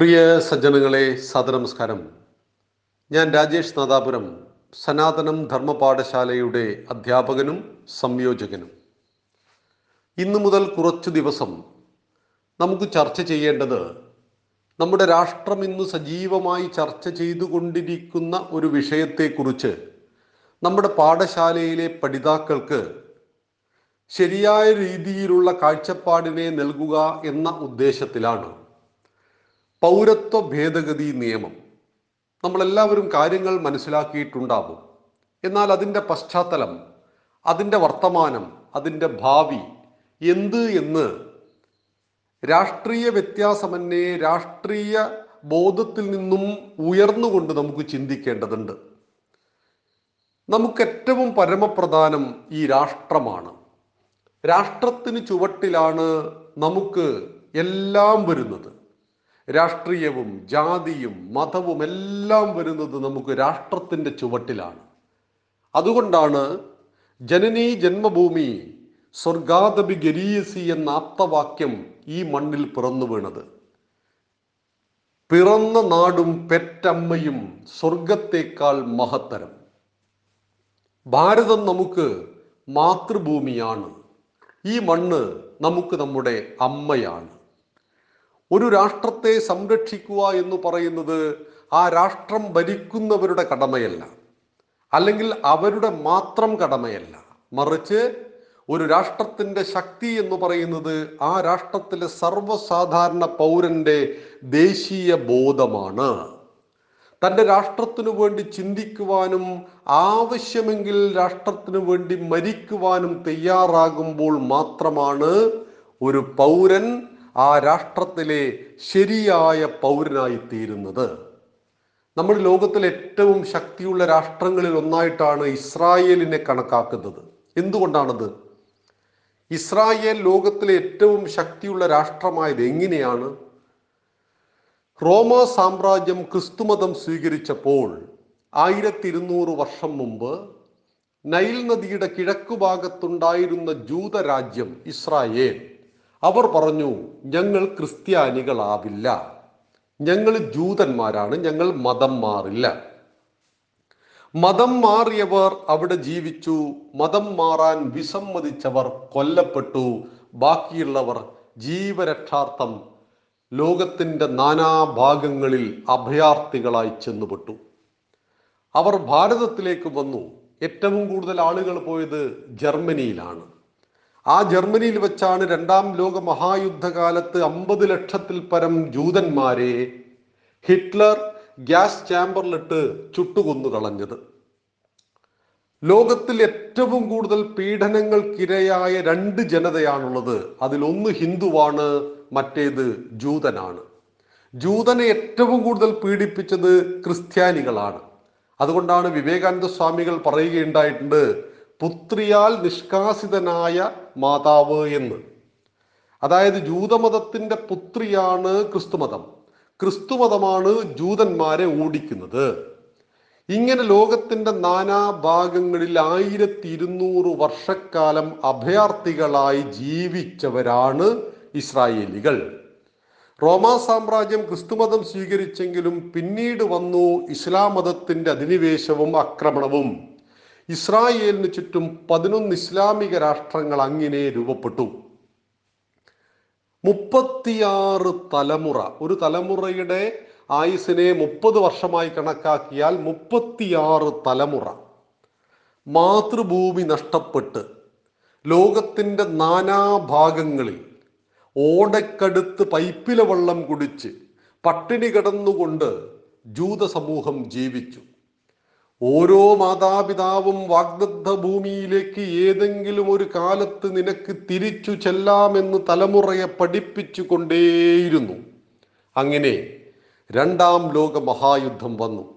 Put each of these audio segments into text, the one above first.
പ്രിയ സജ്ജനങ്ങളെ സദനമസ്കാരം ഞാൻ രാജേഷ് നാദാപുരം സനാതനം ധർമ്മ പാഠശാലയുടെ അധ്യാപകനും സംയോജകനും. ഇന്നു മുതൽ കുറച്ചു ദിവസം നമുക്ക് ചർച്ച ചെയ്യേണ്ടത് നമ്മുടെ രാഷ്ട്രം ഇന്ന് സജീവമായി ചർച്ച ചെയ്തുകൊണ്ടിരിക്കുന്ന ഒരു വിഷയത്തെക്കുറിച്ച് നമ്മുടെ പാഠശാലയിലെ പഠിതാക്കൾക്ക് ശരിയായ രീതിയിലുള്ള കാഴ്ചപ്പാടിനെ നൽകുക എന്ന ഉദ്ദേശത്തിലാണ്. പൗരത്വ ഭേദഗതി നിയമം. നമ്മളെല്ലാവരും കാര്യങ്ങൾ മനസ്സിലാക്കിയിട്ടുണ്ടാവും എന്നാൽ അതിന്റെ പശ്ചാത്തലം അതിന്റെ വർത്തമാനം അതിന്റെ ഭാവി എന്ത് എന്ന് രാഷ്ട്രീയ വ്യത്യാസമന്യേ രാഷ്ട്രീയ ബോധത്തിൽ നിന്നും ഉയർന്നുകൊണ്ട് നമുക്ക് ചിന്തിക്കേണ്ടതുണ്ട്. നമുക്കേറ്റവും പരമപ്രധാനം ഈ രാഷ്ട്രമാണ്. രാഷ്ട്രത്തിന് ചുവട്ടിലാണ് നമുക്ക് എല്ലാം വരുന്നത്. രാഷ്ട്രീയവും ജാതിയും മതവും എല്ലാം വരുന്നത് നമുക്ക് രാഷ്ട്രത്തിന്റെ ചുവട്ടിലാണ്. അതുകൊണ്ടാണ് ജനനീ ജന്മഭൂമി സ്വർഗാദപി ഗരീയസി എന്ന ആപ്തവാക്യം ഈ മണ്ണിൽ പിറന്നു വീണത്. പിറന്ന നാടും പെറ്റമ്മയും സ്വർഗത്തേക്കാൾ മഹത്തരം. ഭാരതം നമുക്ക് മാതൃഭൂമിയാണ്. ഈ മണ്ണ് നമുക്ക് നമ്മുടെ അമ്മയാണ്. ഒരു രാഷ്ട്രത്തെ സംരക്ഷിക്കുക എന്ന് പറയുന്നത് ആ രാഷ്ട്രം ഭരിക്കുന്നവരുടെ കടമയല്ല. അല്ലെങ്കിൽ അവരുടെ മാത്രം കടമയല്ല. മറിച്ച് ഒരു രാഷ്ട്രത്തിന്റെ ശക്തി എന്ന് പറയുന്നത് ആ രാഷ്ട്രത്തിലെ സർവസാധാരണ പൗരന്റെ ദേശീയ ബോധമാണ്. തന്റെ രാഷ്ട്രത്തിനു വേണ്ടി ചിന്തിക്കുവാനും ആവശ്യമെങ്കിൽ രാഷ്ട്രത്തിനു വേണ്ടി മരിക്കുവാനും തയ്യാറാകുമ്പോൾ മാത്രമാണ് ഒരു പൗരൻ ആ രാഷ്ട്രത്തിലെ ശരിയായ പൗരനായി തീരുന്നത് നമ്മുടെ ലോകത്തിലെ ഏറ്റവും ശക്തിയുള്ള രാഷ്ട്രങ്ങളിൽ ഒന്നായിട്ടാണ് ഇസ്രായേലിനെ കണക്കാക്കുന്നത്. എന്തുകൊണ്ടാണത്? ഇസ്രായേൽ ലോകത്തിലെ ഏറ്റവും ശക്തിയുള്ള രാഷ്ട്രമായത് എങ്ങനെയാണ്? റോമ സാമ്രാജ്യം ക്രിസ്തുമതം സ്വീകരിച്ചപ്പോൾ ആയിരത്തി ഇരുന്നൂറ് വർഷം മുമ്പ് നൈൽ നദിയുടെ കിഴക്കു ഭാഗത്തുണ്ടായിരുന്ന ജൂതരാജ്യം ഇസ്രായേൽ. അവർ പറഞ്ഞു ഞങ്ങൾ ക്രിസ്ത്യാനികളാവില്ല. ഞങ്ങൾ ജൂതന്മാരാണ്. ഞങ്ങൾ മതം മാറില്ല. മതം മാറിയവർ അവിടെ ജീവിച്ചു. മതം മാറാൻ വിസമ്മതിച്ചവർ കൊല്ലപ്പെട്ടു. ബാക്കിയുള്ളവർ ജീവരക്ഷാർത്ഥം ലോകത്തിന്റെ നാനാഭാഗങ്ങളിൽ അഭയാർത്ഥികളായി ചെന്നുപെട്ടു. അവർ ഭാരതത്തിലേക്ക് വന്നു. ഏറ്റവും കൂടുതൽ ആളുകൾ പോയത് ജർമ്മനിയിലാണ്. ആ ജർമ്മനിയിൽ വെച്ചാണ് രണ്ടാം ലോക മഹായുദ്ധകാലത്ത് അമ്പത് ലക്ഷത്തിൽ പരം ജൂതന്മാരെ ഹിറ്റ്ലർ ഗ്യാസ് ചാമ്പറിലിട്ട് ചുട്ടുകൊന്നു കളഞ്ഞത്. ലോകത്തിൽ ഏറ്റവും കൂടുതൽ പീഡനങ്ങൾക്കിരയായ രണ്ട് ജനതയാണുള്ളത്. അതിലൊന്ന് ഹിന്ദുവാണ് മറ്റേത് ജൂതനാണ്. ജൂതനെ ഏറ്റവും കൂടുതൽ പീഡിപ്പിച്ചത് ക്രിസ്ത്യാനികളാണ്. അതുകൊണ്ടാണ് വിവേകാനന്ദ സ്വാമികൾ പറയുകയുണ്ടായിട്ടുണ്ട് പുത്രിയാൽ നിഷ്കാസിതനായ മാതാവ് എന്ന്. അതായത് ജൂതമതത്തിന്റെ പുത്രിയാണ് ക്രിസ്തുമതം. ക്രിസ്തുമതമാണ് ജൂതന്മാരെ ഓടിക്കുന്നത്. ഇങ്ങനെ ലോകത്തിന്റെ നാനാഭാഗങ്ങളിൽ ആയിരത്തി ഇരുന്നൂറ് വർഷക്കാലം അഭയാർത്ഥികളായി ജീവിച്ചവരാണ് ഇസ്രായേലികൾ. റോമാ സാമ്രാജ്യം ക്രിസ്തുമതം സ്വീകരിച്ചെങ്കിലും പിന്നീട് വന്നു ഇസ്ലാം മതത്തിന്റെ അധിനിവേശവും ആക്രമണവും. ഇസ്രായേലിന് ചുറ്റും പതിനൊന്ന് ഇസ്ലാമിക രാഷ്ട്രങ്ങൾ അങ്ങനെ രൂപപ്പെട്ടു. മുപ്പത്തിയാറ് തലമുറ ഒരു തലമുറയുടെ ആയുസിനെ മുപ്പത് വർഷമായി കണക്കാക്കിയാൽ മുപ്പത്തിയാറ് തലമുറ. മാതൃഭൂമി നഷ്ടപ്പെട്ട്. ലോകത്തിന്റെ നാനാഭാഗങ്ങളിൽ ഓടക്കടുത്ത് പൈപ്പിലെ വെള്ളം കുടിച്ച് പട്ടിണി കിടന്നുകൊണ്ട് ജൂത സമൂഹം ജീവിച്ചു. ഓരോ മാതാപിതാവും വാഗ്ദത്ത ഭൂമിയിലേക്ക് ഏതെങ്കിലും ഒരു കാലത്ത് നിനക്ക് തിരിച്ചു ചെല്ലാമെന്ന് തലമുറയെ പഠിപ്പിച്ചു കൊണ്ടേയിരുന്നു അങ്ങനെ രണ്ടാം ലോക മഹായുദ്ധം വന്നു.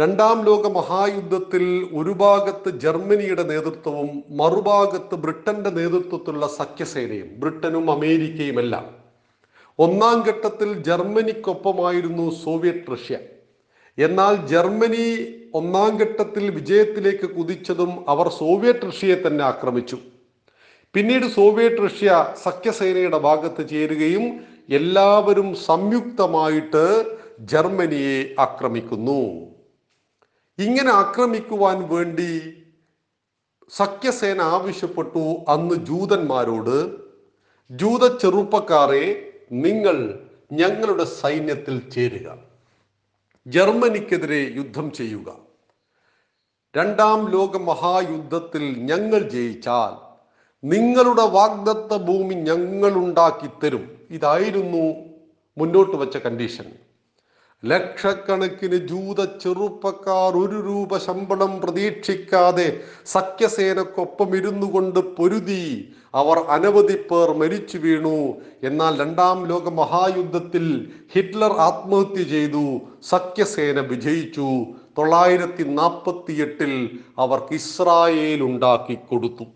രണ്ടാം ലോക മഹായുദ്ധത്തിൽ ഒരു ഭാഗത്ത് ജർമ്മനിയുടെ നേതൃത്വവും മറുഭാഗത്ത് ബ്രിട്ടന്റെ നേതൃത്വത്തിലുള്ള സഖ്യസേനയും ബ്രിട്ടനും അമേരിക്കയുമെല്ലാം. ഒന്നാം ഘട്ടത്തിൽ ജർമ്മനിക്കൊപ്പമായിരുന്നു സോവിയറ്റ് റഷ്യ. എന്നാൽ ജർമ്മനി ഒന്നാം ഘട്ടത്തിൽ വിജയത്തിലേക്ക് കുതിച്ചതും അവർ സോവിയറ്റ് റഷ്യയെ തന്നെ ആക്രമിച്ചു. പിന്നീട് സോവിയറ്റ് റഷ്യ സഖ്യസേനയുടെ ഭാഗത്ത് ചേരുകയും എല്ലാവരും സംയുക്തമായിട്ട് ജർമ്മനിയെ ആക്രമിക്കുന്നു. ഇങ്ങനെ ആക്രമിക്കുവാൻ വേണ്ടി സഖ്യസേന ആവശ്യപ്പെട്ടു അന്ന് ജൂതന്മാരോട് ജൂത ചെറുപ്പക്കാരെ നിങ്ങൾ ഞങ്ങളുടെ സൈന്യത്തിൽ ചേരുക. ജർമ്മനിക്കെതിരെ യുദ്ധം ചെയ്യുക. രണ്ടാം ലോക മഹായുദ്ധത്തിൽ ഞങ്ങൾ ജയിച്ചാൽ നിങ്ങളുടെ വാഗ്ദത്ത ഭൂമി ഞങ്ങൾ ഉണ്ടാക്കി തരും. ഇതായിരുന്നു മുന്നോട്ട് വച്ച കണ്ടീഷൻ ലക്ഷക്കണക്കിന് ജൂത ചെറുപ്പക്കാർ ഒരു രൂപ ശമ്പളം പ്രതീക്ഷിക്കാതെ സഖ്യസേനക്കൊപ്പം ഇരുന്നു കൊണ്ട് പൊരുതി. അവർ അനവധി പേർ മരിച്ചു വീണു. എന്നാൽ രണ്ടാം ലോക മഹായുദ്ധത്തിൽ ഹിറ്റ്ലർ ആത്മഹത്യ ചെയ്തു. സഖ്യസേന വിജയിച്ചു. തൊള്ളായിരത്തി നാൽപ്പത്തി എട്ടിൽ അവർക്ക് ഇസ്രായേൽ ഉണ്ടാക്കി കൊടുത്തു.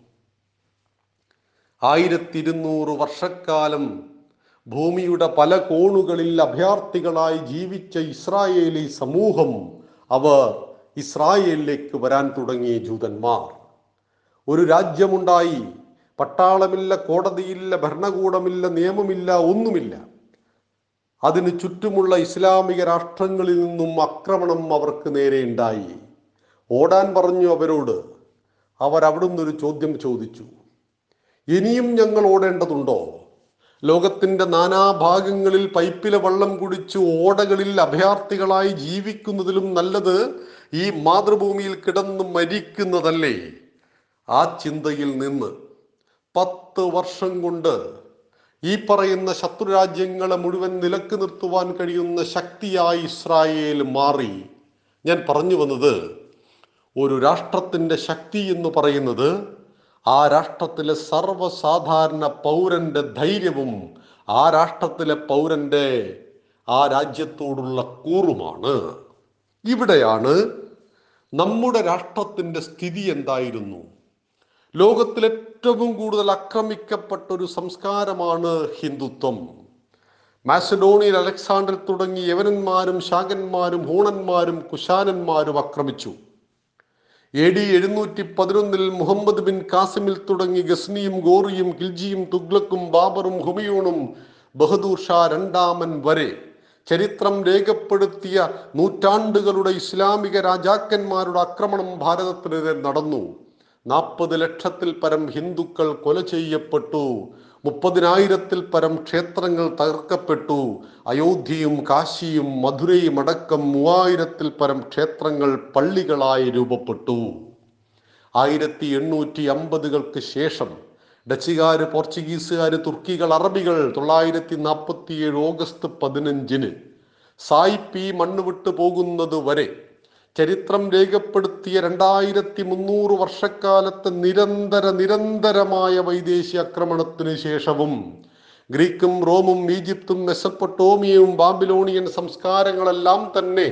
ആയിരത്തി ഇരുന്നൂറ് വർഷക്കാലം ഭൂമിയുടെ പല കോണുകളിൽ അഭയാർത്ഥികളായി ജീവിച്ച ഇസ്രായേലി സമൂഹം അവർ ഇസ്രായേലിലേക്ക് വരാൻ തുടങ്ങിയ ജൂതന്മാർ. ഒരു രാജ്യമുണ്ടായി. പട്ടാളമില്ല കോടതിയില്ല ഭരണകൂടമില്ല നിയമമില്ല ഒന്നുമില്ല. അതിന് ചുറ്റുമുള്ള ഇസ്ലാമിക രാഷ്ട്രങ്ങളിൽ നിന്നും ആക്രമണം അവർക്ക് നേരെ ഉണ്ടായി. ഓടാൻ പറഞ്ഞു അവരോട്. അവർ അവിടുന്ന് ഒരു ചോദ്യം ചോദിച്ചു. ഇനിയും ഞങ്ങൾ ഓടേണ്ടതുണ്ടോ? ലോകത്തിന്റെ നാനാഭാഗങ്ങളിൽ പൈപ്പിലെ വെള്ളം കുടിച്ച് ഓടകളിൽ അഭയാർത്ഥികളായി ജീവിക്കുന്നതിലും നല്ലത് ഈ മാതൃഭൂമിയിൽ കിടന്ന് മരിക്കുന്നതല്ലേ? ആ ചിന്തയിൽ നിന്ന് പത്ത് വർഷം കൊണ്ട് ഈ പറയുന്ന ശത്രുരാജ്യങ്ങളെ മുഴുവൻ നിലയ്ക്ക് നിർത്തുവാൻ കഴിയുന്ന ശക്തിയായി ഇസ്രായേൽ മാറി. ഞാൻ പറഞ്ഞു വന്നത് ഒരു രാഷ്ട്രത്തിന്റെ ശക്തി എന്ന് പറയുന്നത് ആ രാഷ്ട്രത്തിലെ സർവസാധാരണ പൗരന്റെ ധൈര്യവും ആ രാഷ്ട്രത്തിലെ പൗരന്റെ ആ രാജ്യത്തോടുള്ള കൂറുമാണ്. ഇവിടെയാണ് നമ്മുടെ രാഷ്ട്രത്തിന്റെ സ്ഥിതി എന്തായിരുന്നു? ലോകത്തിൽ ഏറ്റവും കൂടുതൽ ആക്രമിക്കപ്പെട്ട ഒരു സംസ്കാരമാണ് ഹിന്ദുത്വം. മാസഡോണിയൻ അലക്സാണ്ടർ തുടങ്ങി യവനന്മാരും ശാകന്മാരും ഹൂണന്മാരും കുശാനന്മാരും ആക്രമിച്ചു. എ ഡി എഴുന്നൂറ്റി പതിനൊന്നിൽ മുഹമ്മദ് ബിൻ കാസിമിൽ തുടങ്ങി ഗസ്നിയും ഗോറിയും ഖിൽജിയും തുഗ്ലക്കും ബാബറും ഹുമയൂണും ബഹദൂർ ഷാ രണ്ടാമൻ വരെ. ചരിത്രം രേഖപ്പെടുത്തിയ നൂറ്റാണ്ടുകളുടെ ഇസ്ലാമിക രാജാക്കന്മാരുടെ ആക്രമണം ഭാരതത്തിനെതിരെ നടന്നു. നാൽപ്പത് ലക്ഷത്തിൽ പരം ഹിന്ദുക്കൾ കൊല ചെയ്യപ്പെട്ടു. മുപ്പതിനായിരത്തിൽ പരം ക്ഷേത്രങ്ങൾ തകർക്കപ്പെട്ടു. അയോധ്യയും കാശിയും മധുരയും അടക്കം മൂവായിരത്തിൽ പരം ക്ഷേത്രങ്ങൾ പള്ളികളായി രൂപപ്പെട്ടു. ആയിരത്തി എണ്ണൂറ്റി അമ്പതുകൾക്ക് ശേഷം ഡച്ചുകാർ പോർച്ചുഗീസുകാർ തുർക്കികൾ അറബികൾ തൊള്ളായിരത്തി നാൽപ്പത്തിയേഴ് ഓഗസ്റ്റ് പതിനഞ്ചിന് സായിപ്പി മണ്ണ് വിട്ടു പോകുന്നത് വരെ ചരിത്രം രേഖപ്പെടുത്തിയ രണ്ടായിരത്തി മുന്നൂറ് വർഷക്കാലത്തെ നിരന്തര നിരന്തരമായ വൈദേശിക ആക്രമണത്തിന് ശേഷവും ഗ്രീക്കും റോമും ഈജിപ്തും മെസ്സപ്പൊട്ടോമിയയും ബാബിലോണിയൻ സംസ്കാരങ്ങളെല്ലാം തന്നെ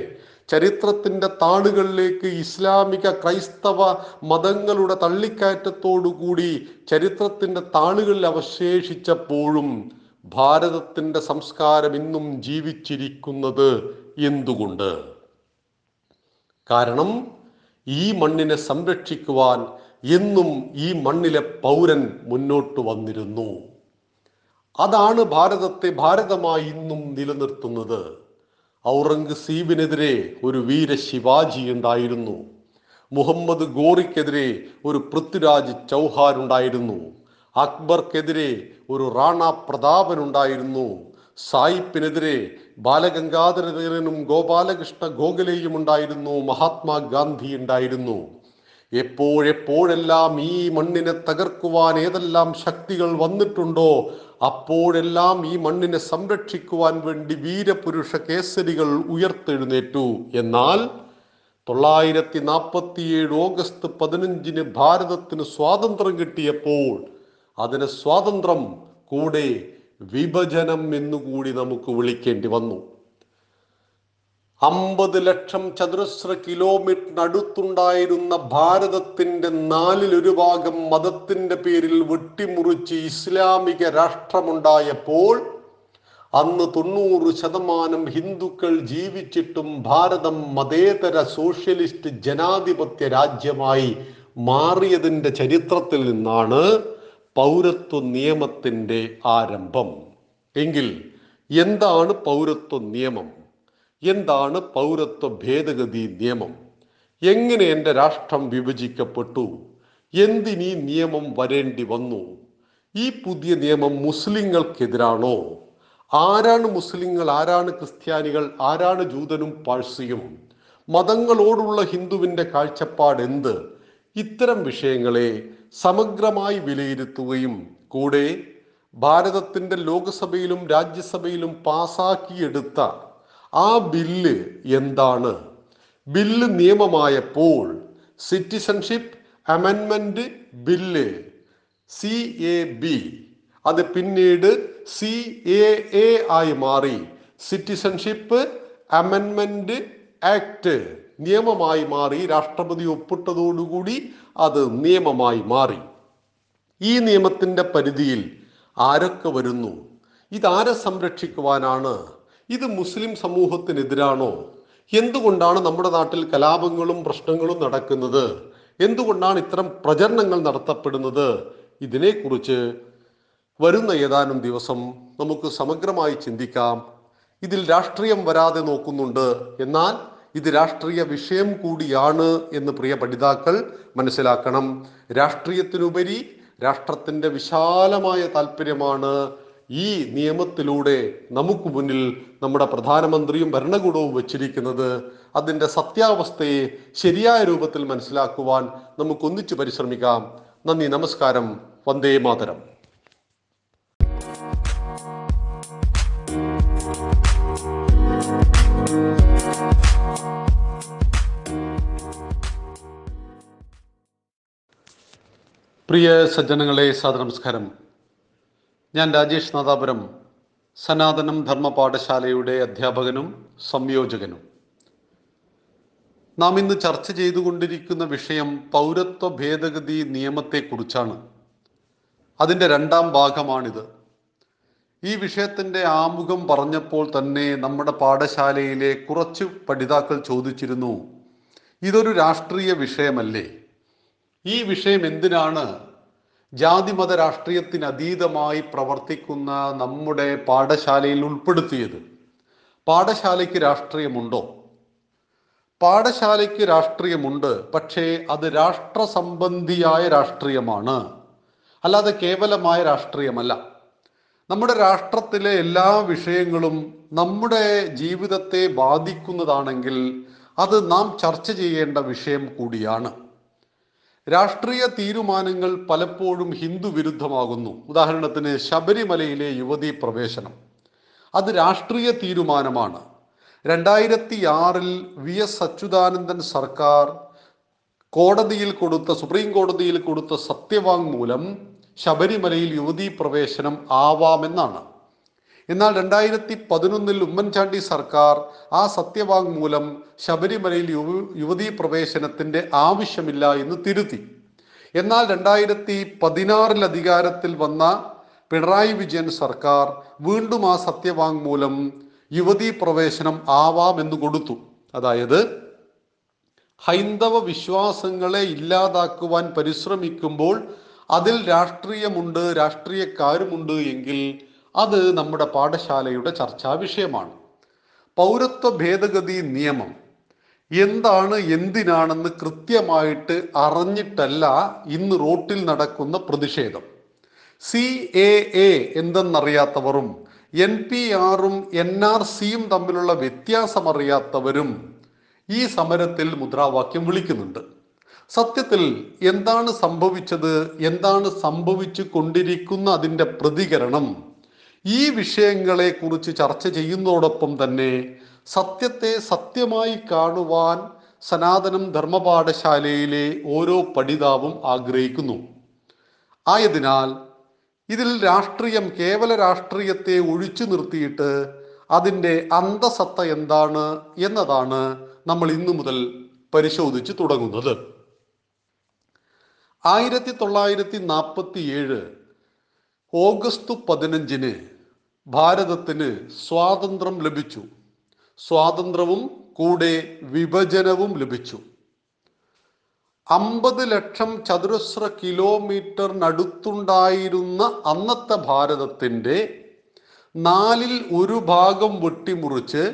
ചരിത്രത്തിന്റെ താളുകളിലേക്ക് ഇസ്ലാമിക ക്രൈസ്തവ മതങ്ങളുടെ തള്ളിക്കയറ്റത്തോടുകൂടി ചരിത്രത്തിന്റെ താളുകളിൽ അവശേഷിച്ചപ്പോഴും ഭാരതത്തിന്റെ സംസ്കാരം ഇന്നും ജീവിച്ചിരിക്കുന്നത് എന്തുകൊണ്ട്? കാരണം ഈ മണ്ണിനെ സംരക്ഷിക്കുവാൻ എന്നും ഈ മണ്ണിലെ പൗരൻ മുന്നോട്ട് വന്നിരുന്നു. അതാണ് ഭാരതത്തെ ഭാരതമായി ഇന്നും നിലനിർത്തുന്നത്. ഔറംഗസീബിനെതിരെ ഒരു വീര ശിവാജി ഉണ്ടായിരുന്നു. മുഹമ്മദ് ഗോറിക്കെതിരെ ഒരു പൃഥ്വിരാജ് ചൗഹാൻ ഉണ്ടായിരുന്നു. അക്ബർക്കെതിരെ ഒരു റാണ പ്രതാപൻ ഉണ്ടായിരുന്നു. സായിപ്പിനെതിരെ ബാലഗംഗാധരനും ഗോപാലകൃഷ്ണ ഗോഖലെയും ഉണ്ടായിരുന്നു മഹാത്മാഗാന്ധി ഉണ്ടായിരുന്നു. എപ്പോഴെപ്പോഴെല്ലാം ഈ മണ്ണിനെ തകർക്കുവാൻ ഏതെല്ലാം ശക്തികൾ വന്നിട്ടുണ്ടോ അപ്പോഴെല്ലാം ഈ മണ്ണിനെ സംരക്ഷിക്കുവാൻ വേണ്ടി വീരപുരുഷ കേസരികൾ ഉയർത്തെഴുന്നേറ്റു. എന്നാൽ തൊള്ളായിരത്തി നാൽപ്പത്തിയേഴ് ഓഗസ്റ്റ് പതിനഞ്ചിന് ഭാരതത്തിന് സ്വാതന്ത്ര്യം കിട്ടിയപ്പോൾ അതിന് സ്വാതന്ത്ര്യം കൂടെ വിഭജനം എന്നുകൂടി നമുക്ക് വിളിക്കേണ്ടി വന്നു. അമ്പത് ലക്ഷം ചതുരശ്ര കിലോമീറ്ററിനടുത്തുണ്ടായിരുന്ന ഭാരതത്തിന്റെ നാലിലൊരു ഭാഗം മതത്തിന്റെ പേരിൽ വെട്ടിമുറിച്ച് ഇസ്ലാമിക രാഷ്ട്രമുണ്ടായപ്പോൾ അന്ന് തൊണ്ണൂറ് ശതമാനം ഹിന്ദുക്കൾ ജീവിച്ചിട്ടും ഭാരതം മതേതര സോഷ്യലിസ്റ്റ് ജനാധിപത്യ രാജ്യമായി മാറിയതിന്റെ ചരിത്രത്തിൽ നിന്നാണ് പൗരത്വ നിയമത്തിന്റെ ആരംഭം. എങ്കിൽ എന്താണ് പൗരത്വ നിയമം? എന്താണ് പൗരത്വ ഭേദഗതി നിയമം? എങ്ങനെ എന്റെ രാഷ്ട്രം വിഭജിക്കപ്പെട്ടു? എന്തിനീ നിയമം വരേണ്ടി വന്നു? ഈ പുതിയ നിയമം മുസ്ലിങ്ങൾക്കെതിരാണോ? ആരാണ് മുസ്ലിങ്ങൾ? ആരാണ് ക്രിസ്ത്യാനികൾ? ആരാണ് ജൂതനും പാഴ്സിയും? മതങ്ങളോടുള്ള ഹിന്ദുവിന്റെ കാഴ്ചപ്പാട് എന്ത് ഇത്തരം വിഷയങ്ങളെ സമഗ്രമായി വിലയിരുത്തുകയും കൂടെ ഭാരതത്തിന്റെ ലോക്സഭയിലും രാജ്യസഭയിലും പാസാക്കിയെടുത്ത ആ ബില്ല് എന്താണ്? ബില്ല് നിയമമായപ്പോൾ സിറ്റിസൺഷിപ്പ് അമെൻമെന്റ് ബില്ല് സി എ ബി അത് പിന്നീട് സി എ എ ആയി മാറി. സിറ്റിസൺഷിപ്പ് അമെൻമെന്റ് ആക്ട് നിയമമായി മാറി രാഷ്ട്രപതി ഒപ്പിട്ടതോടുകൂടി അത് നിയമമായി മാറി. ഈ നിയമത്തിന്റെ പരിധിയിൽ ആരൊക്കെ വരുന്നു? ഇതാരെ സംരക്ഷിക്കുവാനാണ്? ഇത് മുസ്ലിം സമൂഹത്തിനെതിരാണോ? എന്തുകൊണ്ടാണ് നമ്മുടെ നാട്ടിൽ കലാപങ്ങളും പ്രശ്നങ്ങളും നടക്കുന്നത്? എന്തുകൊണ്ടാണ് ഇത്തരം പ്രചരണങ്ങൾ നടത്തപ്പെടുന്നത്? ഇതിനെക്കുറിച്ച് വരുന്ന ഏതാനും ദിവസം നമുക്ക് സമഗ്രമായി ചിന്തിക്കാം. ഇതിൽ രാഷ്ട്രീയം വരാതെ നോക്കുന്നുണ്ട്. എന്നാൽ ഇത് രാഷ്ട്രീയ വിഷയം കൂടിയാണ് എന്ന് പ്രിയ പഠിതാക്കൾ മനസ്സിലാക്കണം. രാഷ്ട്രീയത്തിനുപരി രാഷ്ട്രത്തിന്റെ വിശാലമായ താല്പര്യമാണ് ഈ നിയമത്തിലൂടെ നമുക്ക് മുന്നിൽ നമ്മുടെ പ്രധാനമന്ത്രിയും ഭരണകൂടവും വച്ചിരിക്കുന്നത്. അതിന്റെ സത്യാവസ്ഥയെ ശരിയായ രൂപത്തിൽ മനസ്സിലാക്കുവാൻ നമുക്ക് ഒന്നിച്ചു പരിശ്രമിക്കാം. നന്ദി നമസ്കാരം. വന്ദേ മാതരം. പ്രിയ സജ്ജനങ്ങളെ സാദനമസ്കാരം ഞാൻ രാജേഷ് നാദാപുരം സനാതനം ധർമ്മ പാഠശാലയുടെ അധ്യാപകനും സംയോജകനും. നാം ഇന്ന് ചർച്ച ചെയ്തുകൊണ്ടിരിക്കുന്ന വിഷയം പൗരത്വ ഭേദഗതി നിയമത്തെക്കുറിച്ചാണ്. അതിന്റെ രണ്ടാം ഭാഗമാണിത്. ഈ വിഷയത്തിന്റെ ആമുഖം പറഞ്ഞപ്പോൾ തന്നെ നമ്മുടെ പാഠശാലയിലെ കുറച്ച് പഠിതാക്കൾ ചോദിച്ചിരുന്നു ഇതൊരു രാഷ്ട്രീയ വിഷയമല്ലേ? ഈ വിഷയം എന്തിനാണ് ജാതിമത രാഷ്ട്രീയത്തിന് അതീതമായി പ്രവർത്തിക്കുന്ന നമ്മുടെ പാഠശാലയിൽ ഉൾപ്പെടുത്തിയത്? പാഠശാലയ്ക്ക് രാഷ്ട്രീയമുണ്ടോ? പാഠശാലയ്ക്ക് രാഷ്ട്രീയമുണ്ട് പക്ഷേ അത് രാഷ്ട്ര സംബന്ധിയായ രാഷ്ട്രീയമാണ്. അല്ലാതെ കേവലമായ രാഷ്ട്രീയമല്ല. നമ്മുടെ രാഷ്ട്രത്തിലെ എല്ലാ വിഷയങ്ങളും നമ്മുടെ ജീവിതത്തെ ബാധിക്കുന്നതാണെങ്കിൽ അത് നാം ചർച്ച ചെയ്യേണ്ട വിഷയം കൂടിയാണ്. രാഷ്ട്രീയ തീരുമാനങ്ങൾ പലപ്പോഴും ഹിന്ദു വിരുദ്ധമാകുന്നു. ഉദാഹരണത്തിന് ശബരിമലയിലെ യുവതീ പ്രവേശനം. അത് രാഷ്ട്രീയ തീരുമാനമാണ്. രണ്ടായിരത്തി ആറിൽ വി എസ് അച്യുതാനന്ദൻ സർക്കാർ കോടതിയിൽ കൊടുത്ത സുപ്രീം കോടതിയിൽ കൊടുത്ത സത്യവാങ്മൂലം ശബരിമലയിൽ യുവതീ പ്രവേശനം ആവാമെന്നാണ്. എന്നാൽ രണ്ടായിരത്തി പതിനൊന്നിൽ ഉമ്മൻചാണ്ടി സർക്കാർ ആ സത്യവാങ്മൂലം ശബരിമലയിൽ യുവ യുവതീ പ്രവേശനത്തിന്റെ ആവശ്യമില്ല എന്ന് തിരുത്തി. എന്നാൽ രണ്ടായിരത്തി പതിനാറിൽ അധികാരത്തിൽ വന്ന പിണറായി വിജയൻ സർക്കാർ വീണ്ടും ആ സത്യവാങ്മൂലം യുവതീ പ്രവേശനം ആവാമെന്ന് കൊടുത്തു. അതായത് ഹൈന്ദവ വിശ്വാസങ്ങളെ ഇല്ലാതാക്കുവാൻ പരിശ്രമിക്കുമ്പോൾ അതിൽ രാഷ്ട്രീയമുണ്ട് രാഷ്ട്രീയക്കാരുമുണ്ട് എങ്കിൽ അത് നമ്മുടെ പാഠശാലയുടെ ചർച്ചാ വിഷയമാണ്. പൗരത്വ ഭേദഗതി നിയമം എന്താണ് എന്തിനാണെന്ന് കൃത്യമായിട്ട് അറിഞ്ഞിട്ടല്ല ഇന്ന് റോട്ടിൽ നടക്കുന്ന പ്രതിഷേധം. സി എ എ എന്തെന്നറിയാത്തവരും എൻ പി ആറും എൻ ആർ സിയും തമ്മിലുള്ള വ്യത്യാസം അറിയാത്തവരും ഈ സമരത്തിൽ മുദ്രാവാക്യം വിളിക്കുന്നുണ്ട്. സത്യത്തിൽ എന്താണ് സംഭവിച്ചത് എന്താണ് സംഭവിച്ചു കൊണ്ടിരിക്കുന്ന അതിന്റെ പ്രതികരണം ഈ വിഷയങ്ങളെ കുറിച്ച് ചർച്ച ചെയ്യുന്നതോടൊപ്പം തന്നെ സത്യത്തെ സത്യമായി കാണുവാൻ സനാതനം ധർമ്മപാഠശാലയിലെ ഓരോ പഠിതാവും ആഗ്രഹിക്കുന്നു. ആയതിനാൽ ഇതിൽ രാഷ്ട്രീയം കേവല രാഷ്ട്രീയത്തെ ഒഴിച്ചു നിർത്തിയിട്ട് അതിന്റെ അന്തസത്ത എന്താണ് എന്നതാണ് നമ്മൾ ഇന്നു മുതൽ പരിശോധിച്ച് തുടങ്ങുന്നത്. ആയിരത്തി തൊള്ളായിരത്തി നാൽപ്പത്തി ഏഴ് ഓഗസ്റ്റ് പതിനഞ്ചിന് ഭാരതത്തിന് സ്വാതന്ത്ര്യം ലഭിച്ചു. സ്വാതന്ത്ര്യവും കൂടെ വിഭജനവും ലഭിച്ചു. അമ്പത് ലക്ഷം ചതുരശ്ര കിലോമീറ്ററിനടുത്തുണ്ടായിരുന്ന അന്നത്തെ ഭാരതത്തിന്റെ നാലിൽ ഒരു ഭാഗം വെട്ടിമുറിച്ച്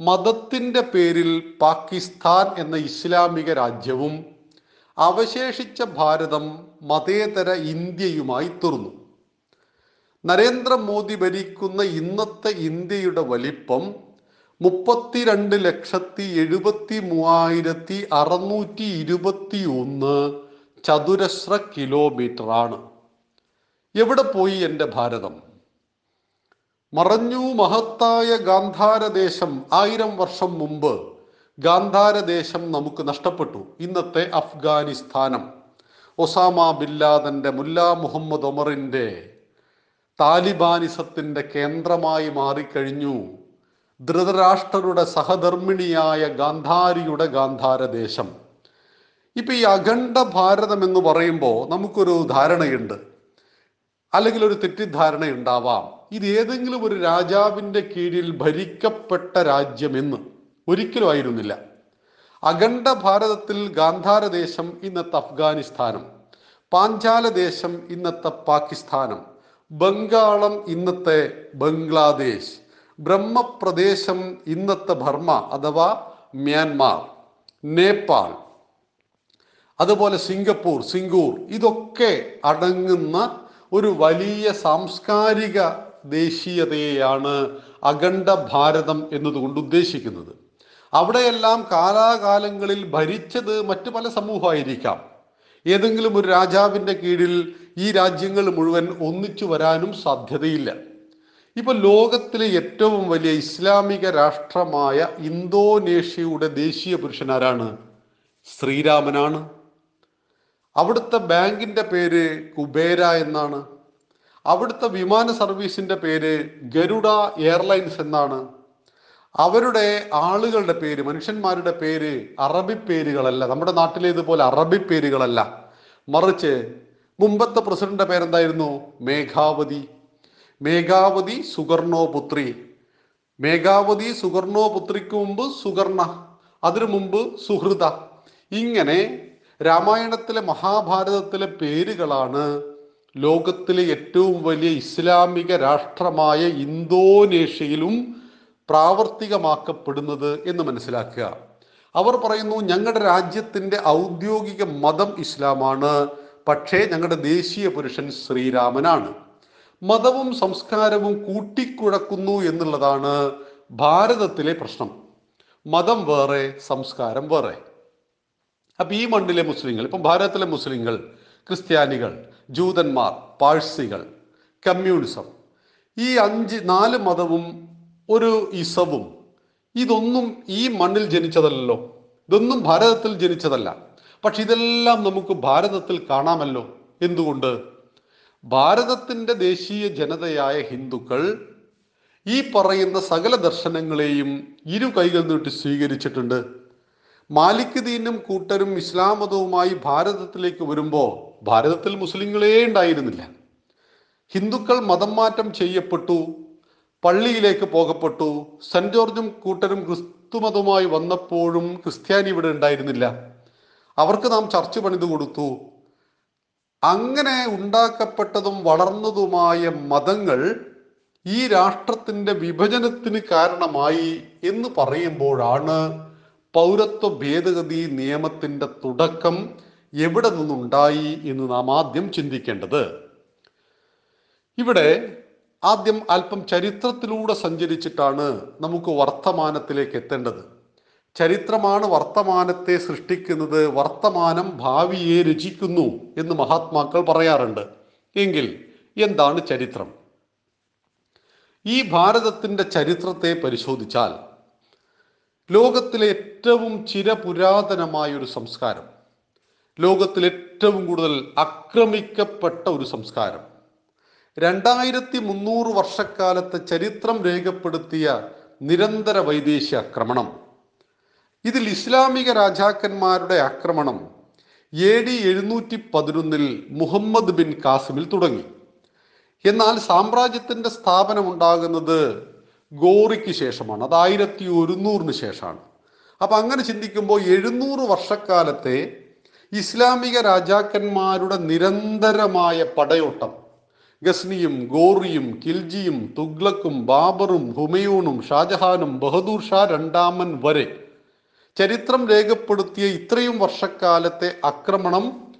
മതത്തിന്റെ പേരിൽ പാകിസ്ഥാൻ എന്ന ഇസ്ലാമിക രാജ്യവും അവശേഷിച്ച ഭാരതം മതേതര ഇന്ത്യയുമായി തീർന്നു. നരേന്ദ്രമോദി ഭരിക്കുന്ന ഇന്നത്തെ ഇന്ത്യയുടെ വലിപ്പം മുപ്പത്തിരണ്ട് ലക്ഷത്തി എഴുപത്തി മൂവായിരത്തി അറുന്നൂറ്റി ഇരുപത്തി ഒന്ന് ചതുരശ്ര കിലോമീറ്ററാണ്. എവിടെ പോയി എന്റെ ഭാരതം? മറഞ്ഞു മഹത്തായ ഗാന്ധാരദേശം. ആയിരം വർഷം മുമ്പ് ഗാന്ധാരദേശം നമുക്ക് നഷ്ടപ്പെട്ടു. ഇന്നത്തെ അഫ്ഗാനിസ്ഥാനം. ഒസാമ ബില്ലാദന്റെ മുല്ല മുഹമ്മദ് ഒമറിന്റെ താലിബാനിസത്തിന്റെ കേന്ദ്രമായി മാറിക്കഴിഞ്ഞു. ധൃതരാഷ്ട്രരുടെ സഹധർമ്മിണിയായ ഗാന്ധാരിയുടെ ഗാന്ധാരദേശം. ഇപ്പൊ ഈ അഖണ്ഡ ഭാരതം എന്ന് പറയുമ്പോൾ നമുക്കൊരു ധാരണയുണ്ട്. അല്ലെങ്കിൽ ഒരു തെറ്റിദ്ധാരണ ഉണ്ടാവാം. ഇത് ഏതെങ്കിലും ഒരു രാജാവിന്റെ കീഴിൽ ഭരിക്കപ്പെട്ട രാജ്യമെന്ന് ഒരിക്കലും ആയിരുന്നില്ല. അഖണ്ഡ ഭാരതത്തിൽ ഗാന്ധാരദേശം ഇന്നത്തെ അഫ്ഗാനിസ്ഥാനം. പാഞ്ചാല ദേശം ഇന്നത്തെ പാകിസ്ഥാനം. ബംഗാളം ഇന്നത്തെ ബംഗ്ലാദേശ് ബ്രഹ്മപ്രദേശം ഇന്നത്തെ ബർമ്മ അഥവാ മ്യാൻമാർ നേപ്പാൾ അതുപോലെ സിംഗപ്പൂർ സിംഗൂർ ഇതൊക്കെ അടങ്ങുന്ന ഒരു വലിയ സാംസ്കാരിക ദേശീയതയെയാണ് അഖണ്ഡ ഭാരതം എന്നതുകൊണ്ട് ഉദ്ദേശിക്കുന്നത്. അവിടെയെല്ലാം കാലാകാലങ്ങളിൽ ഭരിച്ചത് മറ്റു പല സമൂഹമായിരിക്കാം. ഏതെങ്കിലും ഒരു രാജാവിന്റെ കീഴിൽ ഈ രാജ്യങ്ങൾ മുഴുവൻ ഒന്നിച്ചു വരാനും സാധ്യതയില്ല. ഇപ്പൊ ലോകത്തിലെ ഏറ്റവും വലിയ ഇസ്ലാമിക രാഷ്ട്രമായ ഇന്തോനേഷ്യയുടെ ദേശീയ പുരുഷൻ ആരാണ്? ശ്രീരാമനാണ്. അവിടുത്തെ ബാങ്കിന്റെ പേര് കുബേര എന്നാണ്. അവിടുത്തെ വിമാന സർവീസിന്റെ പേര് ഗരുഡ എയർലൈൻസ് എന്നാണ്. അവരുടെ ആളുകളുടെ പേര് മനുഷ്യന്മാരുടെ പേര് അറബി പേരുകളല്ല. നമ്മുടെ നാട്ടിലേതുപോലെ അറബി പേരുകളല്ല. മറിച്ച് മുമ്പത്തെ പ്രസിഡന്റിന്റെ പേരെന്തായിരുന്നു? മേഘാവതി. മേഘാവതി സുഗർണോ പുത്രി മേഘാവതി സുഗർണോ പുത്രിക്ക് മുമ്പ് സുഗർണ അതിനു മുമ്പ് സുഹൃത. ഇങ്ങനെ രാമായണത്തിലെ മഹാഭാരതത്തിലെ പേരുകളാണ് ലോകത്തിലെ ഏറ്റവും വലിയ ഇസ്ലാമിക രാഷ്ട്രമായ ഇന്തോനേഷ്യയിലും പ്രാവർത്തികമാക്കപ്പെടുന്നത് എന്ന് മനസ്സിലാക്കുക. അവർ പറയുന്നു ഞങ്ങളുടെ രാജ്യത്തിന്റെ ഔദ്യോഗിക മതം ഇസ്ലാമാണ്. പക്ഷേ ഞങ്ങളുടെ ദേശീയ പുരുഷൻ ശ്രീരാമനാണ്. മതവും സംസ്കാരവും കൂട്ടിക്കുഴക്കുന്നു എന്നുള്ളതാണ് ഭാരതത്തിലെ പ്രശ്നം. മതം വേറെ സംസ്കാരം വേറെ. അപ്പൊ ഈ മണ്ണിലെ മുസ്ലിങ്ങൾ ഇപ്പം ഭാരതത്തിലെ മുസ്ലിങ്ങൾ ക്രിസ്ത്യാനികൾ ജൂതന്മാർ പാഴ്സികൾ കമ്മ്യൂണിസം ഈ അഞ്ച് നാല് മതവും ഒരു ഇസവും ഇതൊന്നും ഈ മണ്ണിൽ ജനിച്ചതല്ലോ ഇതൊന്നും ഭാരതത്തിൽ ജനിച്ചതല്ല. പക്ഷെ ഇതെല്ലാം നമുക്ക് ഭാരതത്തിൽ കാണാമല്ലോ. എന്തുകൊണ്ട്? ഭാരതത്തിന്റെ ദേശീയ ജനതയായ ഹിന്ദുക്കൾ ഈ പറയുന്ന സകല ദർശനങ്ങളെയും ഇരു കൈകൾ നീട്ടി സ്വീകരിച്ചിട്ടുണ്ട്. മാലിക് ദീനും കൂട്ടരും ഇസ്ലാം മതവുമായി ഭാരതത്തിലേക്ക് വരുമ്പോൾ ഭാരതത്തിൽ മുസ്ലിങ്ങളേ ഉണ്ടായിരുന്നില്ല. ഹിന്ദുക്കൾ മതം മാറ്റം ചെയ്യപ്പെട്ടു പള്ളിയിലേക്ക് പോകപ്പെട്ടു സെന്റ് ജോർജും കൂട്ടരും ക്രിസ്തുമതവുമായി വന്നപ്പോഴും ക്രിസ്ത്യാനി ഇവിടെ ഉണ്ടായിരുന്നില്ല. അവർക്ക് നാം ചർച്ച് പണിത് കൊടുത്തു. അങ്ങനെ ഉണ്ടാക്കപ്പെട്ടതും വളർന്നതുമായ മതങ്ങൾ ഈ രാഷ്ട്രത്തിന്റെ വിഭജനത്തിന് കാരണമായി എന്ന് പറയുമ്പോഴാണ് പൗരത്വ ഭേദഗതി നിയമത്തിന്റെ തുടക്കം എവിടെ നിന്നുണ്ടായി എന്ന് നാം ആദ്യം ചിന്തിക്കേണ്ടത്. ഇവിടെ ആദ്യം അല്പം ചരിത്രത്തിലൂടെ സഞ്ചരിച്ചിട്ടാണ് നമുക്ക് വർത്തമാനത്തിലേക്ക് എത്തേണ്ടത്. ചരിത്രമാണ് വർത്തമാനത്തെ സൃഷ്ടിക്കുന്നത്. വർത്തമാനം ഭാവിയെ രചിക്കുന്നു എന്ന് മഹാത്മാക്കൾ പറയാറുണ്ട്. എങ്കിൽ എന്താണ് ചരിത്രം? ഈ ഭാരതത്തിന്റെ ചരിത്രത്തെ പരിശോധിച്ചാൽ ലോകത്തിലെ ഏറ്റവും ചിരപുരാതനമായ ഒരു സംസ്കാരം ലോകത്തിൽ ഏറ്റവും കൂടുതൽ ആക്രമിക്കപ്പെട്ട ഒരു സംസ്കാരം രണ്ടായിരത്തി മുന്നൂറ് വർഷക്കാലത്തെ ചരിത്രം രേഖപ്പെടുത്തിയ നിരന്തര വൈദേശിക ആക്രമണം ഇതിൽ ഇസ്ലാമിക രാജാക്കന്മാരുടെ ആക്രമണം എ ഡി എഴുന്നൂറ്റി പതിനൊന്നിൽ മുഹമ്മദ് ബിൻ കാസിമിൽ തുടങ്ങി. എന്നാൽ സാമ്രാജ്യത്തിന്റെ സ്ഥാപനം ഉണ്ടാകുന്നത് ഗോറിക്ക് ശേഷമാണ്. അത് ആയിരത്തി ഒരുന്നൂറിന് ശേഷമാണ്. അപ്പൊ അങ്ങനെ ചിന്തിക്കുമ്പോൾ എഴുന്നൂറ് വർഷക്കാലത്തെ ഇസ്ലാമിക രാജാക്കന്മാരുടെ നിരന്തരമായ പടയോട്ടം ഗസ്നിയും ഗോറിയും കിൽജിയും തുഗ്ലക്കും ബാബറും ഹുമയൂണും ഷാജഹാനും ബഹദൂർ ഷാ രണ്ടാമൻ വരെ ചരിത്രം രേഖപ്പെടുത്തിയ ഇത്രയും വർഷക്കാലത്തെ ആക്രമണം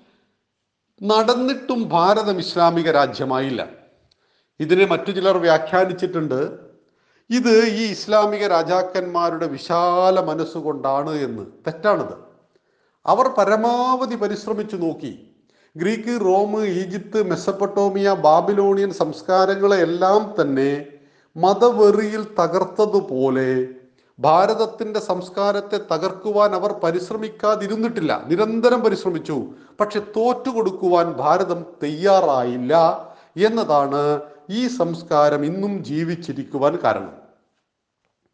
നടന്നിട്ടും ഭാരതം ഇസ്ലാമിക രാജ്യമായില്ല. ഇതിനെ മറ്റു ചിലർ വ്യാഖ്യാനിച്ചിട്ടുണ്ട്. ഇത് ഈ ഇസ്ലാമിക രാജാക്കന്മാരുടെ വിശാല മനസ്സുകൊണ്ടാണ് എന്ന്. തെറ്റാണിത്. അവർ പരമാവധി പരിശ്രമിച്ചു നോക്കി. Greek Rome Egypt Mesopotamia Babylonian സംസ്കാരങ്ങളെല്ലാം തന്നെ മതവെറിയിൽ തകർത്തതുപോലെ ഭാരതത്തിന്റെ സംസ്കാരത്തെ തകർക്കുവാൻ അവർ പരിശ്രമിക്കാതിരുന്നിട്ടില്ല. നിരന്തരം പരിശ്രമിച്ചു. പക്ഷെ തോറ്റുകൊടുക്കുവാൻ ഭാരതം തയ്യാറായില്ല എന്നതാണ് ഈ സംസ്കാരം ഇന്നും ജീവിച്ചിരിക്കുവാൻ കാരണം.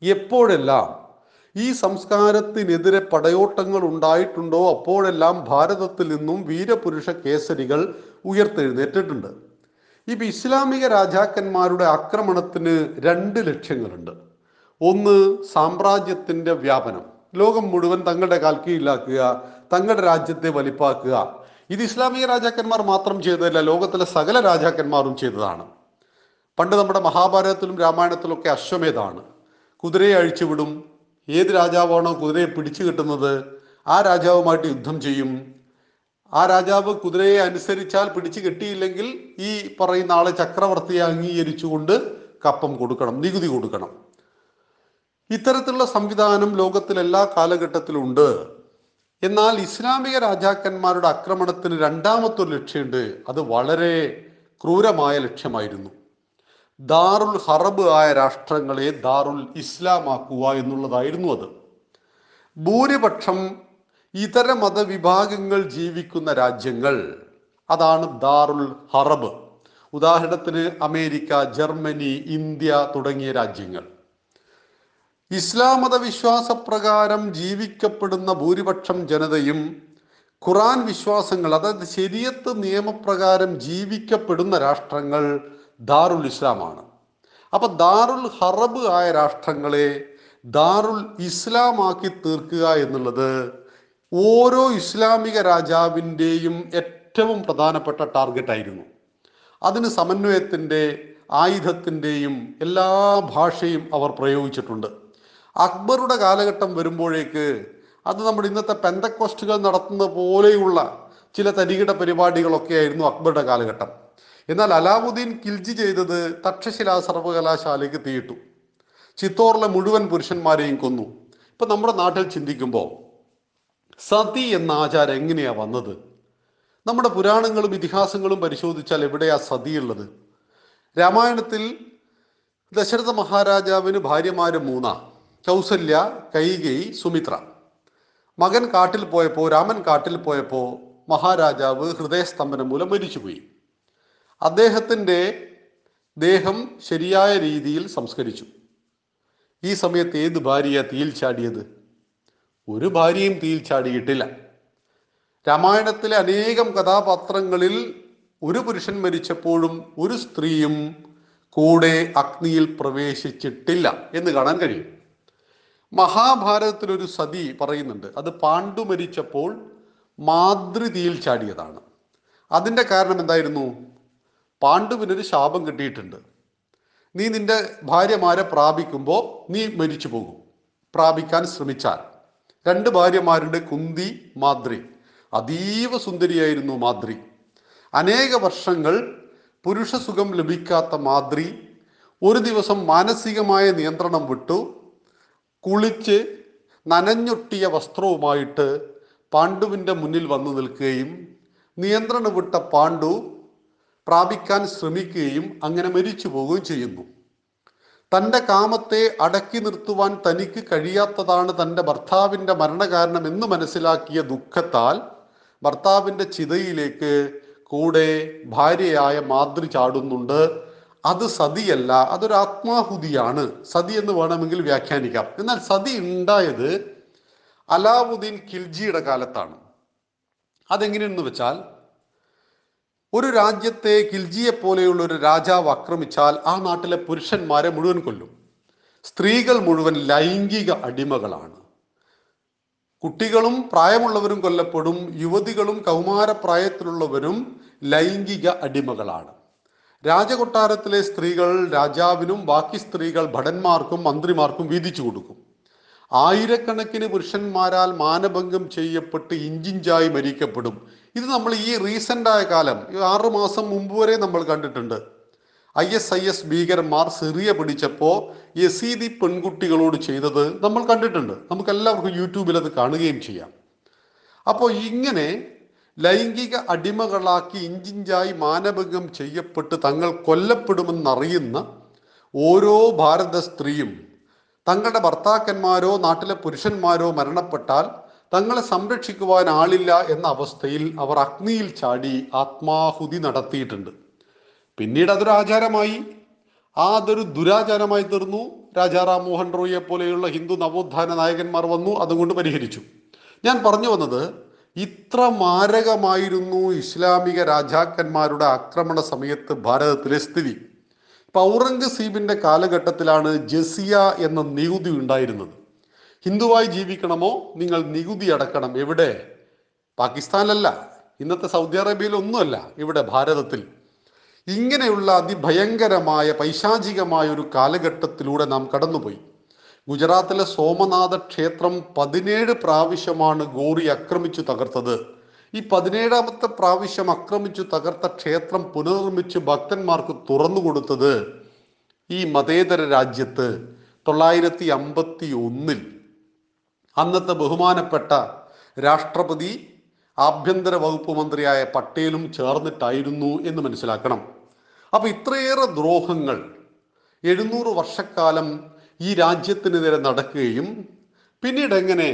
എപ്പോഴെല്ലാം ഈ സംസ്കാരത്തിനെതിരെ പടയോട്ടങ്ങൾ ഉണ്ടായിട്ടുണ്ടോ അപ്പോഴെല്ലാം ഭാരതത്തിൽ നിന്നും വീരപുരുഷ കേസരികൾ ഉയർത്തെഴുന്നേറ്റിട്ടുണ്ട്. ഇപ്പൊ ഇസ്ലാമിക രാജാക്കന്മാരുടെ ആക്രമണത്തിന് രണ്ട് ലക്ഷ്യങ്ങളുണ്ട്. ഒന്ന് സാമ്രാജ്യത്തിന്റെ വ്യാപനം. ലോകം മുഴുവൻ തങ്ങളുടെ കാൽ കീഴിലാക്കുക തങ്ങളുടെ രാജ്യത്തെ വലിപ്പാക്കുക. ഇത് ഇസ്ലാമിക രാജാക്കന്മാർ മാത്രം ചെയ്തതല്ല ലോകത്തിലെ സകല രാജാക്കന്മാരും ചെയ്തതാണ്. പണ്ട് നമ്മുടെ മഹാഭാരതത്തിലും രാമായണത്തിലൊക്കെ അശ്വമേധാണ് കുതിരയെ അഴിച്ചുവിടും ഏത് രാജാവാണോ കുതിരയെ പിടിച്ചു കിട്ടുന്നത് ആ രാജാവുമായിട്ട് യുദ്ധം ചെയ്യും. ആ രാജാവ് കുതിരയെ അനുസരിച്ചാൽ പിടിച്ചു കിട്ടിയില്ലെങ്കിൽ ഈ പറയുന്ന ആളെ ചക്രവർത്തിയെ അംഗീകരിച്ചുകൊണ്ട് കപ്പം കൊടുക്കണം നികുതി കൊടുക്കണം. ഇത്തരത്തിലുള്ള സംവിധാനം ലോകത്തിൽ എല്ലാ കാലഘട്ടത്തിലും ഉണ്ട്. എന്നാൽ ഇസ്ലാമിക രാജാക്കന്മാരുടെ ആക്രമണത്തിന് രണ്ടാമത്തെ ഒരു ലക്ഷ്യമുണ്ട്. അത് വളരെ ക്രൂരമായ ലക്ഷ്യമായിരുന്നു. ദാറുൽ ഹറബ് ആയ രാഷ്ട്രങ്ങളെ ദാറുൽ ഇസ്ലാമാക്കുക എന്നുള്ളതായിരുന്നു അത്. ഭൂരിപക്ഷം ഇതര മതവിഭാഗങ്ങൾ ജീവിക്കുന്ന രാജ്യങ്ങൾ അതാണ് ദാറുൽ ഹറബ്. ഉദാഹരണത്തിന് അമേരിക്ക ജർമ്മനി ഇന്ത്യ തുടങ്ങിയ രാജ്യങ്ങൾ. ഇസ്ലാം മത വിശ്വാസപ്രകാരം ജീവിക്കപ്പെടുന്ന ഭൂരിപക്ഷം ജനതയും ഖുറാൻ വിശ്വാസങ്ങൾ അതായത് ശരിയത്ത് നിയമപ്രകാരം ജീവിക്കപ്പെടുന്ന രാഷ്ട്രങ്ങൾ ദാറുൽ ഇസ്ലാമാണ്. അപ്പൊ ദാറുൽ ഹറബ് ആയ രാഷ്ട്രങ്ങളെ ദാറുൽ ഇസ്ലാമാക്കി തീർക്കുക എന്നുള്ളത് ഓരോ ഇസ്ലാമിക രാജാവിന്റെയും ഏറ്റവും പ്രധാനപ്പെട്ട ടാർഗറ്റ് ആയിരുന്നു അതിന് സമന്വയത്തിന്റെ ആയുധത്തിന്റെയും എല്ലാ ഭാഷയും അവർ പ്രയോഗിച്ചിട്ടുണ്ട്. അക്ബറുടെ കാലഘട്ടം വരുമ്പോഴേക്ക് അത് നമ്മുടെ ഇന്നത്തെ പെന്തക്കോസ്റ്റുകൾ നടത്തുന്ന പോലെയുള്ള ചില തരികിട പരിപാടികളൊക്കെ ആയിരുന്നു അക്ബറുടെ കാലഘട്ടം. എന്നാൽ അലാവുദ്ദീൻ കിൽജി ചെയ്തത് തക്ഷശില സർവകലാശാലയ്ക്ക് തീയിട്ടു. ചിത്തോറിലെ മുഴുവൻ പുരുഷന്മാരെയും കൊന്നു. ഇപ്പൊ നമ്മുടെ നാട്ടിൽ ചിന്തിക്കുമ്പോൾ സതി എന്ന ആചാരം എങ്ങനെയാ വന്നത്? നമ്മുടെ പുരാണങ്ങളും ഇതിഹാസങ്ങളും പരിശോധിച്ചാൽ എവിടെയാ സതി ഉള്ളത്? രാമായണത്തിൽ ദശരഥ മഹാരാജാവിന് ഭാര്യമാര് മൂന്നാ. കൗസല്യ കൈകേയി സുമിത്ര. മകൻ കാട്ടിൽ പോയപ്പോൾ രാമൻ കാട്ടിൽ പോയപ്പോൾ മഹാരാജാവ് ഹൃദയസ്തംഭനം മൂലം മരിച്ചുപോയി. അദ്ദേഹത്തിന്റെ ദേഹം ശരിയായ രീതിയിൽ സംസ്കരിച്ചു. ഈ സമയത്ത് ഏത് ഭാര്യ തീയിൽ ചാടിയത്? ഒരു ഭാര്യയും തീയിൽ ചാടിയിട്ടില്ല. രാമായണത്തിലെ അനേകം കഥാപാത്രങ്ങളിൽ ഒരു പുരുഷൻ മരിച്ചപ്പോഴും ഒരു സ്ത്രീയും കൂടെ അഗ്നിയിൽ പ്രവേശിച്ചിട്ടില്ല എന്ന് കാണാൻ കഴിയും. മഹാഭാരതത്തിലൊരു സതി പറയുന്നുണ്ട് അത് പാണ്ഡു മരിച്ചപ്പോൾ മാതൃതിയിൽ ചാടിയതാണ്. അതിന്റെ കാരണം എന്തായിരുന്നു? പാണ്ഡുവിനൊരു ശാപം കിട്ടിയിട്ടുണ്ട്. നീ നിന്റെ ഭാര്യമാരെ പ്രാപിക്കുമ്പോൾ നീ മരിച്ചു പോകും. പ്രാപിക്കാൻ ശ്രമിച്ചാൽ. രണ്ട് ഭാര്യമാരുണ്ട് കുന്തി മാദ്രി അതീവ സുന്ദരിയായിരുന്നു മാദ്രി അനേക വർഷങ്ങൾ പുരുഷസുഖം ലഭിക്കാത്ത മാദ്രി ഒരു ദിവസം മാനസികമായ നിയന്ത്രണം വിട്ടു കുളിച്ച് നനഞ്ഞൊട്ടിയ വസ്ത്രവുമായിട്ട് പാണ്ഡുവിന്റെ മുന്നിൽ വന്നു നിൽക്കുകയും നിയന്ത്രണം വിട്ട പാണ്ഡു പ്രാപിക്കാൻ ശ്രമിക്കുകയും അങ്ങനെ മരിച്ചു പോവുകയും ചെയ്യുന്നു. തന്റെ കാമത്തെ അടക്കി നിർത്തുവാൻ തനിക്ക് കഴിയാത്തതാണ് തന്റെ ഭർത്താവിന്റെ മരണകാരണം എന്ന് മനസ്സിലാക്കിയ ദുഃഖത്താൽ ഭർത്താവിന്റെ ചിതയിലേക്ക് കൂടെ ഭാര്യയായ മാതൃ ചാടുന്നുണ്ട്. അത് സതിയല്ല അതൊരു ആത്മാഹുതിയാണ്. സതി എന്ന് വേണമെങ്കിൽ വ്യാഖ്യാനിക്കാം. എന്നാൽ സതി ഉണ്ടായത് അലാവുദ്ദീൻ ഖിൽജിയുടെ കാലത്താണ്. അതെങ്ങനെയെന്ന് വെച്ചാൽ ഒരു രാജ്യത്തെ ഖിൽജിയെ പോലെയുള്ള ഒരു രാജാവ് ആക്രമിച്ചാൽ ആ നാട്ടിലെ പുരുഷന്മാരെ മുഴുവൻ കൊല്ലും. സ്ത്രീകൾ മുഴുവൻ ലൈംഗിക അടിമകളാണ്. കുട്ടികളും പ്രായമുള്ളവരും കൊല്ലപ്പെടും യുവതികളും കൗമാരപ്രായത്തിലുള്ളവരും ലൈംഗിക അടിമകളാണ്. രാജകൊട്ടാരത്തിലെ സ്ത്രീകൾ രാജാവിനും ബാക്കി സ്ത്രീകൾ ഭടന്മാർക്കും മന്ത്രിമാർക്കും വീതിച്ചു കൊടുക്കും. ആയിരക്കണക്കിന് പുരുഷന്മാരാൽ മാനഭംഗം ചെയ്യപ്പെട്ട് ഇഞ്ചിഞ്ചായി മരിക്കപ്പെടും. ഇത് നമ്മൾ ഈ റീസെന്റായ കാലം ആറു മാസം മുമ്പ് വരെ നമ്മൾ കണ്ടിട്ടുണ്ട്. ഐ എസ് ഐ എസ് ഭീകരന്മാർ സിറിയ പിടിച്ചപ്പോൾ യസീദി പെൺകുട്ടികളോട് ചെയ്തത് നമ്മൾ കണ്ടിട്ടുണ്ട്. നമുക്ക് എല്ലാവർക്കും യൂട്യൂബിൽ അത് കാണുകയും ചെയ്യാം. അപ്പോൾ ഇങ്ങനെ ലൈംഗിക അടിമകളാക്കി ഇഞ്ചിഞ്ചായി മാനഭംഗം ചെയ്യപ്പെട്ട് തങ്ങൾ കൊല്ലപ്പെടുമെന്നറിയുന്ന ഓരോ ഭാരത സ്ത്രീയും തങ്ങളുടെ ഭർത്താക്കന്മാരോ നാട്ടിലെ പുരുഷന്മാരോ മരണപ്പെട്ടാൽ തങ്ങളെ സംരക്ഷിക്കുവാൻ ആളില്ല എന്ന അവസ്ഥയിൽ അവർ അഗ്നിയിൽ ചാടി ആത്മാഹുതി നടത്തിയിട്ടുണ്ട്. പിന്നീട് അതൊരു ആചാരമായി. ആ അതൊരു ദുരാചാരമായി തീർന്നു. രാജാറാം മോഹൻ റോയിയെ പോലെയുള്ള ഹിന്ദു നവോത്ഥാന നായകന്മാർ വന്നു അതുകൊണ്ട് പരിഹരിച്ചു. ഞാൻ പറഞ്ഞു വന്നത് ഇത്ര മാരകമായിരുന്നു ഇസ്ലാമിക രാജാക്കന്മാരുടെ ആക്രമണ സമയത്ത് ഭാരതത്തിലെ സ്ഥിതി. ഇപ്പൊ കാലഘട്ടത്തിലാണ് ജസിയ എന്ന നികുതി ഉണ്ടായിരുന്നത്. ഹിന്ദുവായി ജീവിക്കണമോ? നിങ്ങൾ നികുതി അടക്കണം. എവിടെ? പാകിസ്ഥാനിലല്ല. ഇന്നത്തെ സൗദി അറേബ്യയിലൊന്നുമല്ല ഇവിടെ ഭാരതത്തിൽ. ഇങ്ങനെയുള്ള അതിഭയങ്കരമായ പൈശാചികമായ ഒരു കാലഘട്ടത്തിലൂടെ നാം കടന്നുപോയി. ഗുജറാത്തിലെ സോമനാഥ ക്ഷേത്രം പതിനേഴ് പ്രാവശ്യമാണ് ഗോറി ആക്രമിച്ചു തകർത്തത്. ഈ പതിനേഴാമത്തെ പ്രാവശ്യം ആക്രമിച്ചു തകർത്ത ക്ഷേത്രം പുനർനിർമ്മിച്ച് ഭക്തന്മാർക്ക് തുറന്നു കൊടുത്തത് ഈ മതേതര രാജ്യത്ത് തൊള്ളായിരത്തി അമ്പത്തി ഒന്നിൽ അന്നത്തെ ബഹുമാനപ്പെട്ട രാഷ്ട്രപതി ആഭ്യന്തര വകുപ്പ് മന്ത്രിയായ പട്ടേലും ചേർന്നിട്ടായിരുന്നു എന്ന് മനസ്സിലാക്കണം. അപ്പൊ ഇത്രയേറെ ദ്രോഹങ്ങൾ എഴുന്നൂറ് വർഷക്കാലം ഈ രാജ്യത്തിനെതിരെ നടക്കുകയും പിന്നീട് എങ്ങനെ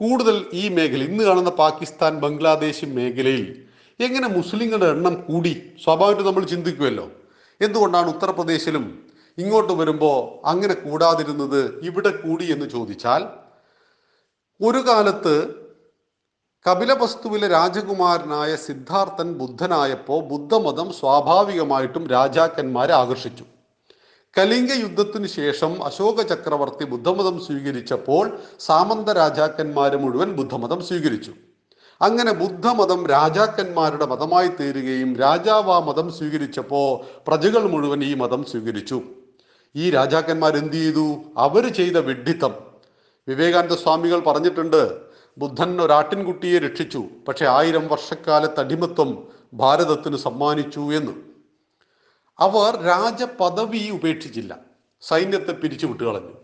കൂടുതൽ ഈ മേഖല ഇന്ന് കാണുന്ന പാകിസ്ഥാൻ ബംഗ്ലാദേശ് മേഖലയിൽ എങ്ങനെ മുസ്ലിങ്ങളുടെ എണ്ണം കൂടി? സ്വാഭാവികമായിട്ട് നമ്മൾ ചിന്തിക്കുമല്ലോ. എന്തുകൊണ്ടാണ് ഉത്തർപ്രദേശിലും ഇങ്ങോട്ട് വരുമ്പോൾ അങ്ങനെ കൂടാതിരുന്നത് ഇവിടെ കൂടി എന്ന് ചോദിച്ചാൽ ഒരു കാലത്ത് കപിലവസ്തുവിലെ രാജകുമാരനായ സിദ്ധാർത്ഥൻ ബുദ്ധനായപ്പോൾ ബുദ്ധമതം സ്വാഭാവികമായിട്ടും രാജാക്കന്മാരെ ആകർഷിച്ചു. കലിംഗ യുദ്ധത്തിനു ശേഷം അശോക ചക്രവർത്തി ബുദ്ധമതം സ്വീകരിച്ചപ്പോൾ സാമന്ത രാജാക്കന്മാർ മുഴുവൻ ബുദ്ധമതം സ്വീകരിച്ചു. അങ്ങനെ ബുദ്ധമതം രാജാക്കന്മാരുടെ മതമായി തീരുകയും രാജാവ് ആ മതം സ്വീകരിച്ചപ്പോൾ പ്രജകൾ മുഴുവൻ ഈ മതം സ്വീകരിച്ചു. ഈ രാജാക്കന്മാർ എന്ത് ചെയ്തു? അവർ ചെയ്ത വിഡ്ഢിത്തം. വിവേകാനന്ദ സ്വാമികൾ പറഞ്ഞിട്ടുണ്ട് ബുദ്ധൻ ഒരാട്ടിൻകുട്ടിയെ രക്ഷിച്ചു പക്ഷെ ആയിരം വർഷക്കാലത്തെ അടിമത്വം ഭാരതത്തിന് സമ്മാനിച്ചു എന്ന്. അവർ രാജപദവി ഉപേക്ഷിച്ചില്ല. സൈന്യത്തെ പിരിച്ചുവിട്ട് കളഞ്ഞു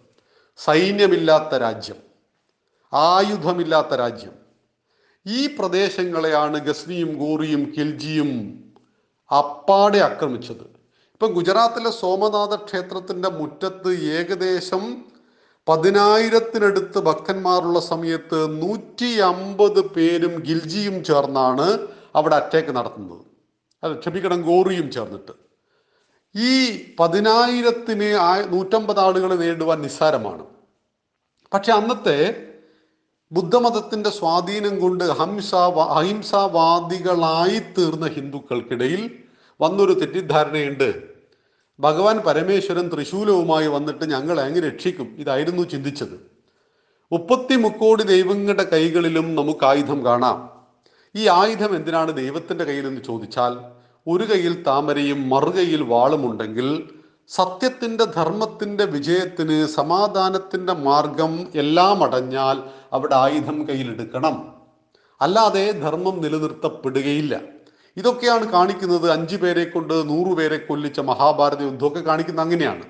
സൈന്യമില്ലാത്ത രാജ്യം. ആയുധമില്ലാത്ത രാജ്യം. ഈ പ്രദേശങ്ങളെയാണ് ഗസ്നിയും ഗോറിയും കിൽജിയും അപ്പാടെ ആക്രമിച്ചത്. ഇപ്പൊ ഗുജറാത്തിലെ സോമനാഥ ക്ഷേത്രത്തിന്റെ മുറ്റത്ത് ഏകദേശം പതിനായിരത്തിനടുത്ത് ഭക്തന്മാരുള്ള സമയത്ത് നൂറ്റി അമ്പത് പേരും ഗിൽജിയും ചേർന്നാണ് അവിടെ അറ്റാക്ക് നടത്തുന്നത്. അല്ല ക്ഷമിക്കണം ഗോറിയും ചേർന്നിട്ട്. ഈ പതിനായിരത്തിന് നൂറ്റമ്പത് ആളുകൾ നേടുവാൻ നിസ്സാരമാണ്. പക്ഷെ അന്നത്തെ ബുദ്ധമതത്തിന്റെ സ്വാധീനം കൊണ്ട് ഹംസ അഹിംസാവാദികളായി തീർന്ന ഹിന്ദുക്കൾക്കിടയിൽ വന്നൊരു തെറ്റിദ്ധാരണയുണ്ട്. ഭഗവാൻ പരമേശ്വരൻ തൃശൂലവുമായി വന്നിട്ട് ഞങ്ങളെ അങ്ങ് രക്ഷിക്കും. ഇതായിരുന്നു ചിന്തിച്ചത്. മുപ്പത്തി മുക്കോടി ദൈവങ്ങളുടെ കൈകളിലും നമുക്ക് ആയുധം കാണാം. ഈ ആയുധം എന്തിനാണ് ദൈവത്തിന്റെ കയ്യിലെന്ന് ചോദിച്ചാൽ ഒരു കയ്യിൽ താമരയും മറുകയിൽ വാളുമുണ്ടെങ്കിൽ സത്യത്തിന്റെ ധർമ്മത്തിന്റെ വിജയത്തിന് സമാധാനത്തിന്റെ മാർഗം എല്ലാം അടഞ്ഞാൽ അവിടെ ആയുധം കയ്യിലെടുക്കണം. അല്ലാതെ ധർമ്മം നിലനിർത്തപ്പെടുകയില്ല. ഇതൊക്കെയാണ് കാണിക്കുന്നത് അഞ്ചു പേരെ കൊണ്ട് നൂറു പേരെ കൊല്ലിച്ച മഹാഭാരത യുദ്ധമൊക്കെ കാണിക്കുന്നത് അങ്ങനെയാണ്.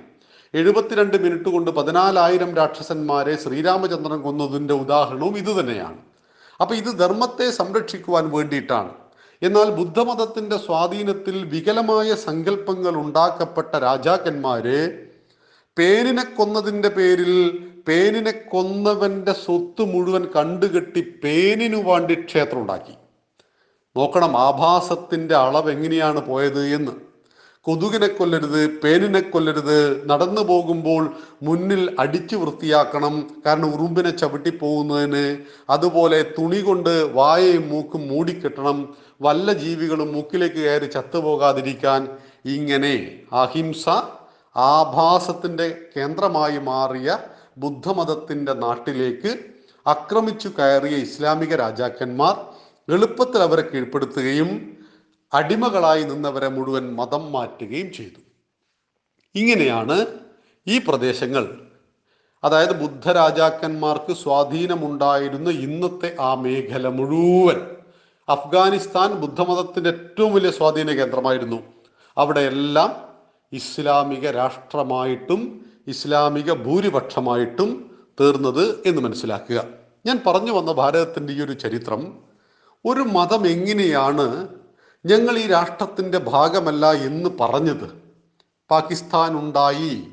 എഴുപത്തിരണ്ട് മിനിറ്റ് കൊണ്ട് പതിനാലായിരം രാക്ഷസന്മാരെ ശ്രീരാമചന്ദ്രൻ കൊന്നതിന്റെ ഉദാഹരണവും ഇതുതന്നെയാണ് അപ്പൊ ഇത് ധർമ്മത്തെ സംരക്ഷിക്കുവാൻ വേണ്ടിയിട്ടാണ്. എന്നാൽ ബുദ്ധമതത്തിന്റെ സ്വാധീനത്തിൽ വികലമായ സങ്കല്പങ്ങൾ ഉണ്ടാക്കപ്പെട്ട രാജാക്കന്മാര് പേനിനെ കൊന്നതിന്റെ പേരിൽ പേനിനെ കൊന്നവന്റെ സ്വത്ത് മുഴുവൻ കണ്ടുകെട്ടി പേനിനു വേണ്ടി ക്ഷേത്രം ഉണ്ടാക്കി. നോക്കണം ആഭാസത്തിന്റെ അളവ് എങ്ങനെയാണ് പോയത് എന്ന്. കൊതുകിനെ കൊല്ലരുത് പേനിനെ കൊല്ലരുത് നടന്നു പോകുമ്പോൾ മുന്നിൽ അടിച്ചു വൃത്തിയാക്കണം കാരണം ഉറുമ്പിനെ ചവിട്ടി പോകുന്നതിന് അതുപോലെ തുണി കൊണ്ട് വായയും മൂക്കും മൂടിക്കെട്ടണം വല്ല ജീവികളും മുക്കിലേക്ക് കയറി ചത്തുപോകാതിരിക്കാൻ ഇങ്ങനെ അഹിംസ ആഭാസത്തിന്റെ കേന്ദ്രമായി മാറിയ ബുദ്ധമതത്തിന്റെ നാട്ടിലേക്ക് ആക്രമിച്ചു കയറിയ ഇസ്ലാമിക രാജാക്കന്മാർ എളുപ്പത്തിൽ അവരെ കീഴ്പ്പെടുത്തുകയും അടിമകളായി നിന്നവരെ മുഴുവൻ മതം മാറ്റുകയും ചെയ്തു. ഇങ്ങനെയാണ് ഈ പ്രദേശങ്ങൾ. അതായത് ബുദ്ധരാജാക്കന്മാർക്ക് സ്വാധീനമുണ്ടായിരുന്ന ഇന്നത്തെ ആ മേഖല മുഴുവൻ. അഫ്ഗാനിസ്ഥാൻ ബുദ്ധമതത്തിന്റെ ഏറ്റവും വലിയ സ്വാധീന കേന്ദ്രമായിരുന്നു. അവിടെയെല്ലാം ഇസ്ലാമിക രാഷ്ട്രമായിട്ടും ഇസ്ലാമിക ഭൂരിപക്ഷമായിട്ടും തീർന്നത് എന്ന് മനസ്സിലാക്കുക. ഞാൻ പറഞ്ഞു വന്ന ഭാരതത്തിന്റെ ഈ ഒരു ചരിത്രം ഒരു മതം എങ്ങനെയാണ് ഞങ്ങൾ ഈ രാഷ്ട്രത്തിന്റെ ഭാഗമല്ല എന്ന് പറഞ്ഞത്? പാകിസ്ഥാൻ ഉണ്ടായി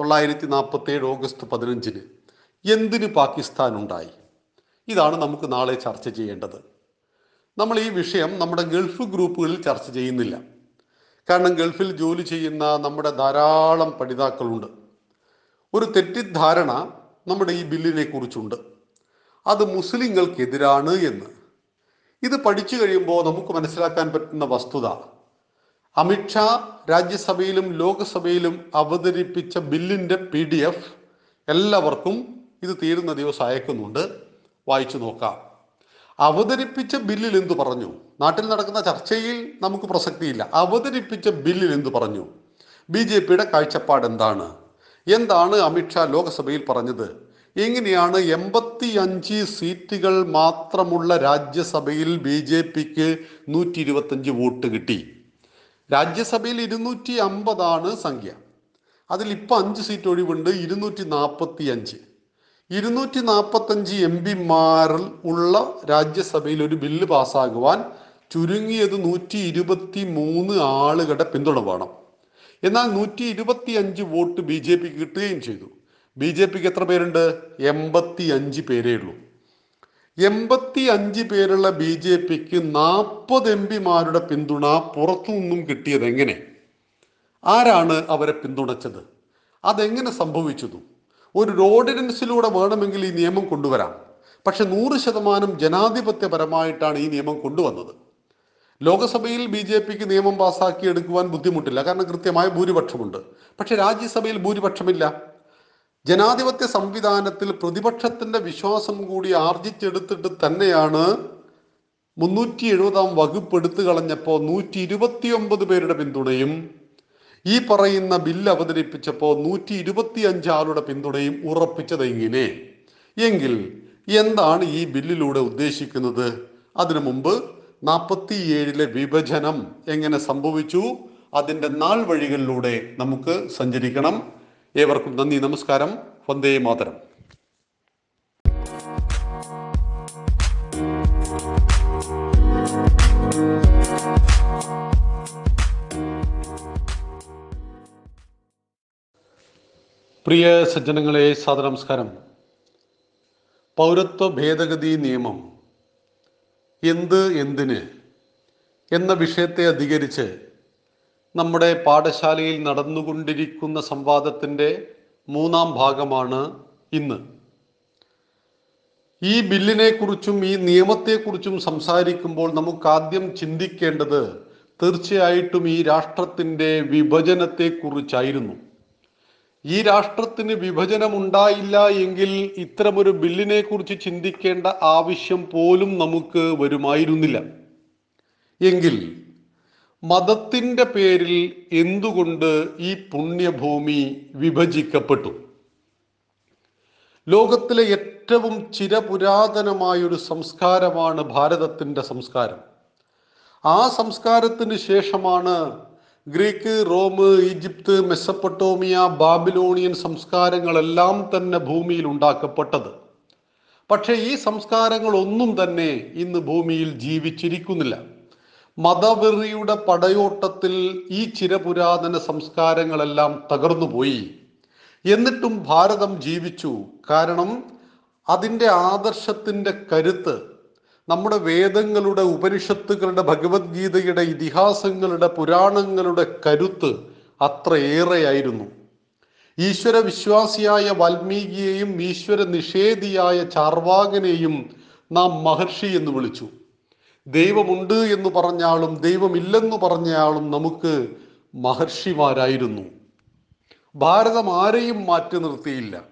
തൊള്ളായിരത്തി നാൽപ്പത്തി ഏഴ് ഓഗസ്റ്റ് പതിനഞ്ചിന്. എന്തിന് പാകിസ്ഥാൻ ഉണ്ടായി? ഇതാണ് നമുക്ക് നാളെ ചർച്ച ചെയ്യേണ്ടത്. നമ്മൾ ഈ വിഷയം നമ്മുടെ ഗൾഫ് ഗ്രൂപ്പുകളിൽ ചർച്ച ചെയ്യുന്നില്ല. കാരണം ഗൾഫിൽ ജോലി ചെയ്യുന്ന നമ്മുടെ ധാരാളം പഠിതാക്കളുണ്ട്. ഒരു തെറ്റിദ്ധാരണ നമ്മുടെ ഈ ബില്ലിനെ കുറിച്ചുണ്ട്. അത് മുസ്ലിങ്ങൾക്കെതിരാണ് എന്ന്. ഇത് പഠിച്ചു കഴിയുമ്പോൾ നമുക്ക് മനസ്സിലാക്കാൻ പറ്റുന്ന വസ്തുത. അമിത്ഷാ രാജ്യസഭയിലും ലോക്സഭയിലും അവതരിപ്പിച്ച ബില്ലിന്റെ പി എല്ലാവർക്കും ഇത് തീരുന്ന ദിവസം അയക്കുന്നുണ്ട്. വായിച്ചു നോക്കാം. അവതരിപ്പിച്ച ബില്ലിൽ എന്തു പറഞ്ഞു? നാട്ടിൽ നടക്കുന്ന ചർച്ചയിൽ നമുക്ക് പ്രസക്തിയില്ല. അവതരിപ്പിച്ച ബില്ലിൽ എന്തു പറഞ്ഞു? ബി ജെ പിയുടെ കാഴ്ചപ്പാട് എന്താണ്? എന്താണ് അമിത്ഷാ ലോക്സഭയിൽ പറഞ്ഞത്? എങ്ങനെയാണ് എൺപത്തി അഞ്ച് സീറ്റുകൾ മാത്രമുള്ള രാജ്യസഭയിൽ ബി ജെ പിക്ക് നൂറ്റി ഇരുപത്തഞ്ച് വോട്ട് കിട്ടി? രാജ്യസഭയിൽ ഇരുന്നൂറ്റി അമ്പതാണ് സംഖ്യ. അതിൽ ഇപ്പം അഞ്ച് സീറ്റ് ഒഴിവുണ്ട് ഇരുന്നൂറ്റി നാൽപ്പത്തി അഞ്ച് ഇരുന്നൂറ്റി നാൽപ്പത്തഞ്ച് എം പിമാരിൽ ഉള്ള രാജ്യസഭയിൽ ഒരു ബില്ല് പാസ്സാകുവാൻ ചുരുങ്ങിയത് നൂറ്റി ഇരുപത്തി മൂന്ന് ആളുകളുടെ പിന്തുണ വേണം. എന്നാൽ നൂറ്റി ഇരുപത്തി അഞ്ച് വോട്ട് ബി ജെ പിക്ക് കിട്ടുകയും ചെയ്തു. ബി ജെ പിക്ക് എത്ര പേരുണ്ട്? എൺപത്തി അഞ്ച് പേരേ ഉള്ളൂ. എൺപത്തി അഞ്ച് പേരുള്ള ബി ജെ പിക്ക് നാൽപ്പത് എം പിമാരുടെ പിന്തുണ പുറത്തു നിന്നും കിട്ടിയത് എങ്ങനെ? ആരാണ് അവരെ പിന്തുണച്ചത്? അതെങ്ങനെ സംഭവിച്ചതു? ഒരു ഓർഡിനൻസിലൂടെ വേണമെങ്കിൽ ഈ നിയമം കൊണ്ടുവരാം. പക്ഷെ നൂറ് ശതമാനം ജനാധിപത്യപരമായിട്ടാണ് ഈ നിയമം കൊണ്ടുവന്നത്. ലോകസഭയിൽ ബി ജെ പിക്ക് നിയമം പാസാക്കി എടുക്കുവാൻ ബുദ്ധിമുട്ടില്ല. കാരണം കൃത്യമായ ഭൂരിപക്ഷമുണ്ട്. പക്ഷെ രാജ്യസഭയിൽ ഭൂരിപക്ഷമില്ല. ജനാധിപത്യ സംവിധാനത്തിൽ പ്രതിപക്ഷത്തിന്റെ വിശ്വാസം കൂടി ആർജിച്ചെടുത്തിട്ട് തന്നെയാണ് മുന്നൂറ്റി എഴുപതാം വകുപ്പ് എടുത്തു കളഞ്ഞപ്പോൾ നൂറ്റി ഇരുപത്തിയൊമ്പത് പേരുടെ പിന്തുണയും ഈ പറയുന്ന ബില്ല് അവതരിപ്പിച്ചപ്പോൾ നൂറ്റി ഇരുപത്തി അഞ്ച് ആളുടെ പിന്തുണയും ഉറപ്പിച്ചത് എങ്ങനെ എങ്കിൽ എന്താണ് ഈ ബില്ലിലൂടെ ഉദ്ദേശിക്കുന്നത്? അതിനു മുമ്പ് നാൽപ്പത്തി ഏഴിലെ വിഭജനം എങ്ങനെ സംഭവിച്ചു? അതിന്റെ നാൾ വഴികളിലൂടെ നമുക്ക് സഞ്ചരിക്കണം. ഏവർക്കും നന്ദി നമസ്കാരം. വന്ദേ മാതരം. പ്രിയ സജ്ജനങ്ങളെ സാദനമസ്കാരം പൗരത്വ ഭേദഗതി നിയമം എന്ത് എന്തിന് എന്ന വിഷയത്തെ അധികരിച്ച് നമ്മുടെ പാഠശാലയിൽ നടന്നുകൊണ്ടിരിക്കുന്ന സംവാദത്തിന്റെ മൂന്നാം ഭാഗമാണ് ഇന്ന്. ഈ ബില്ലിനെക്കുറിച്ചും ഈ നിയമത്തെക്കുറിച്ചും സംസാരിക്കുമ്പോൾ നമുക്ക് ആദ്യം ചിന്തിക്കേണ്ടത് തീർച്ചയായിട്ടും ഈ രാഷ്ട്രത്തിന്റെ വിഭജനത്തെക്കുറിച്ചായിരുന്നു. ഈ രാഷ്ട്രത്തിന് വിഭജനമുണ്ടായില്ല എങ്കിൽ ഇത്തരമൊരു ബില്ലിനെ കുറിച്ച് ചിന്തിക്കേണ്ട ആവശ്യം പോലും നമുക്ക് വരുമായിരുന്നില്ല. എങ്കിൽ മതത്തിന്റെ പേരിൽ എന്തുകൊണ്ട് ഈ പുണ്യഭൂമി വിഭജിക്കപ്പെട്ടു? ലോകത്തിലെ ഏറ്റവും ചിരപുരാതനമായൊരു സംസ്കാരമാണ് ഭാരതത്തിന്റെ സംസ്കാരം. ആ സംസ്കാരത്തിന് ശേഷമാണ് Greek Rome Egypt Mesopotamia Babylonian സംസ്കാരങ്ങളെല്ലാം തന്നെ ഭൂമിയിൽ ഉണ്ടാക്കപ്പെട്ടത്. പക്ഷേ ഈ സംസ്കാരങ്ങളൊന്നും തന്നെ ഇന്ന് ഭൂമിയിൽ ജീവിച്ചിരിക്കുന്നില്ല. മതവെറിയുടെ പടയോട്ടത്തിൽ ഈ ചിരപുരാതന സംസ്കാരങ്ങളെല്ലാം തകർന്നുപോയി. എന്നിട്ടും ഭാരതം ജീവിച്ചു. കാരണം അതിന്റെ ആദർശത്തിന്റെ കരുത്ത് നമ്മുടെ വേദങ്ങളുടെ ഉപനിഷത്തുകളുടെ ഭഗവത്ഗീതയുടെ ഇതിഹാസങ്ങളുടെ പുരാണങ്ങളുടെ കരുത്ത് അത്രയേറെയായിരുന്നു. ഈശ്വര വിശ്വാസിയായ വാൽമീകിയെയും ഈശ്വര നിഷേധിയായ ചാർവാകനെയും നാം മഹർഷി എന്ന് വിളിച്ചു. ദൈവമുണ്ട് എന്ന് പറഞ്ഞാലും ദൈവമില്ലെന്ന് പറഞ്ഞാലും നമുക്ക് മഹർഷിമാരായിരുന്നു. ഭാരതം ആരെയും മാറ്റി നിർത്തിയില്ല.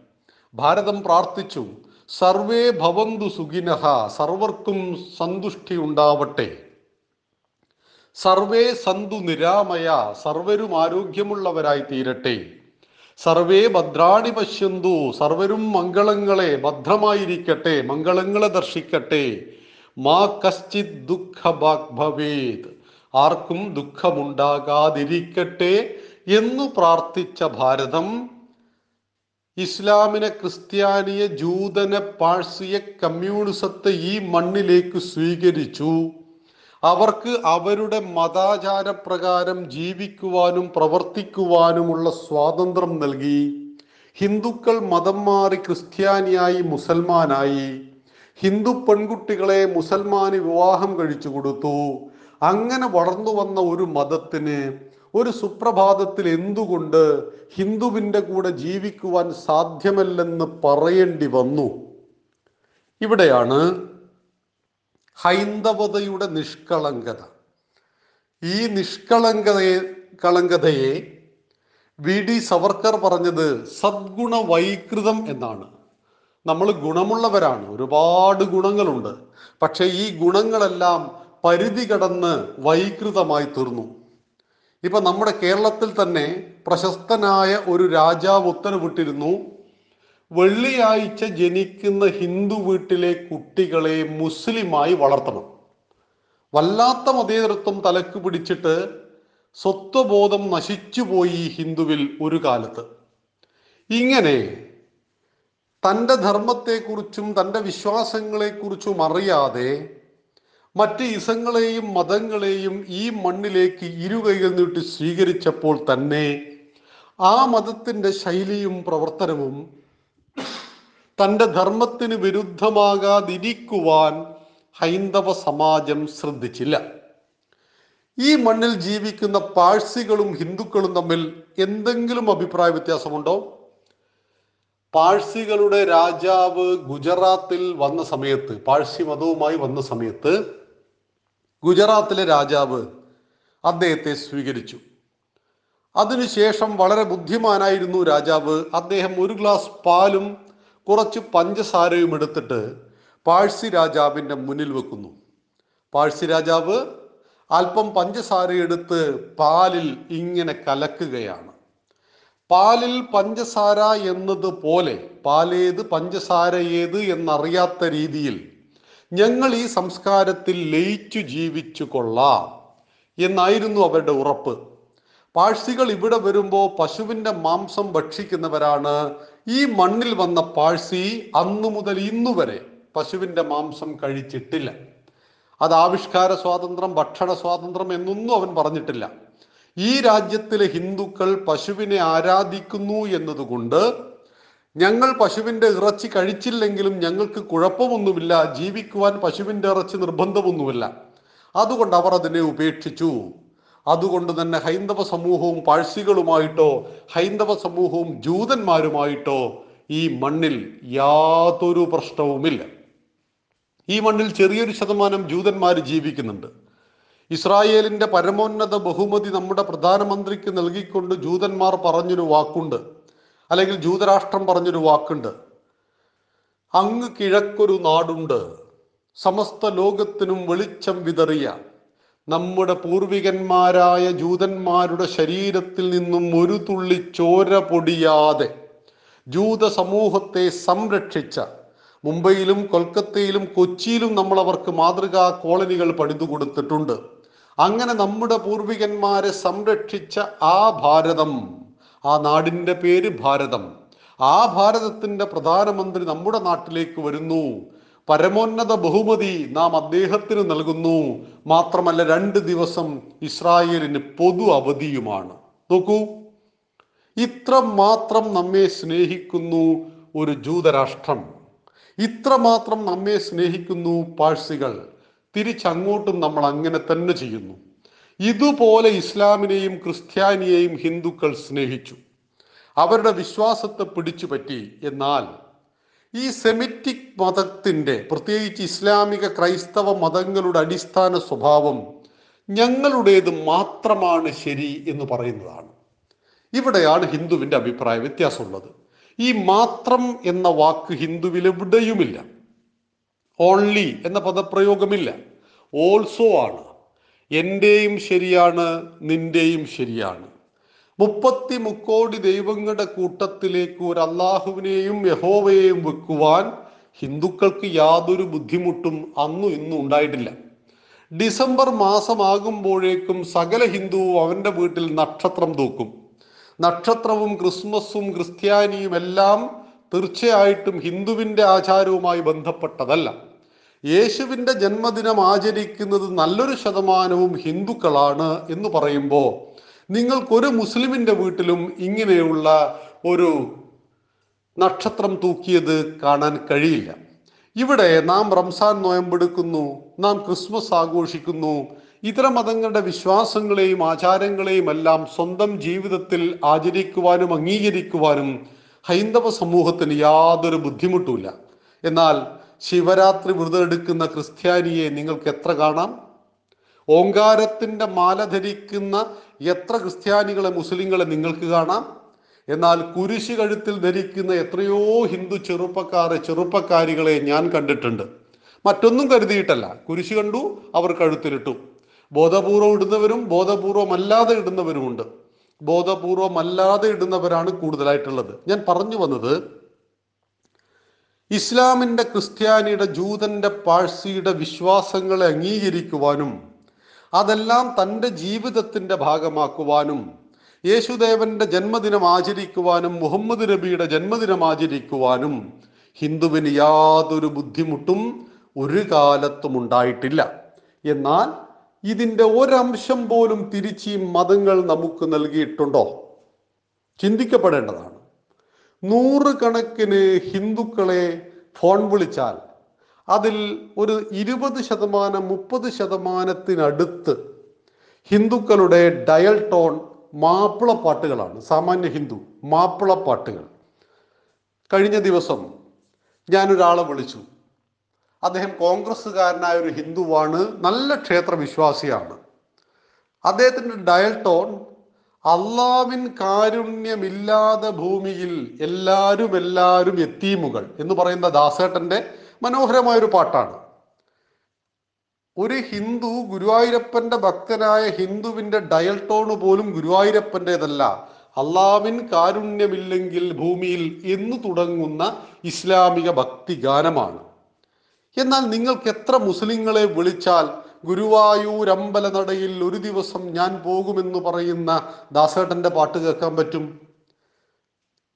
ഭാരതം പ്രാർത്ഥിച്ചു. സർവേ ഭവന്തു സുഖിനഹ സർവർക്കും സന്തുഷ്ടി ഉണ്ടാവട്ടെ. സർവേ സന്തു നിരാമയ സർവരും ആരോഗ്യമുള്ളവരായി തീരട്ടെ. സർവേ ഭദ്രാണി പശ്യന്തു സർവരും മംഗളങ്ങളെ ഭദ്രമായിരിക്കട്ടെ മംഗളങ്ങളെ ദർശിക്കട്ടെ. മാ കശ്ചിത് ദുഃഖ ഭവേത് ആർക്കും ദുഃഖമുണ്ടാകാതിരിക്കട്ടെ എന്നു പ്രാർത്ഥിച്ച ഭാരതം ഇസ്ലാമിനെ ക്രിസ്ത്യാനിയെ ജൂതനെ പാഴ്സിയെ കമ്മ്യൂണിസത്തെ ഈ മണ്ണിലേക്ക് സ്വീകരിച്ചു. അവർക്ക് അവരുടെ മതാചാരപ്രകാരം ജീവിക്കുവാനും പ്രവർത്തിക്കുവാനുമുള്ള സ്വാതന്ത്ര്യം നൽകി. ഹിന്ദുക്കൾ മതം മാറി ക്രിസ്ത്യാനിയായി മുസൽമാനായി. ഹിന്ദു പെൺകുട്ടികളെ മുസൽമാന് വിവാഹം കഴിച്ചു കൊടുത്തു. അങ്ങനെ വളർന്നു വന്ന ഒരു മതത്തിന് ഒരു സുപ്രഭാതത്തിൽ എന്തുകൊണ്ട് ഹിന്ദുവിന്റെ കൂടെ ജീവിക്കുവാൻ സാധ്യമല്ലെന്ന് പറയേണ്ടി വന്നു. ഇവിടെയാണ് ഹൈന്ദവതയുടെ നിഷ്കളങ്കത. ഈ നിഷ്കളങ്കതയെ കളങ്കതയെ വി. ഡി. സവർക്കർ പറഞ്ഞത് സദ്ഗുണ വൈകൃതം എന്നാണ്. നമ്മൾ ഗുണമുള്ളവരാണ് ഒരുപാട് ഗുണങ്ങളുണ്ട്. പക്ഷേ ഈ ഗുണങ്ങളെല്ലാം പരിധി കടന്ന് വൈകൃതമായി തീർന്നു. ഇപ്പൊ നമ്മുടെ കേരളത്തിൽ തന്നെ പ്രശസ്തനായ ഒരു രാജാവ് ഉത്തരവിട്ടിരുന്നു. വെള്ളിയാഴ്ച ജനിക്കുന്ന ഹിന്ദു വീട്ടിലെ കുട്ടികളെ മുസ്ലിമായി വളർത്തണം. വല്ലാത്ത മതേതൃത്വം തലക്ക് പിടിച്ചിട്ട് സ്വത്വബോധം നശിച്ചുപോയി ഹിന്ദുവിൽ ഒരു കാലത്ത്. ഇങ്ങനെ തന്റെ ധർമ്മത്തെക്കുറിച്ചും തന്റെ വിശ്വാസങ്ങളെക്കുറിച്ചും അറിയാതെ മറ്റ് ഇസങ്ങളെയും മതങ്ങളെയും ഈ മണ്ണിലേക്ക് ഇരുകൈകൾ നീട്ടി സ്വീകരിച്ചപ്പോൾ തന്നെ ആ മതത്തിന്റെ ശൈലിയും പ്രവർത്തനവും തന്റെ ധർമ്മത്തിന് വിരുദ്ധമാകാതിരിക്കുവാൻ ഹൈന്ദവ സമാജം ശ്രദ്ധിച്ചില്ല. ഈ മണ്ണിൽ ജീവിക്കുന്ന പാഴ്സികളും ഹിന്ദുക്കളും തമ്മിൽ എന്തെങ്കിലും അഭിപ്രായ വ്യത്യാസമുണ്ടോ? പാഴ്സികളുടെ രാജാവ് ഗുജറാത്തിൽ വന്ന സമയത്ത് പാഴ്സി മതവുമായി വന്ന സമയത്ത് ഗുജറാത്തിലെ രാജാവ് അദ്ദേഹത്തെ സ്വീകരിച്ചു. അതിനുശേഷം വളരെ ബുദ്ധിമാനായിരുന്നു രാജാവ്. അദ്ദേഹം ഒരു ഗ്ലാസ് പാലും കുറച്ച് പഞ്ചസാരയും എടുത്തിട്ട് പാഴ്സി രാജാവിന്റെ മുന്നിൽ വെക്കുന്നു. പാഴ്സി രാജാവ് അല്പം പഞ്ചസാര എടുത്ത് പാലിൽ ഇങ്ങനെ കലക്കുകയാണ്. പാലിൽ പഞ്ചസാര എന്നതുപോലെ പാലേത് പഞ്ചസാര ഏത് എന്നറിയാത്ത രീതിയിൽ ഞങ്ങൾ ഈ സംസ്കാരത്തിൽ ലയിച്ചു ജീവിച്ചു കൊള്ളാം എന്നായിരുന്നു അവരുടെ ഉറപ്പ്. പാഴ്സികൾ ഇവിടെ വരുമ്പോൾ പശുവിന്റെ മാംസം ഭക്ഷിക്കുന്നവരാണ്. ഈ മണ്ണിൽ വന്ന പാഴ്സി അന്നു മുതൽ ഇന്നു വരെ പശുവിന്റെ മാംസം കഴിച്ചിട്ടില്ല. അത് ആവിഷ്കാര സ്വാതന്ത്ര്യം ഭക്ഷണ സ്വാതന്ത്ര്യം എന്നൊന്നും അവൻ പറഞ്ഞിട്ടില്ല. ഈ രാജ്യത്തിലെ ഹിന്ദുക്കൾ പശുവിനെ ആരാധിക്കുന്നു എന്നതുകൊണ്ട് ഞങ്ങൾ പശുവിന്റെ ഇറച്ചി കഴിച്ചില്ലെങ്കിലും ഞങ്ങൾക്ക് കുഴപ്പമൊന്നുമില്ല ജീവിക്കുവാൻ പശുവിന്റെ ഇറച്ചി നിർബന്ധമൊന്നുമില്ല. അതുകൊണ്ട് അവർ അതിനെ ഉപേക്ഷിച്ചു. അതുകൊണ്ട് തന്നെ ഹൈന്ദവ സമൂഹവും പാഴ്സികളുമായിട്ടോ ഹൈന്ദവ സമൂഹവും ജൂതന്മാരുമായിട്ടോ ഈ മണ്ണിൽ യാതൊരു പ്രശ്നവുമില്ല. ഈ മണ്ണിൽ ചെറിയൊരു ശതമാനം ജൂതന്മാർ ജീവിക്കുന്നുണ്ട്. ഇസ്രായേലിന്റെ പരമോന്നത ബഹുമതി നമ്മുടെ പ്രധാനമന്ത്രിക്ക് നൽകിക്കൊണ്ട് ജൂതന്മാർ പറഞ്ഞൊരു വാക്കുണ്ട്. അല്ലെങ്കിൽ ജൂതരാഷ്ട്രം പറഞ്ഞൊരു വാക്കുണ്ട്. അങ്ങ് കിഴക്കൊരു നാടുണ്ട്. സമസ്ത ലോകത്തിനും വെളിച്ചം വിതറിയ നമ്മുടെ പൂർവികന്മാരായ ജൂതന്മാരുടെ ശരീരത്തിൽ നിന്നും ഒരു തുള്ളി ചോര പൊടിയാതെ ജൂത സമൂഹത്തെ സംരക്ഷിച്ച മുംബൈയിലും കൊൽക്കത്തയിലും കൊച്ചിയിലും നമ്മൾ അവർക്ക് മാതൃകാ കോളനികൾ പണിതു കൊടുത്തിട്ടുണ്ട്. അങ്ങനെ നമ്മുടെ പൂർവികന്മാരെ സംരക്ഷിച്ച ആ ഭാരതം ആ നാടിന്റെ പേര് ഭാരതം. ആ ഭാരതത്തിന്റെ പ്രധാനമന്ത്രി നമ്മുടെ നാട്ടിലേക്ക് വരുന്നു. പരമോന്നത ബഹുമതി നാം അദ്ദേഹത്തിന് നൽകുന്നു. മാത്രമല്ല രണ്ട് ദിവസം ഇസ്രായേലിന് പൊതു അവധിയുമാണ്. നോക്കൂ. ഇത്ര മാത്രം നമ്മെ സ്നേഹിക്കുന്നു ഒരു ജൂതരാഷ്ട്രം. ഇത്ര മാത്രം നമ്മെ സ്നേഹിക്കുന്നു പാഴ്സികൾ. തിരിച്ചങ്ങോട്ടും നമ്മൾ അങ്ങനെ തന്നെ ചെയ്യുന്നു. ഇതുപോലെ ഇസ്ലാമിനെയും ക്രിസ്ത്യാനിയെയും ഹിന്ദുക്കൾ സ്നേഹിച്ചു. അവരുടെ വിശ്വാസത്തെ പിടിച്ചു പറ്റി. എന്നാൽ ഈ സെമിറ്റിക് മതത്തിന്റെ പ്രത്യേകിച്ച് ഇസ്ലാമിക ക്രൈസ്തവ മതങ്ങളുടെ അടിസ്ഥാന സ്വഭാവം ഞങ്ങളുടേത് മാത്രമാണ് ശരി എന്ന് പറയുന്നതാണ്. ഇവിടെയാണ് ഹിന്ദുവിന്റെ അഭിപ്രായ വ്യത്യാസമുള്ളത്. ഈ മാത്രം എന്ന വാക്ക് ഹിന്ദുവിൽ എവിടെയുമില്ല. ഓൺലി എന്ന പദപ്രയോഗമില്ല. ഓൾസോ ആണ്. എന്റെയും ശരിയാണ് നിന്റെയും ശരിയാണ്. മുപ്പത്തി മുക്കോടി ദൈവങ്ങളുടെ കൂട്ടത്തിലേക്ക് ഒരു അള്ളാഹുവിനെയും യഹോവയെയും വെക്കുവാൻ ഹിന്ദുക്കൾക്ക് യാതൊരു ബുദ്ധിമുട്ടും അന്നും ഇന്നും ഉണ്ടായിട്ടില്ല. ഡിസംബർ മാസമാകുമ്പോഴേക്കും സകല ഹിന്ദുവും അവന്റെ വീട്ടിൽ നക്ഷത്രം തൂക്കും. നക്ഷത്രവും ക്രിസ്മസും ക്രിസ്ത്യാനിയും എല്ലാം തീർച്ചയായിട്ടും ഹിന്ദുവിന്റെ ആചാരവുമായി ബന്ധപ്പെട്ടതല്ല. യേശുവിന്റെ ജന്മദിനം ആചരിക്കുന്നത് നല്ലൊരു ശതമാനവും ഹിന്ദുക്കളാണ് എന്ന് പറയുമ്പോൾ നിങ്ങൾക്കൊരു മുസ്ലിമിന്റെ വീട്ടിലും ഇങ്ങനെയുള്ള ഒരു നക്ഷത്രം തൂക്കിയത് കാണാൻ കഴിയില്ല. ഇവിടെ നാം റംസാൻ നോയമ്പെടുക്കുന്നു നാം ക്രിസ്മസ് ആഘോഷിക്കുന്നു. ഇതര മതങ്ങളുടെ വിശ്വാസങ്ങളെയും ആചാരങ്ങളെയും എല്ലാം സ്വന്തം ജീവിതത്തിൽ ആചരിക്കുവാനും അംഗീകരിക്കുവാനും ഹൈന്ദവ സമൂഹത്തിന് യാതൊരു ബുദ്ധിമുട്ടുമില്ല. എന്നാൽ ശിവരാത്രി വ്രതം എടുക്കുന്ന ക്രിസ്ത്യാനിയെ നിങ്ങൾക്ക് എത്ര കാണാം? ഓങ്കാരത്തിന്റെ മാല ധരിക്കുന്ന എത്ര ക്രിസ്ത്യാനികളെ മുസ്ലിങ്ങളെ നിങ്ങൾക്ക് കാണാം? എന്നാൽ കുരിശ് കഴുത്തിൽ ധരിക്കുന്ന എത്രയോ ഹിന്ദു ചെറുപ്പക്കാരെ ചെറുപ്പക്കാരികളെ ഞാൻ കണ്ടിട്ടുണ്ട്. മറ്റൊന്നും കരുതിയിട്ടല്ല. കുരിശ് കണ്ടു അവർ കഴുത്തിലിട്ടു. ബോധപൂർവം ഇടുന്നവരും ബോധപൂർവമല്ലാതെ ഇടുന്നവരുമുണ്ട്. ബോധപൂർവമല്ലാതെ ഇടുന്നവരാണ് കൂടുതലായിട്ടുള്ളത്. ഞാൻ പറഞ്ഞു വന്നത് ഇസ്ലാമിന്റെ ക്രിസ്ത്യാനിയുടെ ജൂതന്റെ പാഴ്സിയുടെ വിശ്വാസങ്ങളെ അംഗീകരിക്കുവാനും അതെല്ലാം തന്റെ ജീവിതത്തിന്റെ ഭാഗമാക്കുവാനും യേശുദേവന്റെ ജന്മദിനം ആചരിക്കുവാനും മുഹമ്മദ് നബിയുടെ ജന്മദിനം ആചരിക്കുവാനും ഹിന്ദുവിന് യാതൊരു ബുദ്ധിമുട്ടും ഒരു കാലത്തും ഉണ്ടായിട്ടില്ല. എന്നാൽ ഇതിന്റെ ഒരംശം പോലും തിരിച്ച് മതങ്ങൾ നമുക്ക് നൽകിയിട്ടുണ്ടോ? ചിന്തിക്കപ്പെടേണ്ടതാണ്. നൂറുകണക്കിന് ഹിന്ദുക്കളെ ഫോൺ വിളിച്ചാൽ അതിൽ ഒരു ഇരുപത് ശതമാനം മുപ്പത് ശതമാനത്തിനടുത്ത് ഹിന്ദുക്കളുടെ ഡയൽ ടോൺ മാപ്പിളപ്പാട്ടുകളാണ്. സാമാന്യ ഹിന്ദു മാപ്പിളപ്പാട്ടുകൾ. കഴിഞ്ഞ ദിവസം ഞാനൊരാളെ വിളിച്ചു. അദ്ദേഹം കോൺഗ്രസ്സുകാരനായ ഒരു ഹിന്ദുവാണ് നല്ല ക്ഷേത്ര വിശ്വാസിയാണ് അദ്ദേഹത്തിന്റെ ഡയൽ ടോൺ അള്ളാവിൻ കാരുണ്യമില്ലാതെ ഭൂമിയിൽ എല്ലാവരും എല്ലാവരും എത്തീമുകൾ എന്ന് പറയുന്ന ദാസേട്ടന്റെ മനോഹരമായൊരു പാട്ടാണ്. ഒരു ഹിന്ദു ഗുരുവായൂരപ്പന്റെ ഭക്തനായ ഹിന്ദുവിന്റെ ഡയൽ ടോണ് പോലും ഗുരുവായൂരപ്പന്റെതല്ല. അള്ളാവിൻ കാരുണ്യമില്ലെങ്കിൽ ഭൂമിയിൽ എന്ന് തുടങ്ങുന്ന ഇസ്ലാമിക ഭക്തി ഗാനമാണ് എന്നാൽ നിങ്ങൾക്ക് എത്ര മുസ്ലിങ്ങളെ വിളിച്ചാൽ ഗുരുവായൂർ അമ്പലനടയിൽ ഒരു ദിവസം ഞാൻ പോകുമെന്ന് പറയുന്ന ദാസേട്ടന്റെ പാട്ട് കേൾക്കാൻ പറ്റും?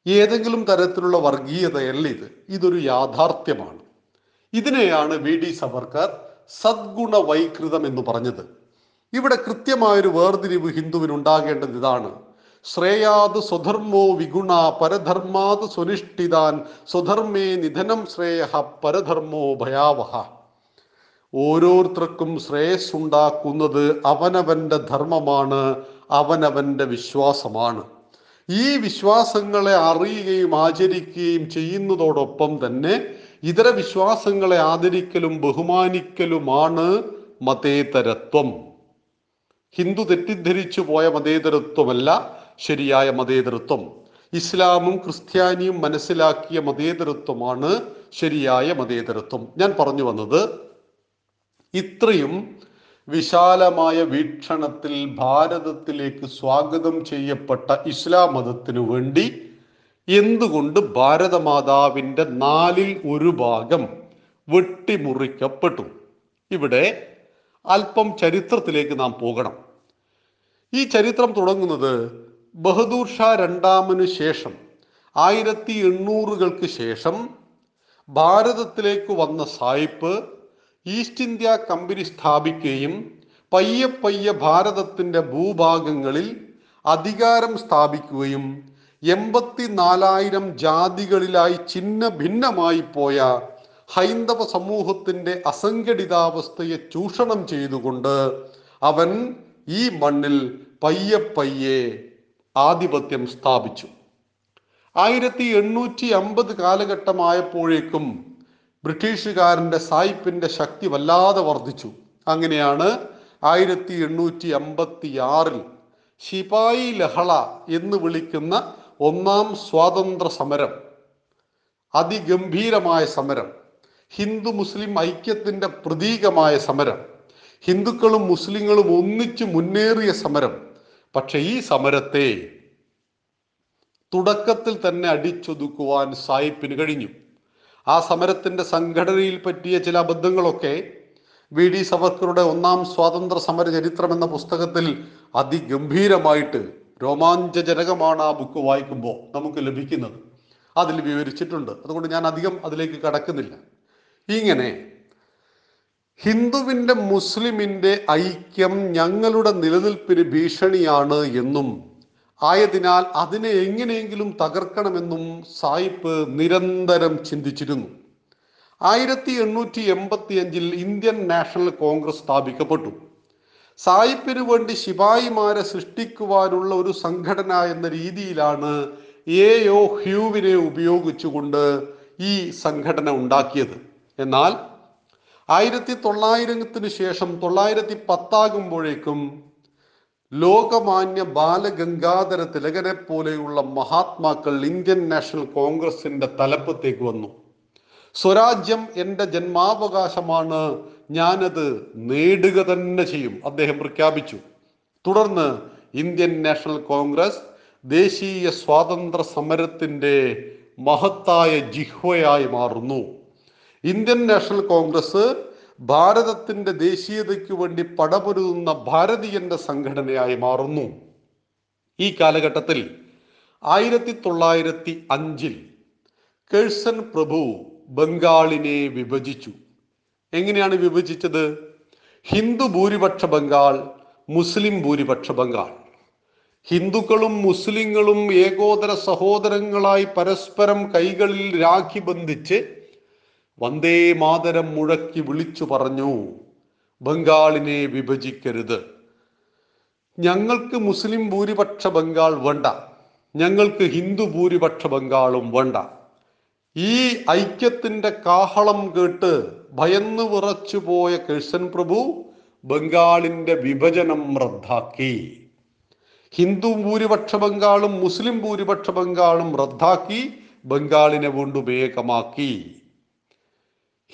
ഏതെങ്കിലും തരത്തിലുള്ള വർഗീയതയല്ല ഇത്. ഇതൊരു യാഥാർത്ഥ്യമാണ്. ഇതിനെയാണ് വി ഡി സവർക്കർ സദ്ഗുണ വൈകൃതം എന്ന് പറഞ്ഞത്. ഇവിടെ കൃത്യമായൊരു വേർതിരിവ് ഹിന്ദുവിന് ഉണ്ടാകേണ്ടത് ഇതാണ്. ശ്രേയാത് സ്വധർമ്മോ വിഗുണ പരധർമാത് സ്വനിഷ്ഠിതാൻ സ്വധർമ്മേ നിധനം ശ്രേയ പരധർമ്മോ ഭയാവഹ. ഓരോരുത്തർക്കും ശ്രേയസ് ഉണ്ടാക്കുന്നത് അവനവന്റെ ധർമ്മമാണ് അവനവന്റെ വിശ്വാസമാണ്. ഈ വിശ്വാസങ്ങളെ അറിയുകയും ആചരിക്കുകയും ചെയ്യുന്നതോടൊപ്പം തന്നെ ഇതര വിശ്വാസങ്ങളെ ആദരിക്കലും ബഹുമാനിക്കലുമാണ് മതേതരത്വം. ഹിന്ദു തെറ്റിദ്ധരിച്ചു പോയ മതേതരത്വമല്ല ശരിയായ മതേതരത്വം. ഇസ്ലാമും ക്രിസ്ത്യാനിയും മനസ്സിലാക്കിയ മതേതരത്വമാണ് ശരിയായ മതേതരത്വം. ഞാൻ പറഞ്ഞു വന്നത് ഇത്രയും വിശാലമായ വീക്ഷണത്തിൽ ഭാരതത്തിലേക്ക് സ്വാഗതം ചെയ്യപ്പെട്ട ഇസ്ലാം മതത്തിനു വേണ്ടി എന്തുകൊണ്ട് ഭാരതമാതാവിന്റെ നാലിൽ ഒരു ഭാഗം വെട്ടിമുറിക്കപ്പെട്ടു? ഇവിടെ അല്പം ചരിത്രത്തിലേക്ക് നാം പോകണം. ഈ ചരിത്രം തുടങ്ങുന്നത് ബഹദൂർ ഷാ രണ്ടാമന് ശേഷം ആയിരത്തി എണ്ണൂറുകൾക്ക് ശേഷം ഭാരതത്തിലേക്ക് വന്ന സായിപ്പ് ഈസ്റ്റ് ഇന്ത്യ കമ്പനി സ്ഥാപിക്കുകയും പയ്യെ പയ്യെ ഭാരതത്തിന്റെ ഭൂഭാഗങ്ങളിൽ അധികാരം സ്ഥാപിക്കുകയും എൺപത്തിനാലായിരം ജാതികളിലായി ചിഹ്ന ഭിന്നമായി പോയ ഹൈന്ദവ സമൂഹത്തിന്റെ അസംഘടിതാവസ്ഥയെ ചൂഷണം ചെയ്തുകൊണ്ട് അവൻ ഈ മണ്ണിൽ പയ്യെ പയ്യെ ആധിപത്യം സ്ഥാപിച്ചു. ആയിരത്തി എണ്ണൂറ്റി അമ്പത് കാലഘട്ടമായപ്പോഴേക്കും ബ്രിട്ടീഷുകാരന്റെ സായിപ്പിന്റെ ശക്തി വല്ലാതെ വർദ്ധിച്ചു. അങ്ങനെയാണ് ആയിരത്തി എണ്ണൂറ്റി അമ്പത്തി ആറിൽ ശിപായി ലഹള എന്ന് വിളിക്കുന്ന ഒന്നാം സ്വാതന്ത്ര്യ സമരം അതിഗംഭീരമായ സമരം ഹിന്ദു മുസ്ലിം ഐക്യത്തിന്റെ പ്രതീകമായ സമരം ഹിന്ദുക്കളും മുസ്ലിങ്ങളും ഒന്നിച്ചു മുന്നേറിയ സമരം. പക്ഷെ ഈ സമരത്തെ തുടക്കത്തിൽ തന്നെ അടിച്ചൊതുക്കുവാൻ സായിപ്പിന് കഴിഞ്ഞു. ആ സമരത്തിന്റെ സംഘടനയിൽ പറ്റിയ ചില അബദ്ധങ്ങളൊക്കെ വി ഡി സവർക്കറുടെ ഒന്നാം സ്വാതന്ത്ര്യ സമര ചരിത്രം എന്ന പുസ്തകത്തിൽ അതിഗംഭീരമായിട്ട് രോമാഞ്ചജനകമാണ് ആ ബുക്ക് വായിക്കുമ്പോൾ നമുക്ക് ലഭിക്കുന്നത്. അതിൽ വിവരിച്ചിട്ടുണ്ട്. അതുകൊണ്ട് ഞാൻ അധികം അതിലേക്ക് കടക്കുന്നില്ല. ഇങ്ങനെ ഹിന്ദുവിന്റെ മുസ്ലിമിന്റെ ഐക്യം ഞങ്ങളുടെ നിലനിൽപ്പിന് ഭീഷണിയാണ് എന്നും ആയതിനാൽ അതിനെ എങ്ങനെയെങ്കിലും തകർക്കണമെന്നും സായിപ്പ് നിരന്തരം ചിന്തിച്ചിരുന്നു. ആയിരത്തി എണ്ണൂറ്റി എൺപത്തി അഞ്ചിൽ ഇന്ത്യൻ നാഷണൽ കോൺഗ്രസ് സ്ഥാപിക്കപ്പെട്ടു. സായിപ്പിനു വേണ്ടി ശിപായിമാരെ സൃഷ്ടിക്കുവാനുള്ള ഒരു സംഘടന എന്ന രീതിയിലാണ് എ ഒ ഹ്യൂവിനെ ഉപയോഗിച്ചുകൊണ്ട് ഈ സംഘടന ഉണ്ടാക്കിയത്. എന്നാൽ ആയിരത്തി തൊള്ളായിരത്തിന് ശേഷം തൊള്ളായിരത്തി പത്താകുമ്പോഴേക്കും ലോകമാന്യ ബാലഗംഗാധര തിലകനെ പോലെയുള്ള മഹാത്മാക്കൾ ഇന്ത്യൻ നാഷണൽ കോൺഗ്രസിന്റെ തലപ്പത്തേക്ക് വന്നു. സ്വരാജ്യം എന്റെ ജന്മാവകാശമാണ് ഞാനത് നേടുക തന്നെ ചെയ്യും അദ്ദേഹം പ്രഖ്യാപിച്ചു. തുടർന്ന് ഇന്ത്യൻ നാഷണൽ കോൺഗ്രസ് ദേശീയ സ്വാതന്ത്ര്യ സമരത്തിന്റെ മഹത്തായ ജിഹ്വയായി മാറുന്നു. ഇന്ത്യൻ നാഷണൽ കോൺഗ്രസ് ഭാരതത്തിന്റെ ദേശീയതയ്ക്ക് വേണ്ടി പടപൊരുതുന്ന ഭാരതീയന്റെ സംഘടനയായി മാറുന്നു. ഈ കാലഘട്ടത്തിൽ ആയിരത്തി തൊള്ളായിരത്തി അഞ്ചിൽ കേഴ്സൺ പ്രഭു ബംഗാളിനെ വിഭജിച്ചു. എങ്ങനെയാണ് വിഭജിച്ചത്? ഹിന്ദു ഭൂരിപക്ഷ ബംഗാൾ മുസ്ലിം ഭൂരിപക്ഷ ബംഗാൾ. ഹിന്ദുക്കളും മുസ്ലിങ്ങളും ഏകോദര സഹോദരങ്ങളായി പരസ്പരം കൈകളിൽ രാഖി ബന്ധിച്ച് വന്ദേ മാതരം മുഴക്കി വിളിച്ചു പറഞ്ഞു ബംഗാളിനെ വിഭജിക്കരുത്. ഞങ്ങൾക്ക് മുസ്ലിം ഭൂരിപക്ഷ ബംഗാൾ വേണ്ട. ഞങ്ങൾക്ക് ഹിന്ദു ഭൂരിപക്ഷ ബംഗാളും വേണ്ട. ഈ ഐക്യത്തിന്റെ കാഹളം കേട്ട് ഭയന്നു വിറച്ചു പോയ കൃഷ്ണൻ പ്രഭു ബംഗാളിന്റെ വിഭജനം റദ്ദാക്കി. ഹിന്ദു ഭൂരിപക്ഷ ബംഗാളും മുസ്ലിം ഭൂരിപക്ഷ ബംഗാളും റദ്ദാക്കി ബംഗാളിനെ വീണ്ടും ഏകമാക്കി.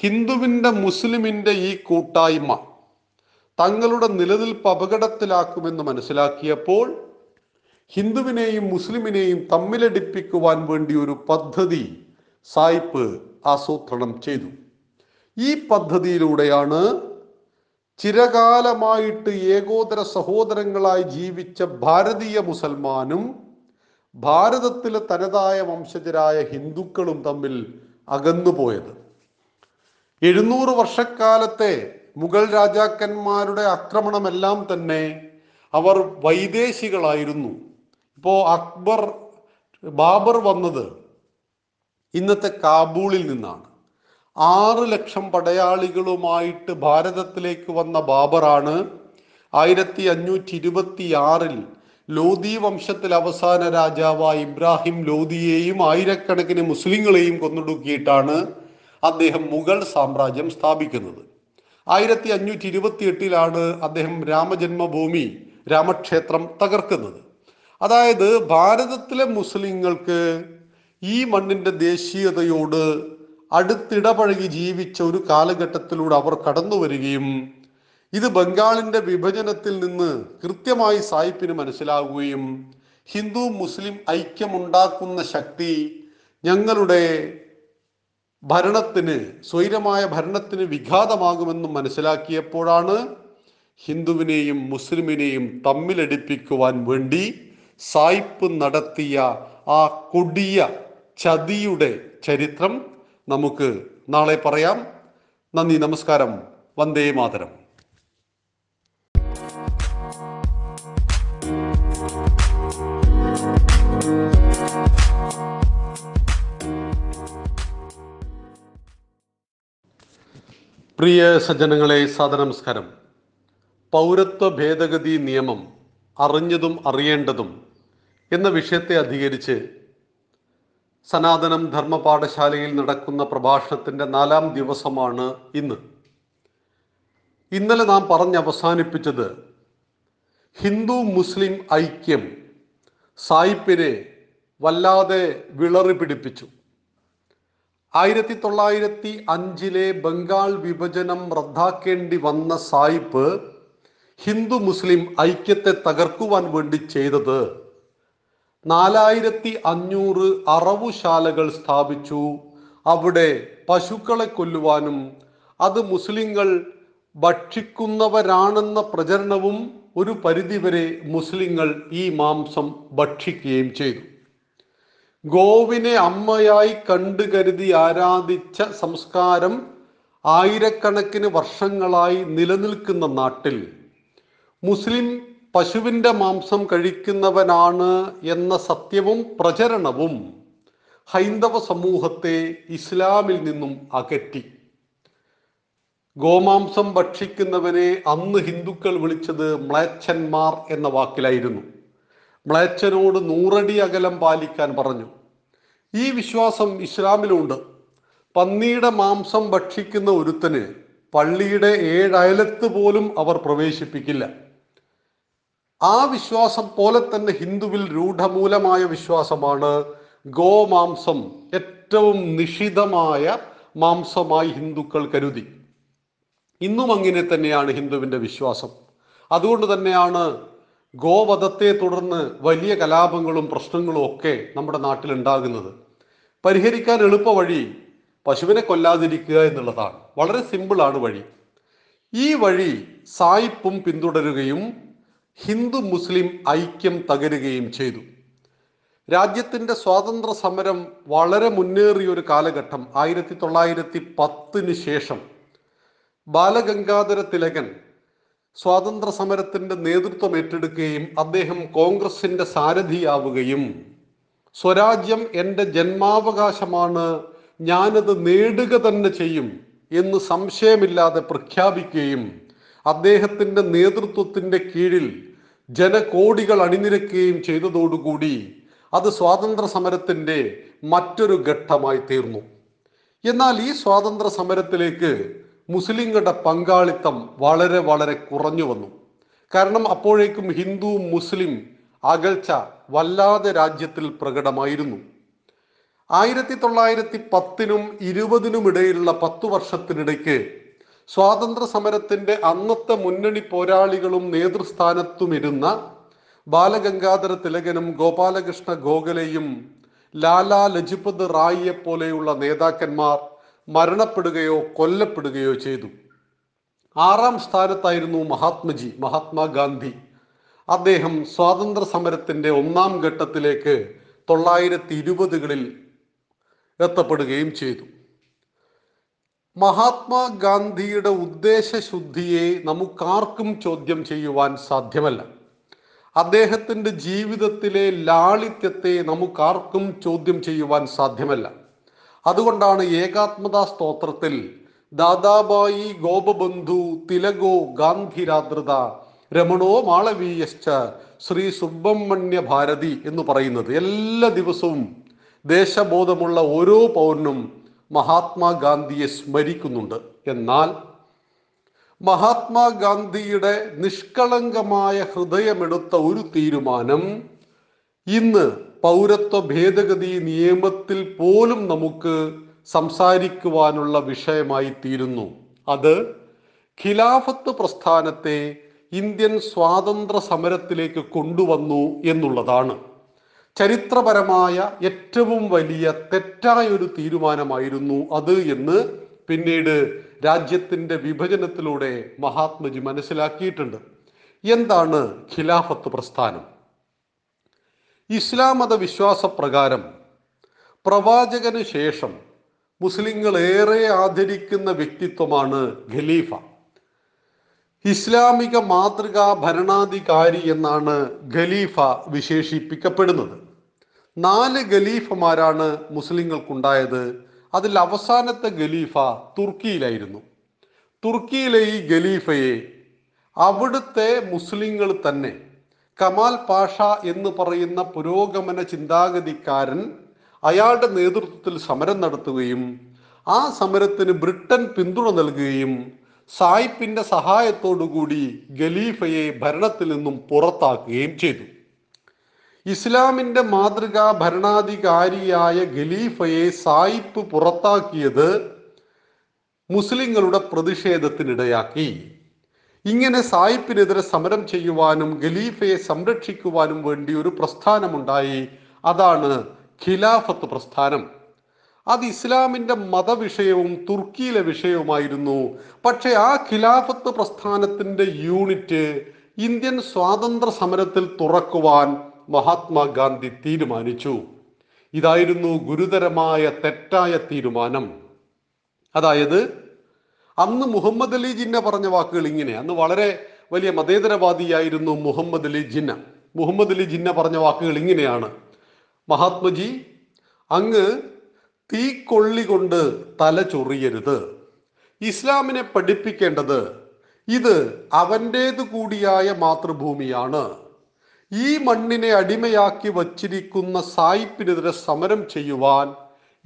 ഹിന്ദുവിന്റെ മുസ്ലിമിന്റെ ഈ കൂട്ടായ്മ തങ്ങളുടെ നിലനിൽപ്പ് അപകടത്തിലാക്കുമെന്ന് മനസ്സിലാക്കിയപ്പോൾ ഹിന്ദുവിനെയും മുസ്ലിമിനെയും തമ്മിലടിപ്പിക്കുവാൻ വേണ്ടി ഒരു പദ്ധതി സായിപ്പ് ആസൂത്രണം ചെയ്തു. ഈ പദ്ധതിയിലൂടെയാണ് ചിരകാലമായിട്ട് ഏകോദര സഹോദരങ്ങളായി ജീവിച്ച ഭാരതീയ മുസൽമാനും ഭാരതത്തിലെ തനതായ വംശജരായ ഹിന്ദുക്കളും തമ്മിൽ അകന്നുപോയത്. എഴുന്നൂറ് വർഷക്കാലത്തെ മുഗൾ രാജാക്കന്മാരുടെ ആക്രമണമെല്ലാം തന്നെ അവർ വൈദേശികളായിരുന്നു. ഇപ്പോ അക്ബർ ബാബർ വന്നത് ഇന്നത്തെ കാബൂളിൽ നിന്നാണ്. ആറ് ലക്ഷം പടയാളികളുമായിട്ട് ഭാരതത്തിലേക്ക് വന്ന ബാബറാണ് ആയിരത്തി അഞ്ഞൂറ്റി ഇരുപത്തി ആറിൽ ലോധി വംശത്തിൽ അവസാന രാജാവായ ഇബ്രാഹിം ലോധിയെയും ആയിരക്കണക്കിന് മുസ്ലിങ്ങളെയും കൊന്നൊടുക്കിയിട്ടാണ് അദ്ദേഹം മുഗൾ സാമ്രാജ്യം സ്ഥാപിക്കുന്നത്. ആയിരത്തി അഞ്ഞൂറ്റി ഇരുപത്തി എട്ടിലാണ് അദ്ദേഹം രാമജന്മഭൂമി രാമക്ഷേത്രം തകർക്കുന്നത്. അതായത് ഭാരതത്തിലെ മുസ്ലിങ്ങൾക്ക് ഈ മണ്ണിന്റെ ദേശീയതയോട് അടുത്തിടപഴകി ജീവിച്ച ഒരു കാലഘട്ടത്തിലൂടെ അവർ കടന്നു വരികയും ഇത് ബംഗാളിന്റെ വിഭജനത്തിൽ നിന്ന് കൃത്യമായി സായിപ്പിന് മനസ്സിലാകുകയും ഹിന്ദു മുസ്ലിം ഐക്യമുണ്ടാക്കുന്ന ശക്തി ഞങ്ങളുടെ ഭരണത്തിന് സ്വൈരമായ ഭരണത്തിന് വിഘാതമാകുമെന്നും മനസ്സിലാക്കിയപ്പോഴാണ് ഹിന്ദുവിനെയും മുസ്ലിമിനെയും തമ്മിലടിപ്പിക്കുവാൻ വേണ്ടി സായിപ്പ് നടത്തിയ ആ കൊടിയ ചതിയുടെ ചരിത്രം നമുക്ക് നാളെ പറയാം. നന്ദി നമസ്കാരം. വന്ദേ മാതരം. പ്രിയ സജ്ജനങ്ങളെ സാദനമസ്കാരം പൗരത്വ ഭേദഗതി നിയമം അറിഞ്ഞതും അറിയേണ്ടതും എന്ന വിഷയത്തെ അധികരിച്ച് സനാതനം ധർമ്മ പാഠശാലയിൽ നടക്കുന്ന പ്രഭാഷണത്തിന്റെ നാലാം ദിവസമാണ് ഇന്ന്. ഇന്നലെ നാം പറഞ്ഞ് അവസാനിപ്പിച്ചത് ഹിന്ദു മുസ്ലിം ഐക്യം സായിപ്പിനെ വല്ലാതെ വിളറി പിടിപ്പിച്ചു ആയിരത്തി തൊള്ളായിരത്തി അഞ്ചിലെ ബംഗാൾ വിഭജനം റദ്ദാക്കേണ്ടി വന്ന സായിപ്പ് ഹിന്ദു മുസ്ലിം ഐക്യത്തെ തകർക്കുവാൻ വേണ്ടി ചെയ്തത്. നാലായിരത്തി അഞ്ഞൂറ് അറവുശാലകൾ സ്ഥാപിച്ചു. അവിടെ പശുക്കളെ കൊല്ലുവാനും അത് മുസ്ലിങ്ങൾ ഭക്ഷിക്കുന്നവരാണെന്ന പ്രചരണവും ഒരു പരിധിവരെ മുസ്ലിങ്ങൾ ഈ മാംസം ഭക്ഷിക്കുകയും ചെയ്തു. ഗോവിനെ അമ്മയായി കണ്ടു കരുതി ആരാധിച്ച സംസ്കാരം ആയിരക്കണക്കിന് വർഷങ്ങളായി നിലനിൽക്കുന്ന നാട്ടിൽ മുസ്ലിം പശുവിന്റെ മാംസം കഴിക്കുന്നവനാണ് എന്ന സത്യവും പ്രചരണവും ഹൈന്ദവ സമൂഹത്തെ ഇസ്ലാമിൽ നിന്നും അകറ്റി. ഗോമാംസം ഭക്ഷിക്കുന്നവനെ അന്ന് ഹിന്ദുക്കൾ വിളിച്ചത് മ്ലേച്ഛന്മാർ എന്ന വാക്കിലായിരുന്നു. മ്ലേച്ഛനോട് നൂറടി അകലം പാലിക്കാൻ പറഞ്ഞു. ഈ വിശ്വാസം ഇസ്ലാമിലുണ്ട്. പന്നിയുടെ മാംസം ഭക്ഷിക്കുന്ന ഒരുത്തന് പള്ളിയുടെ ഏഴയലത്ത് പോലും അവർ പ്രവേശിപ്പിക്കില്ല. ആ വിശ്വാസം പോലെ തന്നെ ഹിന്ദുവിൽ രൂഢമൂലമായ വിശ്വാസമാണ് ഗോമാംസം ഏറ്റവും നിഷിതമായ മാംസമായി ഹിന്ദുക്കൾ കരുതി. ഇന്നും അങ്ങനെ തന്നെയാണ് ഹിന്ദുവിന്റെ വിശ്വാസം. അതുകൊണ്ട് തന്നെയാണ് ഗോവധത്തെ തുടർന്ന് വലിയ കലാപങ്ങളും പ്രശ്നങ്ങളും ഒക്കെ നമ്മുടെ നാട്ടിൽ ഉണ്ടാകുന്നത് പരിഹരിക്കാൻ എളുപ്പ വഴി പശുവിനെ കൊല്ലാതിരിക്കുക എന്നുള്ളതാണ്. വളരെ സിമ്പിളാണ് വഴി. ഈ വഴി സായിപ്പും പിന്തുടരുകയും ഹിന്ദു മുസ്ലിം ഐക്യം തകരുകയും ചെയ്തു. രാജ്യത്തിന്റെ സ്വാതന്ത്ര്യ സമരം വളരെ മുന്നേറിയ ഒരു കാലഘട്ടം. ആയിരത്തി തൊള്ളായിരത്തി പത്തിന് ശേഷം ബാലഗംഗാധര തിലകൻ സ്വാതന്ത്ര്യ സമരത്തിന്റെ നേതൃത്വം ഏറ്റെടുക്കുകയും അദ്ദേഹം കോൺഗ്രസിന്റെ സാരഥിയാവുകയും സ്വരാജ്യം എന്റെ ജന്മാവകാശമാണ് ഞാനത് നേടുക തന്നെ ചെയ്യും എന്ന് സംശയമില്ലാതെ പ്രഖ്യാപിക്കുകയും അദ്ദേഹത്തിന്റെ നേതൃത്വത്തിന്റെ കീഴിൽ ജനകോടികൾ അണിനിരക്കുകയും ചെയ്തതോടുകൂടി അത് സ്വാതന്ത്ര്യ സമരത്തിന്റെ മറ്റൊരു ഘട്ടമായി തീർന്നു. എന്നാൽ ഈ സ്വാതന്ത്ര്യ സമരത്തിലേക്ക് മുസ്ലിങ്ങളുടെ പങ്കാളിത്തം വളരെ വളരെ കുറഞ്ഞു വന്നു. കാരണം അപ്പോഴേക്കും ഹിന്ദു മുസ്ലിം അകൽച്ച വല്ലാതെ രാജ്യത്തിൽ പ്രകടമായിരുന്നു. ആയിരത്തി തൊള്ളായിരത്തി പത്തിനും ഇരുപതിനും ഇടയിലുള്ള പത്തു വർഷത്തിനിടയ്ക്ക് സ്വാതന്ത്ര്യ സമരത്തിന്റെ അന്നത്തെ മുന്നണി പോരാളികളും നേതൃസ്ഥാനത്തുമിരുന്ന ബാലഗംഗാധര തിലകനും ഗോപാലകൃഷ്ണ ഗോഖലെയും ലാലാ ലജ്പത് റായിയെ പോലെയുള്ള നേതാക്കന്മാർ മരണപ്പെടുകയോ കൊല്ലപ്പെടുകയോ ചെയ്തു. ആറാം സ്ഥാനത്തായിരുന്നു മഹാത്മജി മഹാത്മാഗാന്ധി. അദ്ദേഹം സ്വാതന്ത്ര്യ സമരത്തിന്റെ ഒന്നാം ഘട്ടത്തിലേക്ക് തൊള്ളായിരത്തി ഇരുപതുകളിൽ എത്തപ്പെടുകയും ചെയ്തു. മഹാത്മാഗാന്ധിയുടെ ഉദ്ദേശശുദ്ധിയെ നമുക്കാർക്കും ചോദ്യം ചെയ്യുവാൻ സാധ്യമല്ല. അദ്ദേഹത്തിന്റെ ജീവിതത്തിലെ ലാളിത്യത്തെ നമുക്കാർക്കും ചോദ്യം ചെയ്യുവാൻ സാധ്യമല്ല. അതുകൊണ്ടാണ് ഏകാത്മതാ സ്തോത്രത്തിൽ ദാദാബായി ഗോപബന്ധു തിലകോ ഗാന്ധിരാദ്രത രമണോ മാളവീയശ്ച ശ്രീ സുബ്രഹ്മണ്യ ഭാരതി എന്ന് പറയുന്നത്. എല്ലാ ദിവസവും ദേശബോധമുള്ള ഓരോ പൗരനും മഹാത്മാഗാന്ധിയെ സ്മരിക്കുന്നുണ്ട്. എന്നാൽ മഹാത്മാഗാന്ധിയുടെ നിഷ്കളങ്കമായ ഹൃദയമെടുത്ത ഒരു തീരുമാനം ഇന്ന് പൗരത്വ ഭേദഗതി നിയമത്തിൽ പോലും നമുക്ക് സംസാരിക്കുവാനുള്ള വിഷയമായി തീരുന്നു. അത് ഖിലാഫത്ത് പ്രസ്ഥാനത്തെ ഇന്ത്യൻ സ്വാതന്ത്ര്യ സമരത്തിലേക്ക് കൊണ്ടുവന്നു എന്നുള്ളതാണ്. ചരിത്രപരമായ ഏറ്റവും വലിയ തെറ്റായ ഒരു തീരുമാനമായിരുന്നു അത് എന്ന് പിന്നീട് രാജ്യത്തിന്റെ വിഭജനത്തിലൂടെ മഹാത്മജി മനസ്സിലാക്കിയിട്ടുണ്ട്. എന്താണ് ഖിലാഫത്ത് പ്രസ്ഥാനം? ഇസ്ലാം മത വിശ്വാസപ്രകാരം പ്രവാചകന് ശേഷം മുസ്ലിങ്ങൾ ഏറെ ആദരിക്കുന്ന വ്യക്തിത്വമാണ് ഖലീഫ. ഇസ്ലാമിക മാതൃകാ ഭരണാധികാരി എന്നാണ് ഖലീഫ വിശേഷിപ്പിക്കപ്പെടുന്നത്. നാല് ഖലീഫമാരാണ് മുസ്ലിങ്ങൾക്കുണ്ടായത്. അതിൽ അവസാനത്തെ ഖലീഫ തുർക്കിയിലായിരുന്നു. തുർക്കിയിലെ ഈ ഖലീഫയെ അവിടുത്തെ മുസ്ലിങ്ങൾ തന്നെ കമാൽ പാഷ എന്ന് പറയുന്ന പുരോഗമന ചിന്താഗതിക്കാരൻ അയാളുടെ നേതൃത്വത്തിൽ സമരം നടത്തുകയും ആ സമരത്തിന് ബ്രിട്ടൻ പിന്തുണ നൽകുകയും സായിപ്പിന്റെ സഹായത്തോടുകൂടി ഖലീഫയെ ഭരണത്തിൽ നിന്നും പുറത്താക്കുകയും ചെയ്തു. ഇസ്ലാമിന്റെ മാതൃകാ ഭരണാധികാരിയായ ഖലീഫയെ സായിപ്പ് പുറത്താക്കിയത് മുസ്ലിങ്ങളുടെ പ്രതിഷേധത്തിനിടയാക്കി. ഇങ്ങനെ സായിപ്പിനെതിരെ സമരം ചെയ്യുവാനും ഖലീഫയെ സംരക്ഷിക്കുവാനും വേണ്ടി ഒരു പ്രസ്ഥാനമുണ്ടായി. അതാണ് ഖിലാഫത്ത് പ്രസ്ഥാനം. അത് ഇസ്ലാമിന്റെ മതവിഷയവും തുർക്കിയിലെ വിഷയവുമായിരുന്നു. പക്ഷേ ആ ഖിലാഫത്ത് പ്രസ്ഥാനത്തിന്റെ യൂണിറ്റ് ഇന്ത്യൻ സ്വാതന്ത്ര്യ സമരത്തിൽ തുറക്കുവാൻ മഹാത്മാഗാന്ധി തീരുമാനിച്ചു. ഇതായിരുന്നു ഗുരുതരമായ തെറ്റായ തീരുമാനം. അതായത് അന്ന് മുഹമ്മദ് അലി ജിന്ന പറഞ്ഞ വാക്കുകൾ ഇങ്ങനെ. അന്ന് വളരെ വലിയ മതേതരവാദിയായിരുന്നു മുഹമ്മദ് അലി ജിന്ന. മുഹമ്മദ് അലി ജിന്ന പറഞ്ഞ വാക്കുകൾ ഇങ്ങനെയാണ്. മഹാത്മജി അങ്ങ് തീക്കൊള്ളി കൊണ്ട് തല ചൊറിയരുത്. ഇസ്ലാമിനെ പഠിപ്പിക്കേണ്ടത് ഇത് അവന്റേത് കൂടിയായ മാതൃഭൂമിയാണ്. ഈ മണ്ണിനെ അടിമയാക്കി വച്ചിരിക്കുന്ന സായിപ്പിനെതിരെ സമരം ചെയ്യുവാൻ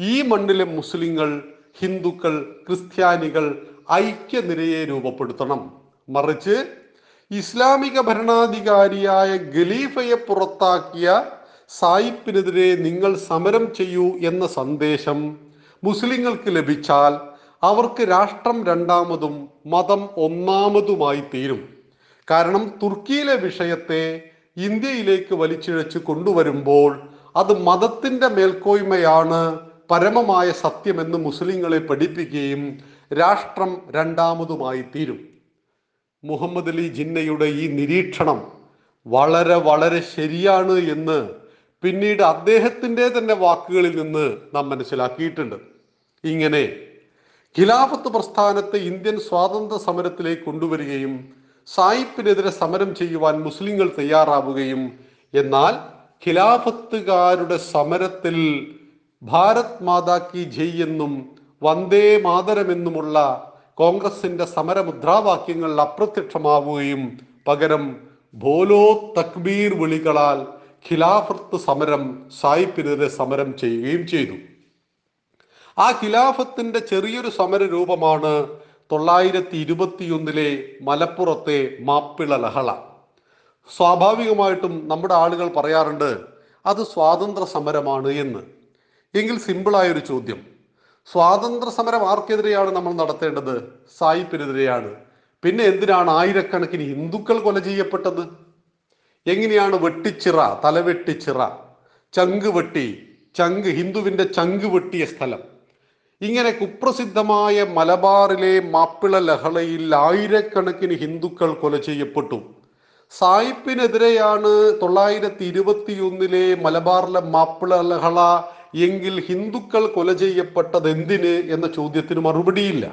ഈ മണ്ണിലെ മുസ്ലിങ്ങൾ ഹിന്ദുക്കൾ ക്രിസ്ത്യാനികൾ ഐക്യനിരയെ രൂപപ്പെടുത്തണം. മറിച്ച് ഇസ്ലാമിക ഭരണാധികാരിയായ ഖലീഫയെ പുറത്താക്കിയ സായിപ്പിനെതിരെ നിങ്ങൾ സമരം ചെയ്യൂ എന്ന സന്ദേശം മുസ്ലിങ്ങൾക്ക് ലഭിച്ചാൽ അവർക്ക് രാഷ്ട്രം രണ്ടാമതും മതം ഒന്നാമതുമായി തീരും. കാരണം തുർക്കിയിലെ വിഷയത്തെ ഇന്ത്യയിലേക്ക് വലിച്ചിഴച്ച് കൊണ്ടുവരുമ്പോൾ അത് മതത്തിന്റെ മേൽക്കോയ്മയാണ് പരമമായ സത്യമെന്ന് മുസ്ലിങ്ങളെ പഠിപ്പിക്കുകയും രാഷ്ട്രം രണ്ടാമതുമായി തീരും. മുഹമ്മദ് അലി ജിന്നയുടെ ഈ നിരീക്ഷണം വളരെ വളരെ ശരിയാണ് എന്ന് പിന്നീട് അദ്ദേഹത്തിന്റെ തന്നെ വാക്കുകളിൽ നിന്ന് നാം മനസ്സിലാക്കിയിട്ടുണ്ട്. ഇങ്ങനെ ഖിലാഫത്ത് പ്രസ്ഥാനത്തെ ഇന്ത്യൻ സ്വാതന്ത്ര്യ സമരത്തിലേക്ക് കൊണ്ടുവരികയും സായിപ്പിനെതിരെ സമരം ചെയ്യുവാൻ മുസ്ലിങ്ങൾ തയ്യാറാവുകയും എന്നാൽ ഖിലാഫത്തുകാരുടെ സമരത്തിൽ ഭാരത് മാതാ കി ജയ് എന്നും വന്ദേ മാതരമെന്നുമുള്ള കോൺഗ്രസിന്റെ സമരമുദ്രാവാക്യങ്ങൾ അപ്രത്യക്ഷമാവുകയും പകരം ബോലോ തക്ബീർ വിളികളാൽ ഖിലാഫത്ത് സമരം സായിപ്പിനെതിരെ സമരം ചെയ്യുകയും ചെയ്തു. ആ ഖിലാഫത്തിന്റെ ചെറിയൊരു സമര രൂപമാണ് തൊള്ളായിരത്തി ഇരുപത്തിയൊന്നിലെ മലപ്പുറത്തെ മാപ്പിള ലഹള സ്വാഭാവികമായിട്ടും നമ്മുടെ ആളുകൾ പറയാറുണ്ട് അത് സ്വാതന്ത്ര്യ സമരമാണ് എന്ന്. എങ്കിൽ സിമ്പിളായൊരു ചോദ്യം സ്വാതന്ത്ര്യ സമരം ആർക്കെതിരെയാണ് നമ്മൾ നടത്തേണ്ടത്. സായിപ്പിനെതിരെയാണ്. പിന്നെ എന്തിനാണ് ആയിരക്കണക്കിന് ഹിന്ദുക്കൾ കൊല ചെയ്യപ്പെട്ടത്? എങ്ങനെയാണ് വെട്ടിച്ചിറ തലവെട്ടിച്ചിറ ചങ്ക് വെട്ടി ചങ്ക് ഹിന്ദുവിന്റെ ചങ്ക് വെട്ടിയ സ്ഥലം? ഇങ്ങനെ കുപ്രസിദ്ധമായ മലബാറിലെ മാപ്പിള ലഹളയിൽ ആയിരക്കണക്കിന് ഹിന്ദുക്കൾ കൊല ചെയ്യപ്പെട്ടു. സായിപ്പിനെതിരെയാണ് തൊള്ളായിരത്തി ഇരുപത്തിയൊന്നിലെ മലബാറിലെ മാപ്പിള ലഹള എങ്കിൽ ഹിന്ദുക്കൾ കൊല ചെയ്യപ്പെട്ടത് എന്തിന് എന്ന ചോദ്യത്തിന് മറുപടിയില്ല.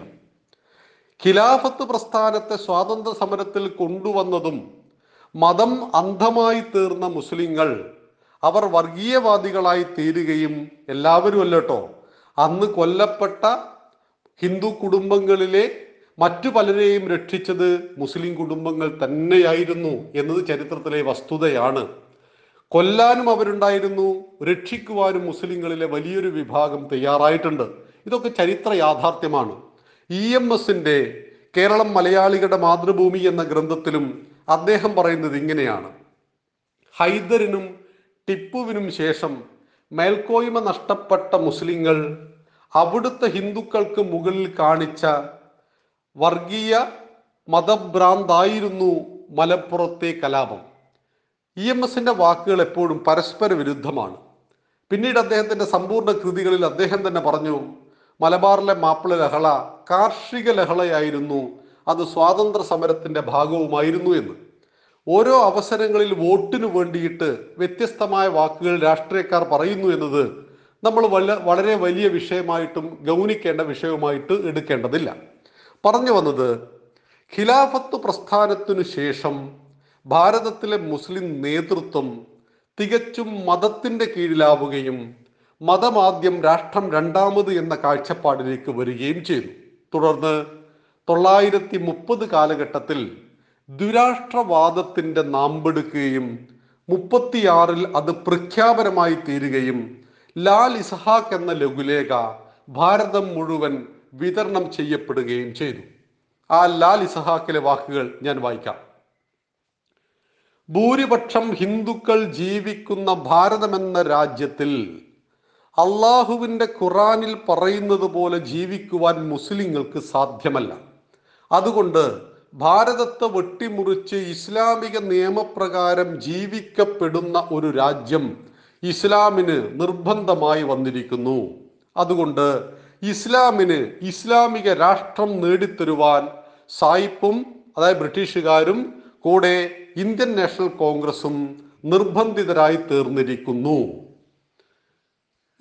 ഖിലാഫത്ത് പ്രസ്ഥാനത്തെ സ്വാതന്ത്ര്യ സമരത്തിൽ കൊണ്ടുവന്നതും മതം അന്ധമായി തീർന്ന മുസ്ലിങ്ങൾ അവർ വർഗീയവാദികളായി തീരുകയും എല്ലാവരും അല്ലട്ടോ അന്ന് കൊല്ലപ്പെട്ട ഹിന്ദു കുടുംബങ്ങളിലെ മറ്റു പലരെയും രക്ഷിച്ചത് മുസ്ലിം കുടുംബങ്ങൾ തന്നെയായിരുന്നു എന്നത് ചരിത്രത്തിലെ വസ്തുതയാണ്. കൊല്ലാനും അവരുണ്ടായിരുന്നു രക്ഷിക്കുവാനും മുസ്ലിങ്ങളിലെ വലിയൊരു വിഭാഗം തയ്യാറായിട്ടുണ്ട്. ഇതൊക്കെ ചരിത്ര യാഥാർത്ഥ്യമാണ്. ഇ എം എസിന്റെ കേരളം മലയാളികളുടെ മാതൃഭൂമി എന്ന ഗ്രന്ഥത്തിലും അദ്ദേഹം പറയുന്നത് ഇങ്ങനെയാണ്. ഹൈദറിനും ടിപ്പുവിനും ശേഷം മേൽക്കോയ്മ നഷ്ടപ്പെട്ട മുസ്ലിങ്ങൾ അവിടുത്തെ ഹിന്ദുക്കൾക്ക് മുകളിൽ കാണിച്ച വർഗീയ മതഭ്രാന്തായിരുന്നു മലപ്പുറത്തെ കലാപം. ഇ എം എസിന്റെ വാക്കുകൾ എപ്പോഴും പരസ്പര വിരുദ്ധമാണ്. പിന്നീട് അദ്ദേഹത്തിന്റെ സമ്പൂർണ കൃതികളിൽ അദ്ദേഹം തന്നെ പറഞ്ഞു മലബാറിലെ മാപ്പിള ലഹള കാർഷിക ലഹളയായിരുന്നു. അത് സ്വാതന്ത്ര്യ സമരത്തിന്റെ ഭാഗവുമായിരുന്നു എന്ന്. ഓരോ അവസരങ്ങളിൽ വോട്ടിനു വേണ്ടിയിട്ട് വ്യത്യസ്തമായ വാക്കുകൾ രാഷ്ട്രീയക്കാർ പറയുന്നു എന്നത് നമ്മൾ വല്ല വളരെ വലിയ വിഷയമായിട്ടും ഗൗനിക്കേണ്ട വിഷയവുമായിട്ട് എടുക്കേണ്ടതില്ല. പറഞ്ഞു വന്നത് ഖിലാഫത്ത് പ്രസ്ഥാനത്തിനു ശേഷം ഭാരതത്തിലെ മുസ്ലിം നേതൃത്വം തികച്ചും മതത്തിന്റെ കീഴിലാവുകയും മതമാദ്യം രാഷ്ട്രം രണ്ടാമത് എന്ന കാഴ്ചപ്പാടിലേക്ക് വരികയും ചെയ്തു. തുടർന്ന് തൊള്ളായിരത്തി മുപ്പത് കാലഘട്ടത്തിൽ ദുരാഷ്ട്രവാദത്തിന്റെ നാമ്പെടുക്കുകയും മുപ്പത്തിയാറിൽ അത് പ്രഖ്യാപനമായി തീരുകയും ലാൽ ഇസഹാക്ക് എന്ന ലഘുലേഖ ഭാരതം മുഴുവൻ വിതരണം ചെയ്യപ്പെടുകയും ചെയ്തു. ആ ലാൽ ഇസഹാക്കിലെ വാക്കുകൾ ഞാൻ വായിക്കാം. ഭൂരിപക്ഷം ഹിന്ദുക്കൾ ജീവിക്കുന്ന ഭാരതമെന്ന രാജ്യത്തിൽ അള്ളാഹുവിന്റെ ഖുറാനിൽ പറയുന്നത് പോലെ ജീവിക്കുവാൻ മുസ്ലിങ്ങൾക്ക് സാധ്യമല്ല. അതുകൊണ്ട് ഭാരതത്തെ വെട്ടിമുറിച്ച് ഇസ്ലാമിക നിയമപ്രകാരം ജീവിക്കപ്പെടുന്ന ഒരു രാജ്യം ഇസ്ലാമിന് നിർബന്ധമായി വന്നിരിക്കുന്നു. അതുകൊണ്ട് ഇസ്ലാമിന് ഇസ്ലാമിക രാഷ്ട്രം നേടിത്തരുവാൻ സായിപ്പും അതായത് ബ്രിട്ടീഷുകാരും കൂടെ ഇന്ത്യൻ നാഷണൽ കോൺഗ്രസും നിർബന്ധിതരായി തീർന്നിരിക്കുന്നു.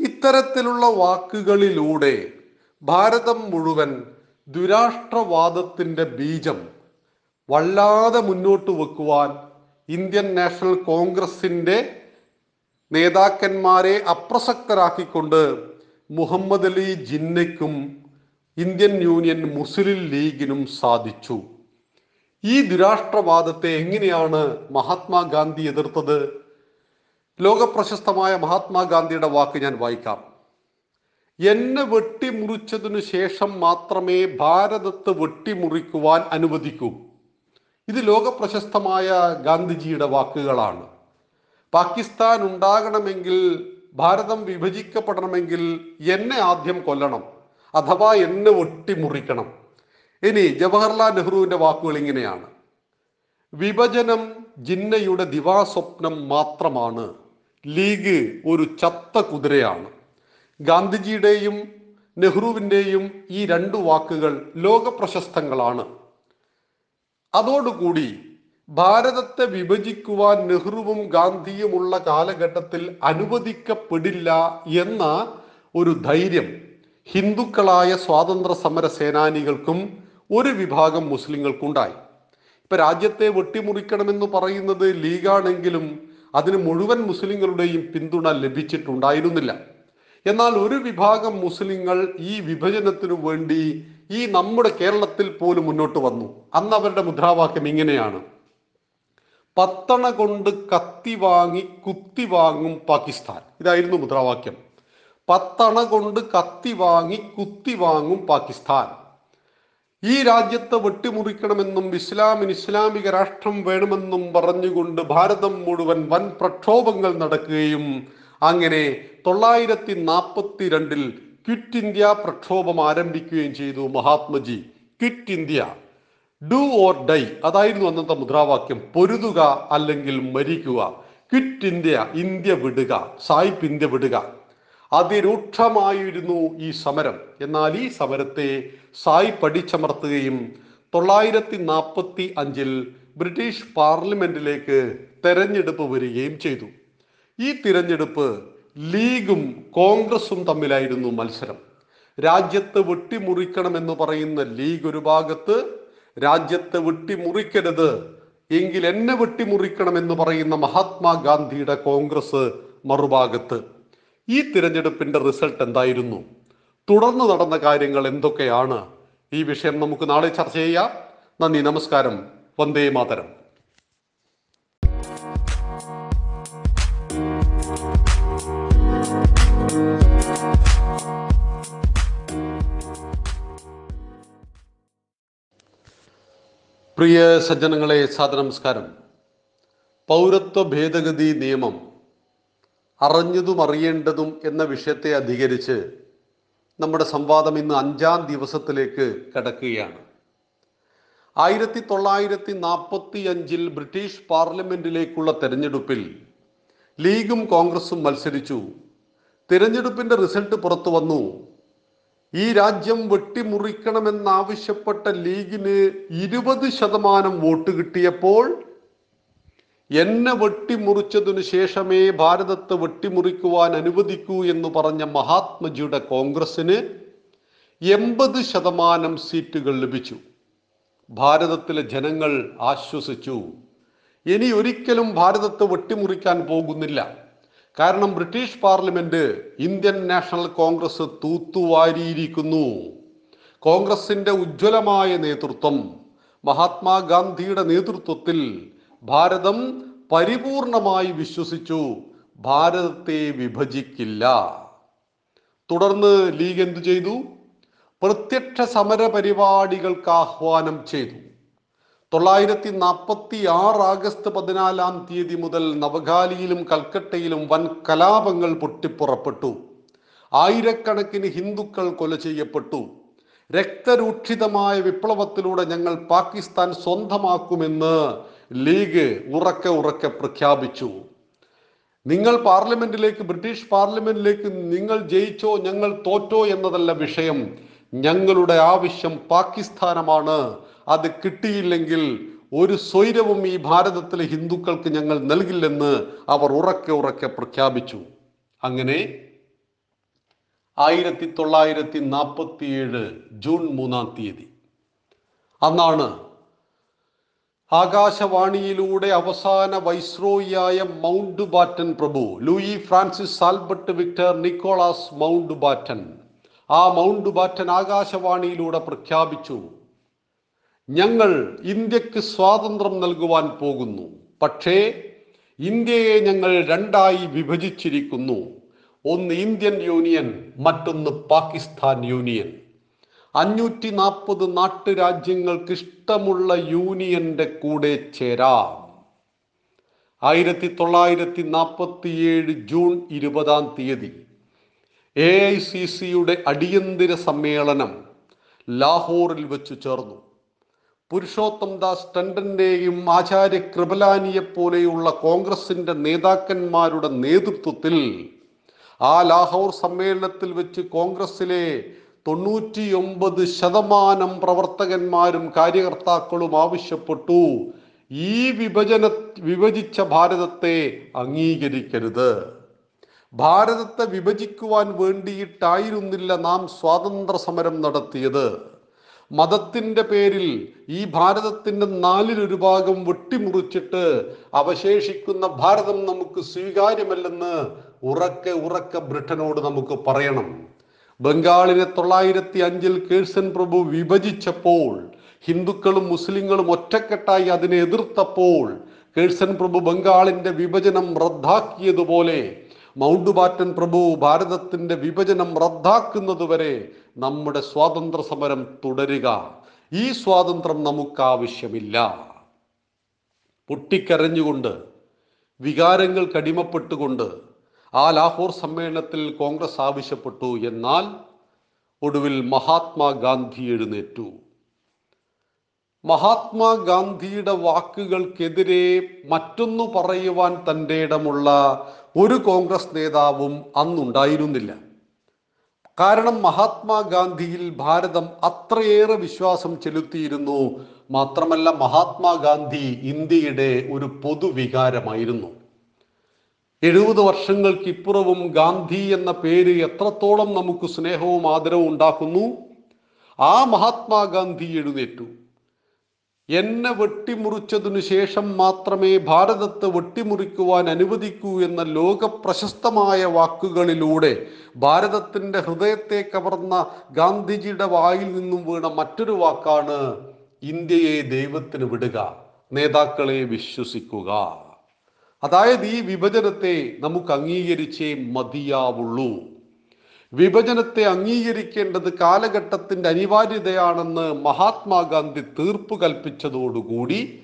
ഇത്തരത്തിലുള്ള വാക്കുകളിലൂടെ ഭാരതം മുഴുവൻ ദുരാഷ്ട്രവാദത്തിന്റെ ബീജം വല്ലാതെ മുന്നോട്ട് വെക്കുവാൻ ഇന്ത്യൻ നാഷണൽ കോൺഗ്രസിന്റെ നേതാക്കന്മാരെ അപ്രസക്തരാക്കിക്കൊണ്ട് മുഹമ്മദ് അലി ജിന്നയ്ക്കും ഇന്ത്യൻ യൂണിയൻ മുസ്ലിം ലീഗിനും സാധിച്ചു. ഈ ദുരാഷ്ട്രവാദത്തെ എങ്ങനെയാണ് മഹാത്മാഗാന്ധി എതിർത്തത്? ലോകപ്രശസ്തമായ മഹാത്മാഗാന്ധിയുടെ വാക്ക് ഞാൻ വായിക്കാം. എന്നെ വെട്ടിമുറിച്ചതിനു ശേഷം മാത്രമേ ഭാരതത്തെ വെട്ടിമുറിക്കുവാൻ അനുവദിക്കൂ. ഇത് ലോകപ്രശസ്തമായ ഗാന്ധിജിയുടെ വാക്കുകളാണ്. പാകിസ്ഥാൻ ഉണ്ടാകണമെങ്കിൽ ഭാരതം വിഭജിക്കപ്പെടണമെങ്കിൽ എന്നെ ആദ്യം കൊല്ലണം അഥവാ എന്നെ വെട്ടിമുറിക്കണം. ഇനി ജവഹർലാൽ നെഹ്റുവിന്റെ വാക്കുകൾ ഇങ്ങനെയാണ്. വിഭജനം ജിന്നയുടെ ദിവാസ്വപ്നം മാത്രമാണ്. ലീഗ് ഒരു ചത്ത കുതിരയാണ്. ഗാന്ധിജിയുടെയും നെഹ്റുവിന്റെയും ഈ രണ്ടു വാക്കുകൾ ലോകപ്രശസ്തങ്ങളാണ് അതോടുകൂടി ഭാരതത്തെ വിഭജിക്കുവാൻ നെഹ്റുവും ഗാന്ധിയുമുള്ള കാലഘട്ടത്തിൽ അനുവദിക്കപ്പെടില്ല എന്ന ഒരു ധൈര്യം ഹിന്ദുക്കളായ സ്വാതന്ത്ര്യ സമര സേനാനികൾക്കും ഒരു വിഭാഗം മുസ്ലിങ്ങൾക്കുണ്ടായി. ഇപ്പൊ രാജ്യത്തെ വെട്ടിമുറിക്കണമെന്ന് പറയുന്നത് ലീഗാണെങ്കിലും അതിന് മുഴുവൻ മുസ്ലിങ്ങളുടെയും പിന്തുണ ലഭിച്ചിട്ടുണ്ടായിരുന്നില്ല. എന്നാൽ ഒരു വിഭാഗം മുസ്ലിങ്ങൾ ഈ വിഭജനത്തിനു വേണ്ടി ഈ നമ്മുടെ കേരളത്തിൽ പോലും മുന്നോട്ട് വന്നു. അന്ന് അവരുടെ മുദ്രാവാക്യം ഇങ്ങനെയാണ്. പത്തണ കൊണ്ട് കത്തി വാങ്ങി കുത്തി വാങ്ങും പാകിസ്ഥാൻ. ഇതായിരുന്നു മുദ്രാവാക്യം. പത്തണ കൊണ്ട് കത്തി വാങ്ങി കുത്തി വാങ്ങും പാകിസ്ഥാൻ. ഈ രാജ്യത്തെ വെട്ടിമുറിക്കണമെന്നും ഇസ്ലാമിന് ഇസ്ലാമിക രാഷ്ട്രം വേണമെന്നും പറഞ്ഞുകൊണ്ട് ഭാരതം മുഴുവൻ വൻ പ്രക്ഷോഭങ്ങൾ നടക്കുകയും അങ്ങനെ തൊള്ളായിരത്തി നാൽപ്പത്തി രണ്ടിൽ ക്വിറ്റ് ഇന്ത്യ പ്രക്ഷോഭം ആരംഭിക്കുകയും ചെയ്തു Mahatmaji. Quit India. Do or die. അതായിരുന്നു അന്നത്തെ മുദ്രാവാക്യം. പൊരുതുക അല്ലെങ്കിൽ മരിക്കുക. ക്വിറ്റ് ഇന്ത്യ ഇന്ത്യ വിടുക. സായിപ്പ് ഇന്ത്യ വിടുക. അതിരൂക്ഷമായിരുന്നു ഈ സമരം. എന്നാൽ ഈ സമരത്തെ സായി പടിച്ചമർത്തുകയും തൊള്ളായിരത്തി നാൽപ്പത്തി അഞ്ചിൽ ബ്രിട്ടീഷ് പാർലമെന്റിലേക്ക് തെരഞ്ഞെടുപ്പ് വരികയും ചെയ്തു. ഈ തിരഞ്ഞെടുപ്പ് ലീഗും കോൺഗ്രസും തമ്മിലായിരുന്നു മത്സരം. രാജ്യത്ത് വെട്ടിമുറിക്കണമെന്ന് പറയുന്ന ലീഗ് ഒരു ഭാഗത്ത് രാജ്യത്ത് വെട്ടിമുറിക്കരുത് എങ്കിൽ എന്നെ വെട്ടിമുറിക്കണമെന്ന് പറയുന്ന മഹാത്മാഗാന്ധിയുടെ കോൺഗ്രസ് മറുഭാഗത്ത്. ഈ തിരഞ്ഞെടുപ്പിന്റെ റിസൾട്ട് എന്തായിരുന്നു? തുടർന്ന് നടന്ന കാര്യങ്ങൾ എന്തൊക്കെയാണ്? ഈ വിഷയം നമുക്ക് നാളെ ചർച്ച ചെയ്യാം. നന്ദി നമസ്കാരം. വന്ദേ മാതരം. പ്രിയ സജ്ജനങ്ങളെ സാദനമസ്കാരം പൗരത്വ ഭേദഗതി നിയമം അറിഞ്ഞതും അറിയേണ്ടതും എന്ന വിഷയത്തെ അധികരിച്ച് നമ്മുടെ സംവാദം ഇന്ന് അഞ്ചാം ദിവസത്തിലേക്ക് കടക്കുകയാണ്. ആയിരത്തി തൊള്ളായിരത്തി നാൽപ്പത്തി അഞ്ചിൽ ബ്രിട്ടീഷ് പാർലമെന്റിലേക്കുള്ള തെരഞ്ഞെടുപ്പിൽ ലീഗും കോൺഗ്രസും മത്സരിച്ചു. തിരഞ്ഞെടുപ്പിന്റെ റിസൾട്ട് പുറത്തു വന്നു. ഈ രാജ്യം വെട്ടിമുറിക്കണമെന്നാവശ്യപ്പെട്ട ലീഗിന് ഇരുപത് ശതമാനം വോട്ട് കിട്ടിയപ്പോൾ എന്നെ വെട്ടിമുറിച്ചതിനു ശേഷമേ ഭാരതത്തെ വെട്ടിമുറിക്കുവാൻ അനുവദിക്കൂ എന്ന് പറഞ്ഞ മഹാത്മജിയുടെ കോൺഗ്രസിന് എൺപത് ശതമാനം സീറ്റുകൾ ലഭിച്ചു. ഭാരതത്തിലെ ജനങ്ങൾ ആശ്വസിച്ചു. ഇനി ഒരിക്കലും ഭാരതത്തെ വെട്ടിമുറിക്കാൻ പോകുന്നില്ല. കാരണം British parliament Indian National Congress തൂത്തുവാരിയിരിക്കുന്നു. കോൺഗ്രസിന്റെ ഉജ്ജ്വലമായ നേതൃത്വം മഹാത്മാഗാന്ധിയുടെ നേതൃത്വത്തിൽ ഭാരതം പരിപൂർണമായി വിശ്വസിച്ചു. ഭാരതത്തെ വിഭജിക്കില്ല. തുടർന്ന് ലീഗ് എന്തു ചെയ്തു? പ്രത്യക്ഷ സമര പരിപാടികൾക്ക് ആഹ്വാനം ചെയ്തു. തൊള്ളായിരത്തി നാൽപ്പത്തി ആറ് ആഗസ്റ്റ് പതിനാലാം തീയതി മുതൽ നവഗാലിയിലും കൽക്കട്ടയിലും വൻ കലാപങ്ങൾ പൊട്ടിപ്പുറപ്പെട്ടു. ആയിരക്കണക്കിന് ഹിന്ദുക്കൾ കൊല ചെയ്യപ്പെട്ടു. രക്തരൂക്ഷിതമായ വിപ്ലവത്തിലൂടെ ഞങ്ങൾ പാകിസ്ഥാൻ സ്വന്തമാക്കുമെന്ന് ലീഗ് ഉറക്കെ ഉറക്കെ പ്രഖ്യാപിച്ചു. നിങ്ങൾ പാർലമെന്റിലേക്ക് ബ്രിട്ടീഷ് പാർലമെന്റിലേക്ക് നിങ്ങൾ ജയിച്ചോ ഞങ്ങൾ തോറ്റോ എന്നതല്ല വിഷയം. ഞങ്ങളുടെ ആവശ്യം പാകിസ്ഥാനമാണ്. അത് കിട്ടിയില്ലെങ്കിൽ ഒരു സ്വൈരവും ഈ ഭാരതത്തിലെ ഹിന്ദുക്കൾക്ക് ഞങ്ങൾ നൽകില്ലെന്ന് അവർ ഉറക്കെ ഉറക്കെ പ്രഖ്യാപിച്ചു. അങ്ങനെ ആയിരത്തി തൊള്ളായിരത്തി നാൽപ്പത്തി ഏഴ് ജൂൺ മൂന്നാം തീയതി. അന്നാണ് ആകാശവാണിയിലൂടെ അവസാന വൈസ്രോയിയായ മൗണ്ട് ബാറ്റൻ പ്രഭു Louis Francis Albert Victor Nicholas Mountbatten ആ മൗണ്ട് ബാറ്റൻ ആകാശവാണിയിലൂടെ പ്രഖ്യാപിച്ചു ഞങ്ങൾ ഇന്ത്യയ്ക്ക് സ്വാതന്ത്ര്യം നൽകുവാൻ പോകുന്നു. പക്ഷേ ഇന്ത്യയെ ഞങ്ങൾ രണ്ടായി വിഭജിച്ചിരിക്കുന്നു. ഒന്ന് ഇന്ത്യൻ യൂണിയൻ മറ്റൊന്ന് പാകിസ്ഥാൻ യൂണിയൻ. അഞ്ഞൂറ്റി നാൽപ്പത് നാട്ടുരാജ്യങ്ങൾക്ക് ഇഷ്ടമുള്ള യൂണിയന്റെ കൂടെ ചേരാം. ആയിരത്തി തൊള്ളായിരത്തി നാൽപ്പത്തി ഏഴ് ജൂൺ ഇരുപതാം തീയതി എ ഐ സി സിയുടെ അടിയന്തര സമ്മേളനം ലാഹോറിൽ വെച്ച് ചേർന്നു. പുരുഷോത്തം ദാസ് ടണ്ടന്റെയും ആചാര്യ കൃപലാനിയെ പോലെയുള്ള കോൺഗ്രസിന്റെ നേതാക്കന്മാരുടെ നേതൃത്വത്തിൽ ആ ലാഹോർ സമ്മേളനത്തിൽ വെച്ച് കോൺഗ്രസിലെ തൊണ്ണൂറ്റിയൊമ്പത് ശതമാനം പ്രവർത്തകന്മാരും കാര്യകർത്താക്കളും ആവശ്യപ്പെട്ടു. ഈ വിഭജന വിഭജിച്ച ഭാരതത്തെ അംഗീകരിക്കരുത്. ഭാരതത്തെ വിഭജിക്കുവാൻ വേണ്ടിയിട്ടായിരുന്നില്ല നാം സ്വാതന്ത്ര്യ സമരം നടത്തിയത്. മതത്തിന്റെ പേരിൽ ഈ ഭാരതത്തിന്റെ നാലിലൊരു ഭാഗം വെട്ടിമുറിച്ചിട്ട് അവശേഷിക്കുന്ന ഭാരതം നമുക്ക് സ്വീകാര്യമല്ലെന്ന് ഉറക്കെ ഉറക്കെ ബ്രിട്ടനോട് നമുക്ക് പറയണം. ബംഗാളിനെ തൊള്ളായിരത്തി അഞ്ചിൽ കേഴ്സൻ പ്രഭു വിഭജിച്ചപ്പോൾ ഹിന്ദുക്കളും മുസ്ലിങ്ങളും ഒറ്റക്കെട്ടായി അതിനെ എതിർത്തപ്പോൾ കേഴ്സൻ പ്രഭു ബംഗാളിന്റെ വിഭജനം റദ്ദാക്കിയതുപോലെ മൗണ്ട് ബാറ്റൻ പ്രഭു ഭാരതത്തിന്റെ വിഭജനം റദ്ദാക്കുന്നതുവരെ നമ്മുടെ സ്വാതന്ത്ര്യ സമരം തുടരുക. ഈ സ്വാതന്ത്ര്യം നമുക്ക് ആവശ്യമില്ല പൊട്ടിക്കരഞ്ഞുകൊണ്ട് വികാരങ്ങൾ അടിമപ്പെട്ടുകൊണ്ട് ആ ലാഹോർ സമ്മേളനത്തിൽ കോൺഗ്രസ് ആവശ്യപ്പെട്ടു എന്നാൽ ഒടുവിൽ മഹാത്മാഗാന്ധി എഴുന്നേറ്റു. മഹാത്മാഗാന്ധിയുടെ വാക്കുകൾക്കെതിരെ മറ്റൊന്നു പറയുവാൻ തന്റെ ഇടമുള്ള ഒരു കോൺഗ്രസ് നേതാവും അന്നുണ്ടായിരുന്നില്ല. കാരണം മഹാത്മാഗാന്ധിയിൽ ഭാരതം അത്രയേറെ വിശ്വാസം ചെലുത്തിയിരുന്നു. മാത്രമല്ല മഹാത്മാഗാന്ധി ഇന്ത്യയുടെ ഒരു പൊതുവികാരമായിരുന്നു. എഴുപത് വർഷങ്ങൾക്കിപ്പുറവും ഗാന്ധി എന്ന പേര് എത്രത്തോളം നമുക്ക് സ്നേഹവും ആദരവും ഉണ്ടാക്കുന്നു? ആ മഹാത്മാഗാന്ധി എഴുന്നേറ്റു. എന്നെ വെട്ടിമുറിച്ചതിനു ശേഷം മാത്രമേ ഭാരതത്തെ വെട്ടിമുറിക്കുവാൻ അനുവദിക്കൂ എന്ന ലോക പ്രശസ്തമായ വാക്കുകളിലൂടെ ഭാരതത്തിന്റെ ഹൃദയത്തെ കവർന്ന ഗാന്ധിജിയുടെ വായിൽ നിന്നും വീണ മറ്റൊരു വാക്കാണ് ഇന്ത്യയെ ദൈവത്തിന് വിടുക. നേതാക്കളെ വിശ്വസിക്കുക. അതായത് ഈ വിഭജനത്തെ നമുക്ക് അംഗീകരിച്ചേ മതിയാവുള്ളൂ. വിഭജനത്തെ അംഗീകരിക്കേണ്ടത് കാലഘട്ടത്തിന്റെ അനിവാര്യതയാണെന്ന് മഹാത്മാഗാന്ധി തീർപ്പ് കൽപ്പിച്ചതോടുകൂടി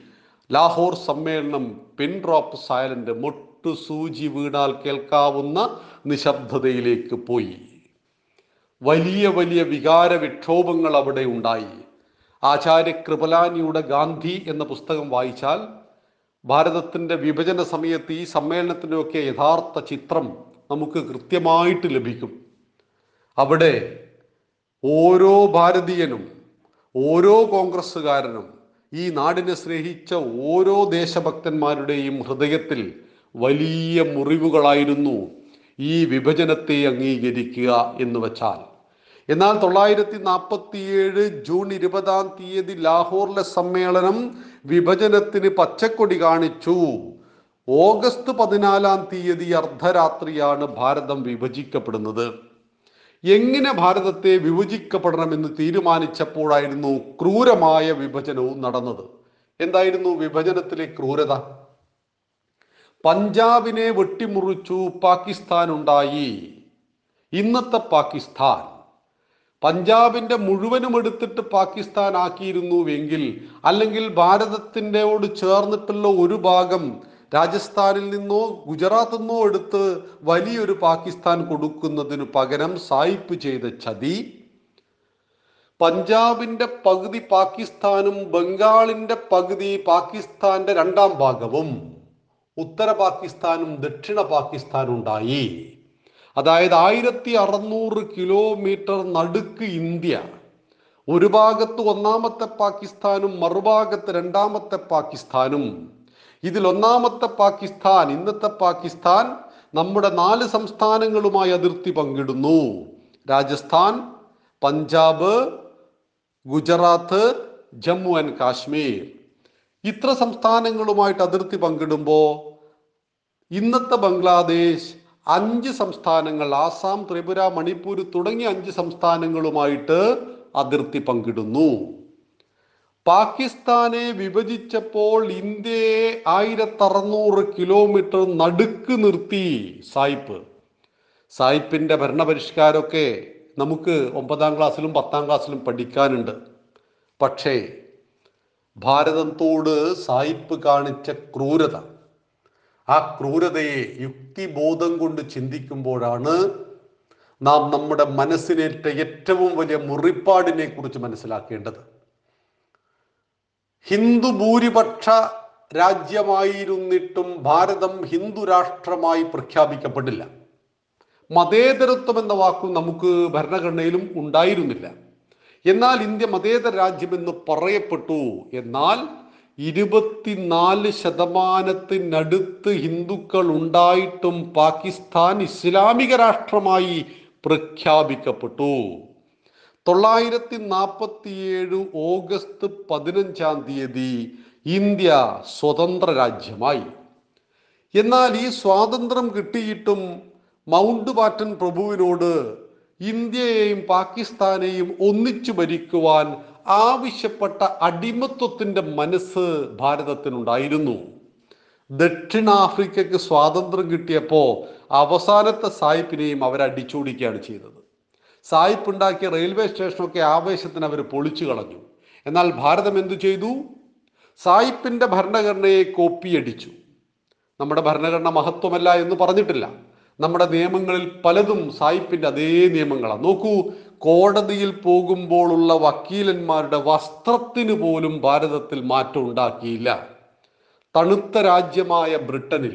ലാഹോർ സമ്മേളനം പിൻ ഡ്രോപ്പ് സൈലന്റ് മൊട്ടു സൂചി വീണാൽ കേൾക്കാവുന്ന നിശബ്ദതയിലേക്ക് പോയി. വലിയ വലിയ വികാര വിക്ഷോഭങ്ങൾ അവിടെ ഉണ്ടായി. ആചാര്യ കൃപലാനിയുടെ ഗാന്ധി എന്ന പുസ്തകം വായിച്ചാൽ ഭാരതത്തിന്റെ വിഭജന സമയത്ത് ഈ സമ്മേളനത്തിന്റെയൊക്കെ യഥാർത്ഥ ചിത്രം നമുക്ക് കൃത്യമായിട്ട് ലഭിക്കും. അവിടെ ഓരോ ഭാരതീയനും ഓരോ കോൺഗ്രസ്സുകാരനും ഈ നാടിനെ സ്നേഹിച്ച ഓരോ ദേശഭക്തന്മാരുടെയും ഹൃദയത്തിൽ വലിയ മുറിവുകളായിരുന്നു ഈ വിഭജനത്തെ അംഗീകരിക്കുക എന്ന് വച്ചാൽ. എന്നാൽ തൊള്ളായിരത്തി നാൽപ്പത്തിയേഴ് ജൂൺ ഇരുപതാം തീയതി ലാഹോറിലെ സമ്മേളനം വിഭജനത്തിന് പച്ചക്കൊടി കാണിച്ചു. ഓഗസ്റ്റ് പതിനാലാം തീയതി അർദ്ധരാത്രിയാണ് ഭാരതം വിഭജിക്കപ്പെടുന്നത്. എങ്ങനെ ഭാരതത്തെ വിഭജിക്കപ്പെടണമെന്ന് തീരുമാനിച്ചപ്പോഴായിരുന്നു ക്രൂരമായ വിഭജനവും നടന്നത്. എന്തായിരുന്നു വിഭജനത്തിലെ ക്രൂരത? പഞ്ചാബിനെ വെട്ടിമുറിച്ചു പാകിസ്ഥാൻ ഉണ്ടായി ഇന്നത്തെ പാകിസ്ഥാൻ. പഞ്ചാബിന്റെ മുഴുവനും എടുത്തിട്ട് പാകിസ്ഥാൻ ആക്കിയിരുന്നുവെങ്കിൽ അല്ലെങ്കിൽ ഭാരതത്തിന്റെയോട് ചേർന്നിട്ടുള്ള ഒരു ഭാഗം രാജസ്ഥാനിൽ നിന്നോ ഗുജറാത്തിൽ നിന്നോ എടുത്ത് വലിയൊരു പാകിസ്ഥാൻ കൊടുക്കുന്നതിന് പകരം സായിപ്പ് ചെയ്ത ചതി പഞ്ചാബിന്റെ പകുതി പാകിസ്ഥാനും ബംഗാളിന്റെ പകുതി പാകിസ്ഥാന്റെ രണ്ടാം ഭാഗവും ഉത്തര പാകിസ്ഥാനും ദക്ഷിണ പാകിസ്ഥാനും ഉണ്ടായി അതായത് ആയിരത്തി അറുന്നൂറ് കിലോമീറ്റർ നടുക്ക് ഇന്ത്യ ഒരു ഭാഗത്ത് ഒന്നാമത്തെ പാകിസ്ഥാനും മറുഭാഗത്ത് രണ്ടാമത്തെ പാകിസ്ഥാനും. ഇതിൽ ഒന്നാമത്തെ പാകിസ്ഥാൻ ഇന്നത്തെ പാകിസ്ഥാൻ നമ്മുടെ നാല് സംസ്ഥാനങ്ങളുമായി അതിർത്തി പങ്കിടുന്നു. രാജസ്ഥാൻ പഞ്ചാബ് ഗുജറാത്ത് ജമ്മു ആൻഡ് കാശ്മീർ. ഇത്ര സംസ്ഥാനങ്ങളുമായിട്ട് അതിർത്തി പങ്കിടുമ്പോൾ ഇന്നത്തെ ബംഗ്ലാദേശ് അഞ്ച് സംസ്ഥാനങ്ങൾ ആസാം ത്രിപുര മണിപ്പൂർ തുടങ്ങിയ അഞ്ച് സംസ്ഥാനങ്ങളുമായിട്ട് അതിർത്തി പങ്കിടുന്നു. പാകിസ്ഥാനെ വിഭജിച്ചപ്പോൾ ഇന്ത്യയെ ആയിരത്തി അറുന്നൂറ് കിലോമീറ്റർ നടുക്ക് നിർത്തി സായിപ്പ്. സായിപ്പിന്റെ ഭരണപരിഷ്കാരമൊക്കെ നമുക്ക് ഒമ്പതാം ക്ലാസ്സിലും പത്താം ക്ലാസ്സിലും പഠിക്കാനുണ്ട്. പക്ഷേ ഭാരതത്തോട് സായിപ്പ് കാണിച്ച ക്രൂരത. ആ ക്രൂരതയെ യുക്തിബോധം കൊണ്ട് ചിന്തിക്കുമ്പോഴാണ് നാം നമ്മുടെ മനസ്സിനേറ്റ ഏറ്റവും വലിയ മുറിപ്പാടിനെ കുറിച്ച് മനസ്സിലാക്കേണ്ടത്. ഹിന്ദു ഭൂരിപക്ഷ രാജ്യമായിരുന്നിട്ടും ഭാരതം ഹിന്ദു രാഷ്ട്രമായി പ്രഖ്യാപിക്കപ്പെട്ടില്ല മതേതരത്വം എന്ന വാക്കും നമുക്ക് ഭരണഘടനയിലും ഉണ്ടായിരുന്നില്ല. എന്നാൽ ഇന്ത്യ മതേതര രാജ്യമെന്ന് പറയപ്പെട്ടു. എന്നാൽ ഇരുപത്തിനാല് ശതമാനത്തിനടുത്ത് ഹിന്ദുക്കൾ ഉണ്ടായിട്ടും പാകിസ്ഥാൻ ഇസ്ലാമിക രാഷ്ട്രമായി പ്രഖ്യാപിക്കപ്പെട്ടു. തൊള്ളായിരത്തി നാൽപ്പത്തിയേഴ് ഓഗസ്റ്റ് പതിനഞ്ചാം തീയതി ഇന്ത്യ സ്വതന്ത്ര രാജ്യമായി. എന്നാൽ ഈ സ്വാതന്ത്ര്യം കിട്ടിയിട്ടും മൗണ്ട് ബാറ്റൻ പ്രഭുവിനോട് ഇന്ത്യയെയും പാകിസ്ഥാനെയും ഒന്നിച്ചു ഭരിക്കുവാൻ ആവശ്യപ്പെട്ട അടിമത്വത്തിന്റെ മനസ്സ് ഭാരതത്തിനുണ്ടായിരുന്നു. ദക്ഷിണാഫ്രിക്കയ്ക്ക് സ്വാതന്ത്ര്യം കിട്ടിയപ്പോൾ അവസാനത്തെ സായിപ്പിനെയും അവർ അടിച്ചോടിക്കുകയാണ് ചെയ്തത്. സായിപ്പ് ഉണ്ടാക്കിയ റെയിൽവേ സ്റ്റേഷനൊക്കെ ആവേശത്തിന് അവർ പൊളിച്ചു കളഞ്ഞു. എന്നാൽ ഭാരതം എന്തു ചെയ്തു? സായിപ്പിന്റെ ഭരണഘടനയെ കോപ്പിയടിച്ചു നമ്മുടെ ഭരണഘടന മഹത്വമല്ല എന്ന് പറഞ്ഞിട്ടില്ല. നമ്മുടെ നിയമങ്ങളിൽ പലതും സായിപ്പിന്റെ അതേ നിയമങ്ങളാണ് നോക്കൂ കോടതിയിൽ പോകുമ്പോഴുള്ള വക്കീലന്മാരുടെ വസ്ത്രത്തിന് പോലും ഭാരതത്തിൽ മാറ്റം ഉണ്ടാക്കിയില്ല. തണുത്ത രാജ്യമായ ബ്രിട്ടനിൽ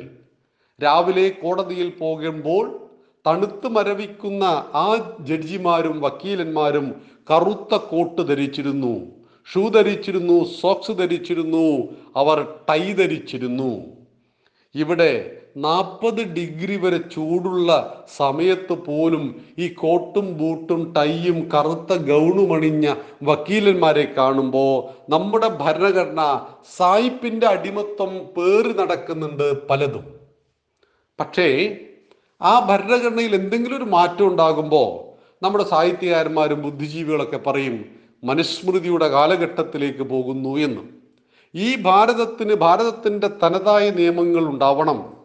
രാവിലെ കോടതിയിൽ പോകുമ്പോൾ തണുത്ത് മരവിക്കുന്ന ആ ജഡ്ജിമാരും വക്കീലന്മാരും കറുത്ത കോട്ട് ധരിച്ചിരുന്നു ഷൂ ധരിച്ചിരുന്നു സോക്സ് ധരിച്ചിരുന്നു അവർ ടൈ ധരിച്ചിരുന്നു. ഇവിടെ നാൽപ്പത് ഡിഗ്രി വരെ ചൂടുള്ള സമയത്ത് പോലും ഈ കോട്ടും ബൂട്ടും ടൈയും കറുത്ത ഗൗണും അണിഞ്ഞ വക്കീലന്മാരെ കാണുമ്പോൾ നമ്മുടെ ഭരണഘടന സായിപ്പിന്റെ അടിമത്വം പേറി നടക്കുന്നുണ്ട് പലതും. പക്ഷേ ആ ഭരണഘടനയിൽ എന്തെങ്കിലും ഒരു മാറ്റം ഉണ്ടാകുമ്പോൾ നമ്മുടെ സാഹിത്യകാരന്മാരും ബുദ്ധിജീവികളൊക്കെ പറയും മനുസ്മൃതിയുടെ കാലഘട്ടത്തിലേക്ക് പോകുന്നു എന്ന്. ഈ ഭാരതത്തിന് ഭാരതത്തിന്റെ തനതായ നിയമങ്ങൾ ഉണ്ടാവണം.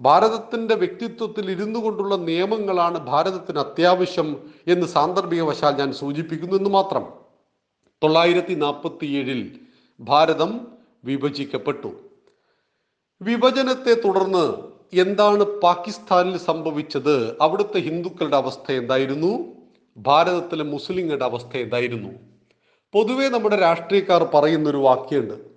ഭാരതത്തിന്റെ വ്യക്തിത്വത്തിൽ ഇരുന്നു കൊണ്ടുള്ള നിയമങ്ങളാണ് ഭാരതത്തിന് അത്യാവശ്യം എന്ന് സാന്ദർഭികവശാൽ ഞാൻ സൂചിപ്പിക്കുന്നു എന്ന് മാത്രം. തൊള്ളായിരത്തി നാൽപ്പത്തി ഏഴിൽ ഭാരതം വിഭജിക്കപ്പെട്ടു. വിഭജനത്തെ തുടർന്ന് എന്താണ് പാകിസ്ഥാനിൽ സംഭവിച്ചത്? അവിടുത്തെ ഹിന്ദുക്കളുടെ അവസ്ഥ എന്തായിരുന്നു? ഭാരതത്തിലെ മുസ്ലിങ്ങളുടെ അവസ്ഥ എന്തായിരുന്നു? പൊതുവേ നമ്മുടെ രാഷ്ട്രീയക്കാർ പറയുന്നൊരു വാക്യമുണ്ട്.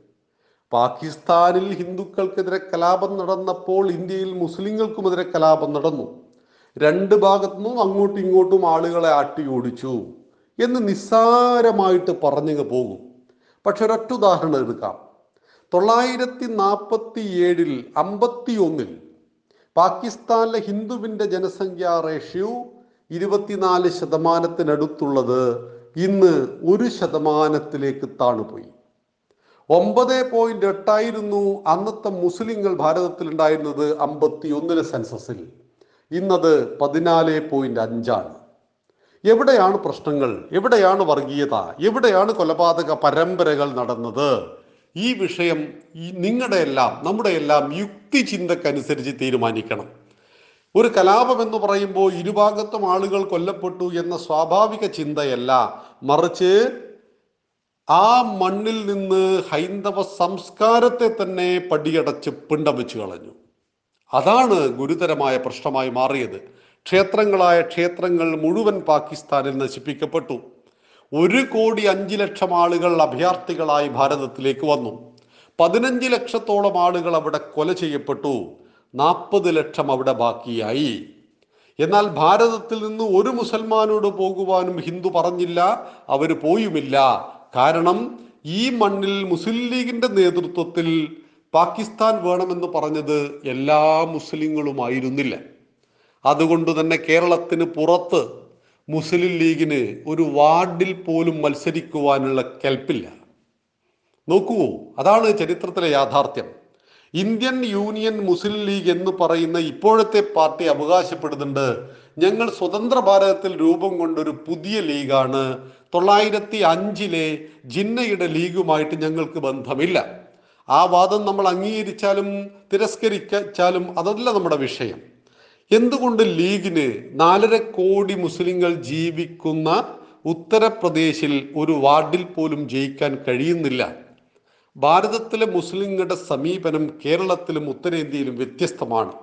പാകിസ്ഥാനിൽ ഹിന്ദുക്കൾക്കെതിരെ കലാപം നടന്നപ്പോൾ ഇന്ത്യയിൽ മുസ്ലിങ്ങൾക്കുമെതിരെ കലാപം നടന്നു. രണ്ട് ഭാഗത്തുനിന്നും അങ്ങോട്ടും ഇങ്ങോട്ടും ആളുകളെ ആട്ടി ഓടിച്ചു എന്ന് നിസ്സാരമായിട്ട് പറഞ്ഞു പോകും. പക്ഷെ ഒരൊറ്റ ഉദാഹരണം എടുക്കാം. തൊള്ളായിരത്തി നാൽപ്പത്തി ഏഴിൽ അമ്പത്തി ഒന്നിൽ പാകിസ്ഥാനിലെ ഹിന്ദുവിന്റെ ജനസംഖ്യാ റേഷ്യോ ഇരുപത്തിനാല് ശതമാനത്തിനടുത്തുള്ളത് ഇന്ന് ഒരു ശതമാനത്തിലേക്ക് താണുപോയി. ഒമ്പത് പോയിന്റ് എട്ടായിരുന്നു അന്നത്തെ മുസ്ലിങ്ങൾ ഭാരതത്തിൽ ഉണ്ടായിരുന്നത് അമ്പത്തി ഒന്നിലെ സെൻസസിൽ. ഇന്നത് പതിനാല് പോയിന്റ് അഞ്ചാണ്. എവിടെയാണ് പ്രശ്നങ്ങൾ? എവിടെയാണ് വർഗീയത? എവിടെയാണ് കൊലപാതക പരമ്പരകൾ നടന്നത്? ഈ വിഷയം നിങ്ങളുടെ എല്ലാം നമ്മുടെ എല്ലാം യുക്തി ചിന്തക്കനുസരിച്ച് തീരുമാനിക്കണം. ഒരു കലാപം എന്ന് പറയുമ്പോൾ ഇരുഭാഗത്തും ആളുകൾ കൊല്ലപ്പെട്ടു എന്ന സ്വാഭാവിക ചിന്തയല്ല. മറിച്ച് ആ മണ്ണിൽ നിന്ന് ഹൈന്ദവ സംസ്കാരത്തെ തന്നെ പടിയടച്ച് പിണ്ടം വെച്ച് കളഞ്ഞു. അതാണ് ഗുരുതരമായ പ്രശ്നമായി മാറിയത്. ക്ഷേത്രങ്ങളായ ക്ഷേത്രങ്ങൾ മുഴുവൻ പാകിസ്ഥാനിൽ നശിപ്പിക്കപ്പെട്ടു. ഒരു കോടി അഞ്ച് ലക്ഷം ആളുകൾ അഭയാർത്ഥികളായി ഭാരതത്തിലേക്ക് വന്നു. പതിനഞ്ച് ലക്ഷത്തോളം ആളുകൾ അവിടെ കൊല ചെയ്യപ്പെട്ടു. നാൽപ്പത് ലക്ഷം അവിടെ ബാക്കിയായി. എന്നാൽ ഭാരതത്തിൽ നിന്ന് ഒരു മുസൽമാനോട് പോകുവാനും ഹിന്ദു പറഞ്ഞില്ല അവർ പോയുമില്ല. കാരണം ഈ മണ്ണിൽ മുസ്ലിം ലീഗിന്റെ നേതൃത്വത്തിൽ പാകിസ്ഥാൻ വേണമെന്ന് പറഞ്ഞത് എല്ലാ മുസ്ലിങ്ങളുമായിരുന്നില്ല അതുകൊണ്ട് തന്നെ കേരളത്തിന് പുറത്ത് മുസ്ലിം ലീഗിന് ഒരു വാർഡിൽ പോലും മത്സരിക്കുവാനുള്ള കെൽപ്പില്ല. നോക്കൂ അതാണ് ചരിത്രത്തിലെ യാഥാർത്ഥ്യം. ഇന്ത്യൻ യൂണിയൻ മുസ്ലിം ലീഗ് എന്ന് പറയുന്ന ഇപ്പോഴത്തെ പാർട്ടി അവകാശപ്പെടുന്നുണ്ട് ഞങ്ങൾ സ്വതന്ത്ര ഭാരതത്തിൽ രൂപം കൊണ്ടൊരു പുതിയ ലീഗാണ്. തൊള്ളായിരത്തി അഞ്ചിലെ ജിന്നയുടെ ലീഗുമായിട്ട് ഞങ്ങൾക്ക് ബന്ധമില്ല. ആ വാദം നമ്മൾ അംഗീകരിച്ചാലും തിരസ്കരിച്ചാലും അതല്ല നമ്മുടെ വിഷയം. എന്തുകൊണ്ട് ലീഗിന് നാലര കോടി മുസ്ലിങ്ങൾ ജീവിക്കുന്ന ഉത്തർപ്രദേശിൽ ഒരു വാർഡിൽ പോലും ജയിക്കാൻ കഴിയുന്നില്ല? ഭാരതത്തിലെ മുസ്ലിങ്ങളുടെ സമീപനം കേരളത്തിലും ഉത്തരേന്ത്യയിലും വ്യത്യസ്തമാണ്.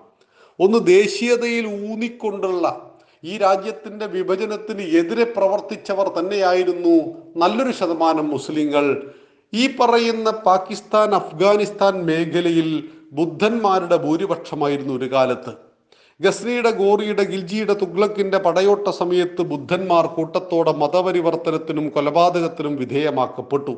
ഒന്ന് ദേശീയതയിൽ ഊന്നിക്കൊണ്ടുള്ള ഈ രാജ്യത്തിന്റെ വിഭജനത്തിന് എതിരെ പ്രവർത്തിച്ചവർ തന്നെയായിരുന്നു നല്ലൊരു ശതമാനം മുസ്ലിങ്ങൾ. ഈ പറയുന്ന പാകിസ്ഥാൻ അഫ്ഗാനിസ്ഥാൻ മേഖലയിൽ ബുദ്ധന്മാരുടെ ഭൂരിപക്ഷമായിരുന്നു ഒരു കാലത്ത്. ഗസ്നിയുടെ ഗോറിയുടെ ഗിൽജിയുടെ തുഗ്ലക്കിന്റെ പടയോട്ട സമയത്ത് ബുദ്ധന്മാർ കൂട്ടത്തോടെ മതപരിവർത്തനത്തിനും കൊലപാതകത്തിനും വിധേയമാക്കപ്പെട്ടു.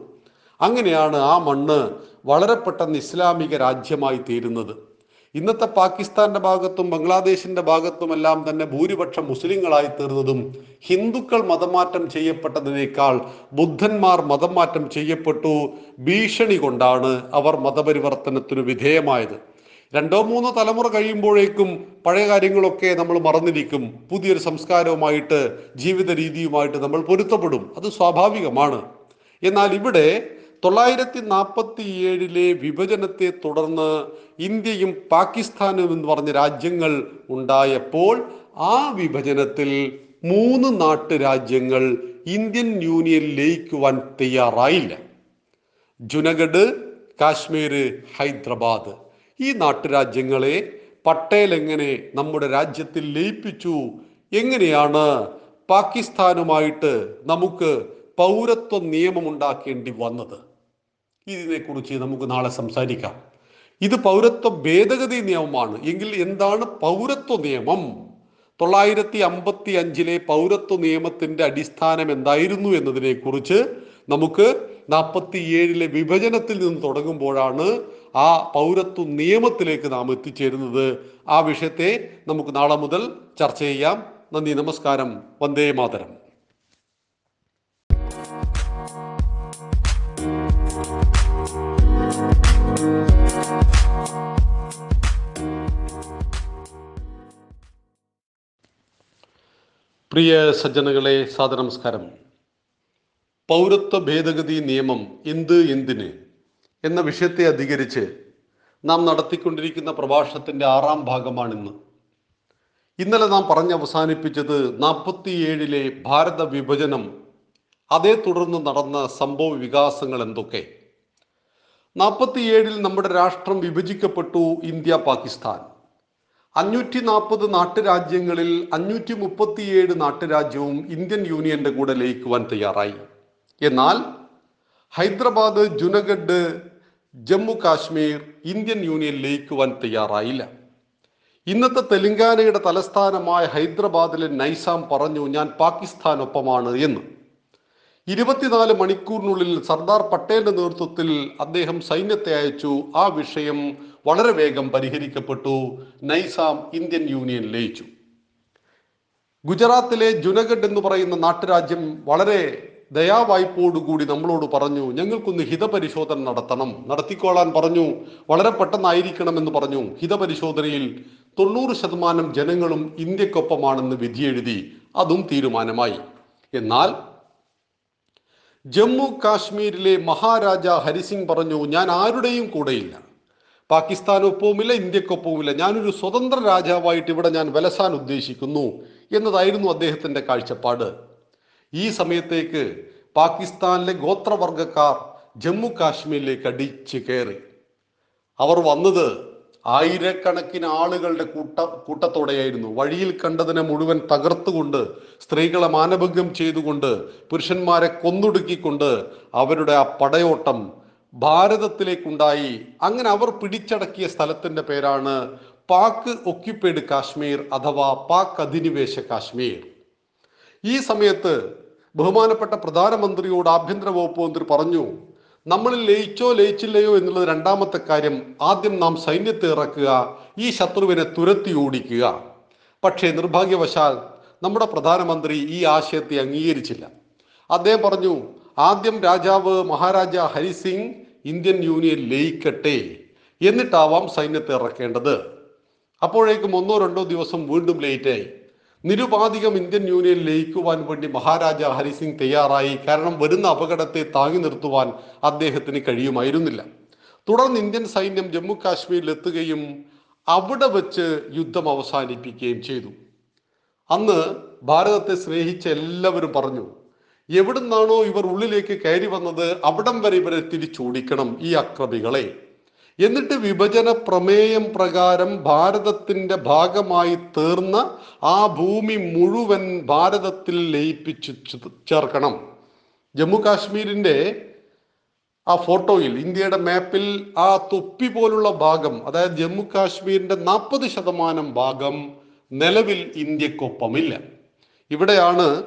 അങ്ങനെയാണ് ആ മണ്ണ് വളരെ പെട്ടെന്ന് ഇസ്ലാമിക രാജ്യമായി തീരുന്നത്. ഇന്നത്തെ പാകിസ്ഥാന്റെ ഭാഗത്തും ബംഗ്ലാദേശിന്റെ ഭാഗത്തുമെല്ലാം തന്നെ ഭൂരിപക്ഷം മുസ്ലിങ്ങളായി തീർന്നതും ഹിന്ദുക്കൾ മതമാറ്റം ചെയ്യപ്പെട്ടതിനേക്കാൾ ബുദ്ധന്മാർ മതമാറ്റം ചെയ്യപ്പെട്ടു ഭീഷണി കൊണ്ടാണ് അവർ മതപരിവർത്തനത്തിന് വിധേയമായത്. രണ്ടോ മൂന്നോ തലമുറ കഴിയുമ്പോഴേക്കും പഴയ കാര്യങ്ങളൊക്കെ നമ്മൾ മറന്നിരിക്കും. പുതിയൊരു സംസ്കാരവുമായിട്ട് ജീവിത രീതിയുമായിട്ട് നമ്മൾ പൊരുത്തപ്പെടും. അത് സ്വാഭാവികമാണ്. എന്നാൽ ഇവിടെ തൊള്ളായിരത്തി നാൽപ്പത്തി ഏഴിലെ വിഭജനത്തെ തുടർന്ന് ഇന്ത്യയും പാകിസ്ഥാനും എന്ന് പറഞ്ഞ രാജ്യങ്ങൾ ഉണ്ടായപ്പോൾ ആ വിഭജനത്തിൽ മൂന്ന് നാട്ടുരാജ്യങ്ങൾ ഇന്ത്യൻ യൂണിയൻ ലയിക്കുവാൻ തയ്യാറായില്ല. ജുനഗഡ് കാശ്മീർ ഹൈദരാബാദ്. ഈ നാട്ടുരാജ്യങ്ങളെ പട്ടേൽ എങ്ങനെ നമ്മുടെ രാജ്യത്തിൽ ലയിപ്പിച്ചു? എങ്ങനെയാണ് പാകിസ്ഥാനുമായിട്ട് നമുക്ക് പൗരത്വ നിയമം ഉണ്ടാക്കേണ്ടി വന്നത്? ഇതിനെക്കുറിച്ച് നമുക്ക് നാളെ സംസാരിക്കാം. ഇത് പൗരത്വ ഭേദഗതി നിയമമാണ്. എങ്കിൽ എന്താണ് പൗരത്വ നിയമം? തൊള്ളായിരത്തി അമ്പത്തി അഞ്ചിലെ പൗരത്വ നിയമത്തിന്റെ അടിസ്ഥാനം എന്തായിരുന്നു എന്നതിനെ കുറിച്ച് നമുക്ക് നാൽപ്പത്തി ഏഴിലെ വിഭജനത്തിൽ നിന്ന് തുടങ്ങുമ്പോഴാണ് ആ പൗരത്വ നിയമത്തിലേക്ക് നാം എത്തിച്ചേരുന്നത്. ആ വിഷയത്തെ നമുക്ക് നാളെ മുതൽ ചർച്ച ചെയ്യാം. നന്ദി നമസ്കാരം. വന്ദേ മാതരം. പ്രിയ സജ്ജനങ്ങളെ സാദനമസ്കാരം പൗരത്വ ഭേദഗതി നിയമം എന്ത് എന്തിന് എന്ന വിഷയത്തെ അധികരിച്ച് നാം നടത്തിക്കൊണ്ടിരിക്കുന്ന പ്രഭാഷണത്തിന്റെ ആറാം ഭാഗമാണിന്ന്. ഇന്നലെ നാം പറഞ്ഞ് അവസാനിപ്പിച്ചത് നാൽപ്പത്തിയേഴിലെ ഭാരത വിഭജനം അതേ തുടർന്ന് നടന്ന സംഭവ വികാസങ്ങൾ എന്തൊക്കെ? നാൽപ്പത്തിയേഴിൽ നമ്മുടെ രാഷ്ട്രം വിഭജിക്കപ്പെട്ടു ഇന്ത്യ പാകിസ്ഥാൻ. അഞ്ഞൂറ്റി നാൽപ്പത് നാട്ടുരാജ്യങ്ങളിൽ അഞ്ഞൂറ്റി മുപ്പത്തിയേഴ് നാട്ടുരാജ്യവും ഇന്ത്യൻ യൂണിയന്റെ കൂടെ ലയിക്കുവാൻ തയ്യാറായി. എന്നാൽ ഹൈദരാബാദ് ജുനഗഡ് ജമ്മു കാശ്മീർ ഇന്ത്യൻ യൂണിയൻ ലയിക്കുവാൻ തയ്യാറായില്ല. ഇന്നത്തെ തെലങ്കാനയുടെ തലസ്ഥാനമായ ഹൈദരാബാദിലെ നൈസാം പറഞ്ഞു ഞാൻ പാകിസ്ഥാനൊപ്പമാണ് എന്ന്. ഇരുപത്തിനാല് മണിക്കൂറിനുള്ളിൽ സർദാർ പട്ടേലിന്റെ നേതൃത്വത്തിൽ അദ്ദേഹം സൈന്യത്തെ അയച്ചു. ആ വിഷയം വളരെ വേഗം പരിഹരിക്കപ്പെട്ടു. നൈസാം ഇന്ത്യൻ യൂണിയൻ ലയിച്ചു. ഗുജറാത്തിലെ ജുനഗഡ് എന്ന് പറയുന്ന നാട്ടുരാജ്യം വളരെ ദയാവായ്പോടുകൂടി നമ്മളോട് പറഞ്ഞു ഞങ്ങൾക്കൊന്ന് ഹിതപരിശോധന നടത്തണം. നടത്തിക്കോളാൻ പറഞ്ഞു. വളരെ പെട്ടെന്നായിരിക്കണം എന്ന് പറഞ്ഞു. ഹിതപരിശോധനയിൽ തൊണ്ണൂറ് ശതമാനം ജനങ്ങളും ഇന്ത്യക്കൊപ്പമാണെന്ന് വിധിയെഴുതി അതും തീരുമാനമായി. എന്നാൽ ജമ്മു കാശ്മീരിലെ മഹാരാജ ഹരിസിംഗ് പറഞ്ഞു ഞാൻ ആരുടെയും കൂടെയില്ല. പാകിസ്ഥാനൊപ്പവുമില്ല ഇന്ത്യക്കൊപ്പവുമില്ല. ഞാനൊരു സ്വതന്ത്ര രാജാവായിട്ട് ഇവിടെ ഞാൻ വലസാൻ ഉദ്ദേശിക്കുന്നു എന്നതായിരുന്നു അദ്ദേഹത്തിന്റെ കാഴ്ചപ്പാട്. ഈ സമയത്തേക്ക് പാകിസ്ഥാനിലെ ഗോത്രവർഗക്കാർ ജമ്മു കാശ്മീരിലേക്ക് അടിച്ചു കയറി. അവർ വന്നത് ആയിരക്കണക്കിന് ആളുകളുടെ കൂട്ട കൂട്ടത്തോടെയായിരുന്നു. വഴിയിൽ കണ്ടതിനെ മുഴുവൻ തകർത്തുകൊണ്ട് സ്ത്രീകളെ മാനഭംഗം ചെയ്തുകൊണ്ട് പുരുഷന്മാരെ കൊന്നൊടുക്കിക്കൊണ്ട് അവരുടെ ആ പടയോട്ടം ഭാരതത്തിലേക്കുണ്ടായി. അങ്ങനെ അവർ പിടിച്ചടക്കിയ സ്ഥലത്തിന്റെ പേരാണ് പാക് ഒക്യുപ്പൈഡ് കാശ്മീർ അഥവാ പാക് അധിനിവേശ കാശ്മീർ. ഈ സമയത്ത് ബഹുമാനപ്പെട്ട പ്രധാനമന്ത്രിയോട് ആഭ്യന്തര വകുപ്പ് മന്ത്രി പറഞ്ഞു നമ്മൾ ലയിച്ചോ ലയിച്ചില്ലയോ എന്നുള്ളത് രണ്ടാമത്തെ കാര്യം ആദ്യം നാം സൈന്യത്തെ ഇറക്കുക ഈ ശത്രുവിനെ തുരത്തി ഓടിക്കുക. പക്ഷേ നിർഭാഗ്യവശാൽ നമ്മുടെ പ്രധാനമന്ത്രി ഈ ആശയത്തെ അംഗീകരിച്ചില്ല. അദ്ദേഹം പറഞ്ഞു ആദ്യം രാജാവ് മഹാരാജ ഹരിസിംഗ് ഇന്ത്യൻ യൂണിയൻ ലയിക്കട്ടെ എന്നിട്ടാവാം സൈന്യത്തെ ഇറക്കേണ്ടത്. അപ്പോഴേക്കും ഒന്നോ രണ്ടോ ദിവസം വീണ്ടും ലേറ്റായി. നിരുപാധികം ഇന്ത്യൻ യൂണിയൻ ലയിക്കുവാൻ വേണ്ടി മഹാരാജ ഹരിസിംഗ് തയ്യാറായി. കാരണം വരുന്ന അപകടത്തെ താങ്ങി നിർത്തുവാൻ അദ്ദേഹത്തിന് കഴിയുമായിരുന്നില്ല. തുടർന്ന് ഇന്ത്യൻ സൈന്യം ജമ്മു കാശ്മീരിൽ എത്തുകയും അവിടെ വെച്ച് യുദ്ധം അവസാനിപ്പിക്കുകയും ചെയ്തു. അന്ന് ഭാരതത്തെ സ്നേഹിച്ച എല്ലാവരും പറഞ്ഞു എവിടുന്നാണോ ഇവർ ഉള്ളിലേക്ക് കയറി വന്നത് അവിടം വരെ ഇവരെ തിരിച്ചോടിക്കണം ഈ അക്രമികളെ. എന്നിട്ട് വിഭജന പ്രമേയം പ്രകാരം ഭാരതത്തിന്റെ ഭാഗമായി തീർന്ന ആ ഭൂമി മുഴുവൻ ഭാരതത്തിൽ ലയിപ്പിച്ചു ചേർക്കണം. ജമ്മു കാശ്മീരിന്റെ ആ ഫോട്ടോയിൽ ഇന്ത്യയുടെ മാപ്പിൽ ആ തൊപ്പി പോലുള്ള ഭാഗം അതായത് ജമ്മു കാശ്മീരിന്റെ നാൽപ്പത് ശതമാനം ഭാഗം നിലവിൽ ഇന്ത്യക്കൊപ്പമില്ല. ഇവിടെയാണ്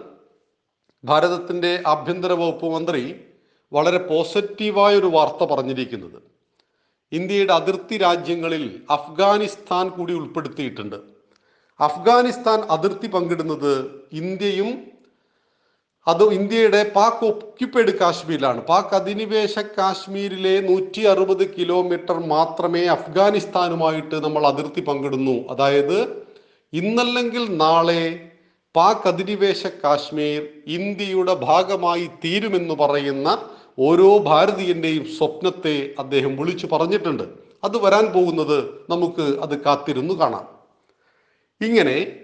ഭാരതത്തിന്റെ ആഭ്യന്തര വകുപ്പ് മന്ത്രി വളരെ പോസിറ്റീവായ ഒരു വാർത്ത പറഞ്ഞിരിക്കുന്നത്. ഇന്ത്യയുടെ അതിർത്തി രാജ്യങ്ങളിൽ അഫ്ഗാനിസ്ഥാൻ കൂടി ഉൾപ്പെടുത്തിയിട്ടുണ്ട്. അഫ്ഗാനിസ്ഥാൻ അതിർത്തി പങ്കിടുന്നത് ഇന്ത്യയും അത് ഇന്ത്യയുടെ പാക് ഒക്യുപ്പൈഡ് കാശ്മീരിലാണ്. പാക് അധിനിവേശ കാശ്മീരിലെ നൂറ്റി അറുപത് കിലോമീറ്റർ മാത്രമേ അഫ്ഗാനിസ്ഥാനുമായിട്ട് നമ്മൾ അതിർത്തി പങ്കിടുന്നു. അതായത് ഇന്നല്ലെങ്കിൽ നാളെ പാക് അധിനിവേശ കാശ്മീർ ഇന്ത്യയുടെ ഭാഗമായി തീരുമെന്ന് പറയുന്ന ഓരോ ഭാരതീയന്റെയും സ്വപ്നത്തെ അദ്ദേഹം വിളിച്ചു പറഞ്ഞിട്ടുണ്ട്. അത് വരാൻ പോകുന്നത് നമുക്ക് അത് കാത്തിരുന്നു കാണാം. ഇങ്ങനെ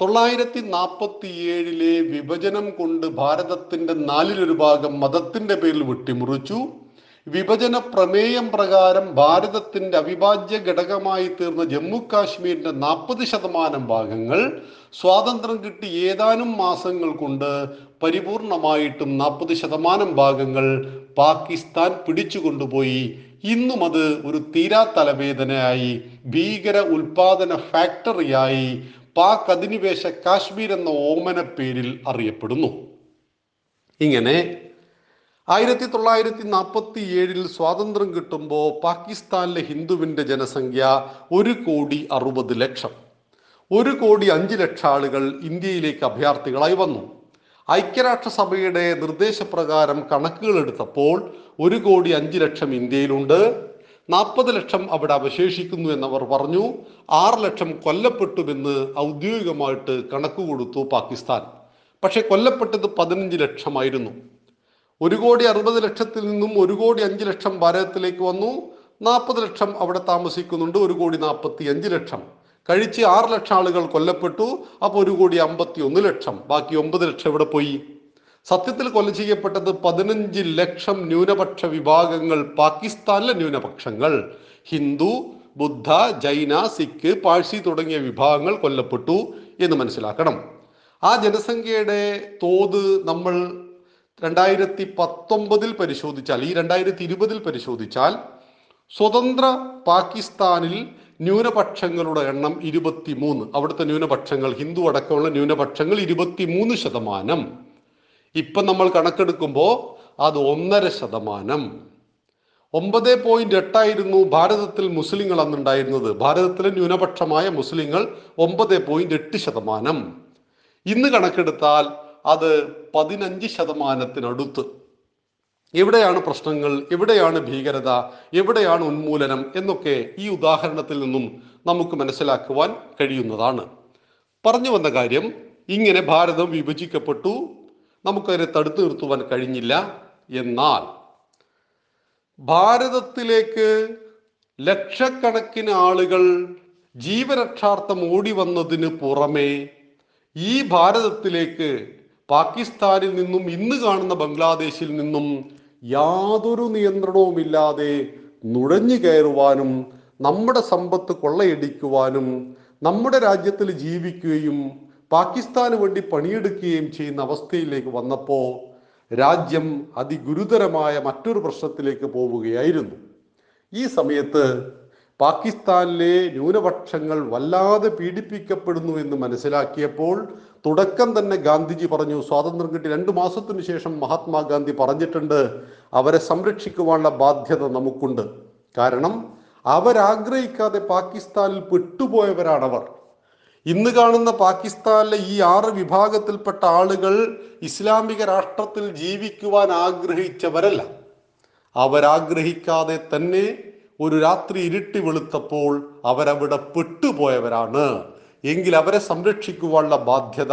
തൊള്ളായിരത്തി നാൽപ്പത്തി ഏഴിലെ വിഭജനം കൊണ്ട് ഭാരതത്തിന്റെ നാലിലൊരു ഭാഗം മതത്തിന്റെ പേരിൽ വെട്ടിമുറിച്ചു. വിഭജന പ്രമേയം പ്രകാരം ഭാരതത്തിന്റെ അവിഭാജ്യ ഘടകമായി തീർന്ന ജമ്മു കാശ്മീരിന്റെ നാൽപ്പത് ശതമാനം ഭാഗങ്ങൾ സ്വാതന്ത്ര്യം കിട്ടി ഏതാനും മാസങ്ങൾ കൊണ്ട് പരിപൂർണമായിട്ടും നാൽപ്പത് ശതമാനം ഭാഗങ്ങൾ പാകിസ്ഥാൻ പിടിച്ചു കൊണ്ടുപോയി. ഇന്നും അത് ഒരു തീരാ തലവേദനയായി. ഭീകര ഉൽപാദന ഫാക്ടറിയായി. പാക് അധിനിവേശ കാശ്മീർ എന്ന ഓമന പേരിൽ അറിയപ്പെടുന്നു. ഇങ്ങനെ ആയിരത്തി തൊള്ളായിരത്തി നാൽപ്പത്തി ഏഴിൽ സ്വാതന്ത്ര്യം കിട്ടുമ്പോൾ പാകിസ്ഥാനിലെ ഹിന്ദുവിന്റെ ജനസംഖ്യ ഒരു കോടി അറുപത് ലക്ഷം. ഒരു കോടി അഞ്ച് ലക്ഷം ആളുകൾ ഇന്ത്യയിലേക്ക് അഭയാർത്ഥികളായി വന്നു. ഐക്യരാഷ്ട്രസഭയുടെ നിർദ്ദേശപ്രകാരം കണക്കുകൾ എടുത്തപ്പോൾ ഒരു കോടി അഞ്ച് ലക്ഷം ഇന്ത്യയിലുണ്ട്. നാൽപ്പത് ലക്ഷം അവിടെ അവശേഷിക്കുന്നു എന്നവർ പറഞ്ഞു. ആറ് ലക്ഷം കൊല്ലപ്പെട്ടുവെന്ന് ഔദ്യോഗികമായിട്ട് കണക്ക് കൊടുത്തു പാകിസ്ഥാൻ. പക്ഷെ കൊല്ലപ്പെട്ടത് പതിനഞ്ച് ലക്ഷമായിരുന്നു. ഒരു കോടി അറുപത് ലക്ഷത്തിൽ നിന്നും ഒരു കോടി അഞ്ച് ലക്ഷം ഭാരതത്തിലേക്ക് വന്നു. നാൽപ്പത് ലക്ഷം അവിടെ താമസിക്കുന്നുണ്ട്. ഒരു കോടി നാൽപ്പത്തി അഞ്ച് ലക്ഷം. കഴിച്ച് ആറ് ലക്ഷം ആളുകൾ കൊല്ലപ്പെട്ടു. അപ്പോൾ ഒരു കോടി അമ്പത്തി ഒന്ന് ലക്ഷം. ബാക്കി ഒമ്പത് ലക്ഷം ഇവിടെ പോയി? സത്യത്തിൽ കൊല ചെയ്യപ്പെട്ടത് പതിനഞ്ച് ലക്ഷം ന്യൂനപക്ഷ വിഭാഗങ്ങൾ പാകിസ്ഥാനിലെ ന്യൂനപക്ഷങ്ങൾ. ഹിന്ദു ബുദ്ധ ജൈന സിഖ് പാഴ്സി തുടങ്ങിയ വിഭാഗങ്ങൾ കൊല്ലപ്പെട്ടു എന്ന് മനസ്സിലാക്കണം. ആ ജനസംഖ്യയുടെ തോത് നമ്മൾ രണ്ടായിരത്തി പത്തൊമ്പതിൽ പരിശോധിച്ചാൽ ഈ രണ്ടായിരത്തി ഇരുപതിൽ പരിശോധിച്ചാൽ സ്വതന്ത്ര പാകിസ്ഥാനിൽ ന്യൂനപക്ഷങ്ങളുടെ എണ്ണം ഇരുപത്തി മൂന്ന് അവിടുത്തെ ന്യൂനപക്ഷങ്ങൾ ഹിന്ദു അടക്കമുള്ള ന്യൂനപക്ഷങ്ങൾ ഇരുപത്തി മൂന്ന് ശതമാനം. ഇപ്പം നമ്മൾ കണക്കെടുക്കുമ്പോൾ അത് ഒന്നര ശതമാനം. ഒമ്പത് പോയിന്റ് എട്ടായിരുന്നു ഭാരതത്തിൽ മുസ്ലിങ്ങൾ അന്നുണ്ടായിരുന്നത്. ഭാരതത്തിലെ ന്യൂനപക്ഷമായ മുസ്ലിങ്ങൾ ഒമ്പത് പോയിന്റ് എട്ട് ശതമാനം. ഇന്ന് കണക്കെടുത്താൽ അത് പതിനഞ്ച് ശതമാനത്തിനടുത്ത്. എവിടെയാണ് പ്രശ്നങ്ങൾ? എവിടെയാണ് ഭീകരത? എവിടെയാണ് ഉന്മൂലനം? എന്നൊക്കെ ഈ ഉദാഹരണത്തിൽ നിന്നും നമുക്ക് മനസ്സിലാക്കുവാൻ കഴിയുന്നതാണ്. പറഞ്ഞു വന്ന കാര്യം ഇങ്ങനെ ഭാരതം വിഭജിക്കപ്പെട്ടു നമുക്കതിനെ തടുത്തു നിർത്തുവാൻ കഴിഞ്ഞില്ല. എന്നാൽ ഭാരതത്തിലേക്ക് ലക്ഷക്കണക്കിന് ആളുകൾ ജീവരക്ഷാർത്ഥം ഓടി വന്നതിന് പുറമെ ഈ ഭാരതത്തിലേക്ക് പാകിസ്ഥാനിൽ നിന്നും ഇന്ന് കാണുന്ന ബംഗ്ലാദേശിൽ നിന്നും യാതൊരു നിയന്ത്രണവുമില്ലാതെ നുഴഞ്ഞു കയറുവാനും നമ്മുടെ സമ്പത്ത് കൊള്ളയടിക്കുവാനും നമ്മുടെ രാജ്യത്തിൽ ജീവിക്കുകയും പാകിസ്ഥാന് വേണ്ടി പണിയെടുക്കുകയും ചെയ്യുന്ന അവസ്ഥയിലേക്ക് വന്നപ്പോൾ രാജ്യം അതിഗുരുതരമായ മറ്റൊരു പ്രശ്നത്തിലേക്ക് പോവുകയായിരുന്നു. ഈ സമയത്ത് പാകിസ്ഥാനിലെ ന്യൂനപക്ഷങ്ങൾ വല്ലാതെ പീഡിപ്പിക്കപ്പെടുന്നു എന്ന് മനസ്സിലാക്കിയപ്പോൾ തുടക്കം തന്നെ ഗാന്ധിജി പറഞ്ഞു സ്വാതന്ത്ര്യം കിട്ടി രണ്ടു മാസത്തിനു ശേഷം മഹാത്മാഗാന്ധി പറഞ്ഞിട്ടുണ്ട് അവരെ സംരക്ഷിക്കുവാനുള്ള ബാധ്യത നമുക്കുണ്ട്. കാരണം അവരാഗ്രഹിക്കാതെ പാകിസ്ഥാനിൽ പെട്ടുപോയവരാണവർ ഇന്ന് കാണുന്ന പാകിസ്ഥാനിലെ ഈ ആറ് വിഭാഗത്തിൽപ്പെട്ട ആളുകൾ ഇസ്ലാമിക രാഷ്ട്രത്തിൽ ജീവിക്കുവാൻ ആഗ്രഹിച്ചവരല്ല. അവരാഗ്രഹിക്കാതെ തന്നെ ഒരു രാത്രി ഇരുട്ടി വെളുത്തപ്പോൾ അവരവിടെ പെട്ടുപോയവരാണ്. എങ്കിൽ അവരെ സംരക്ഷിക്കുവാനുള്ള ബാധ്യത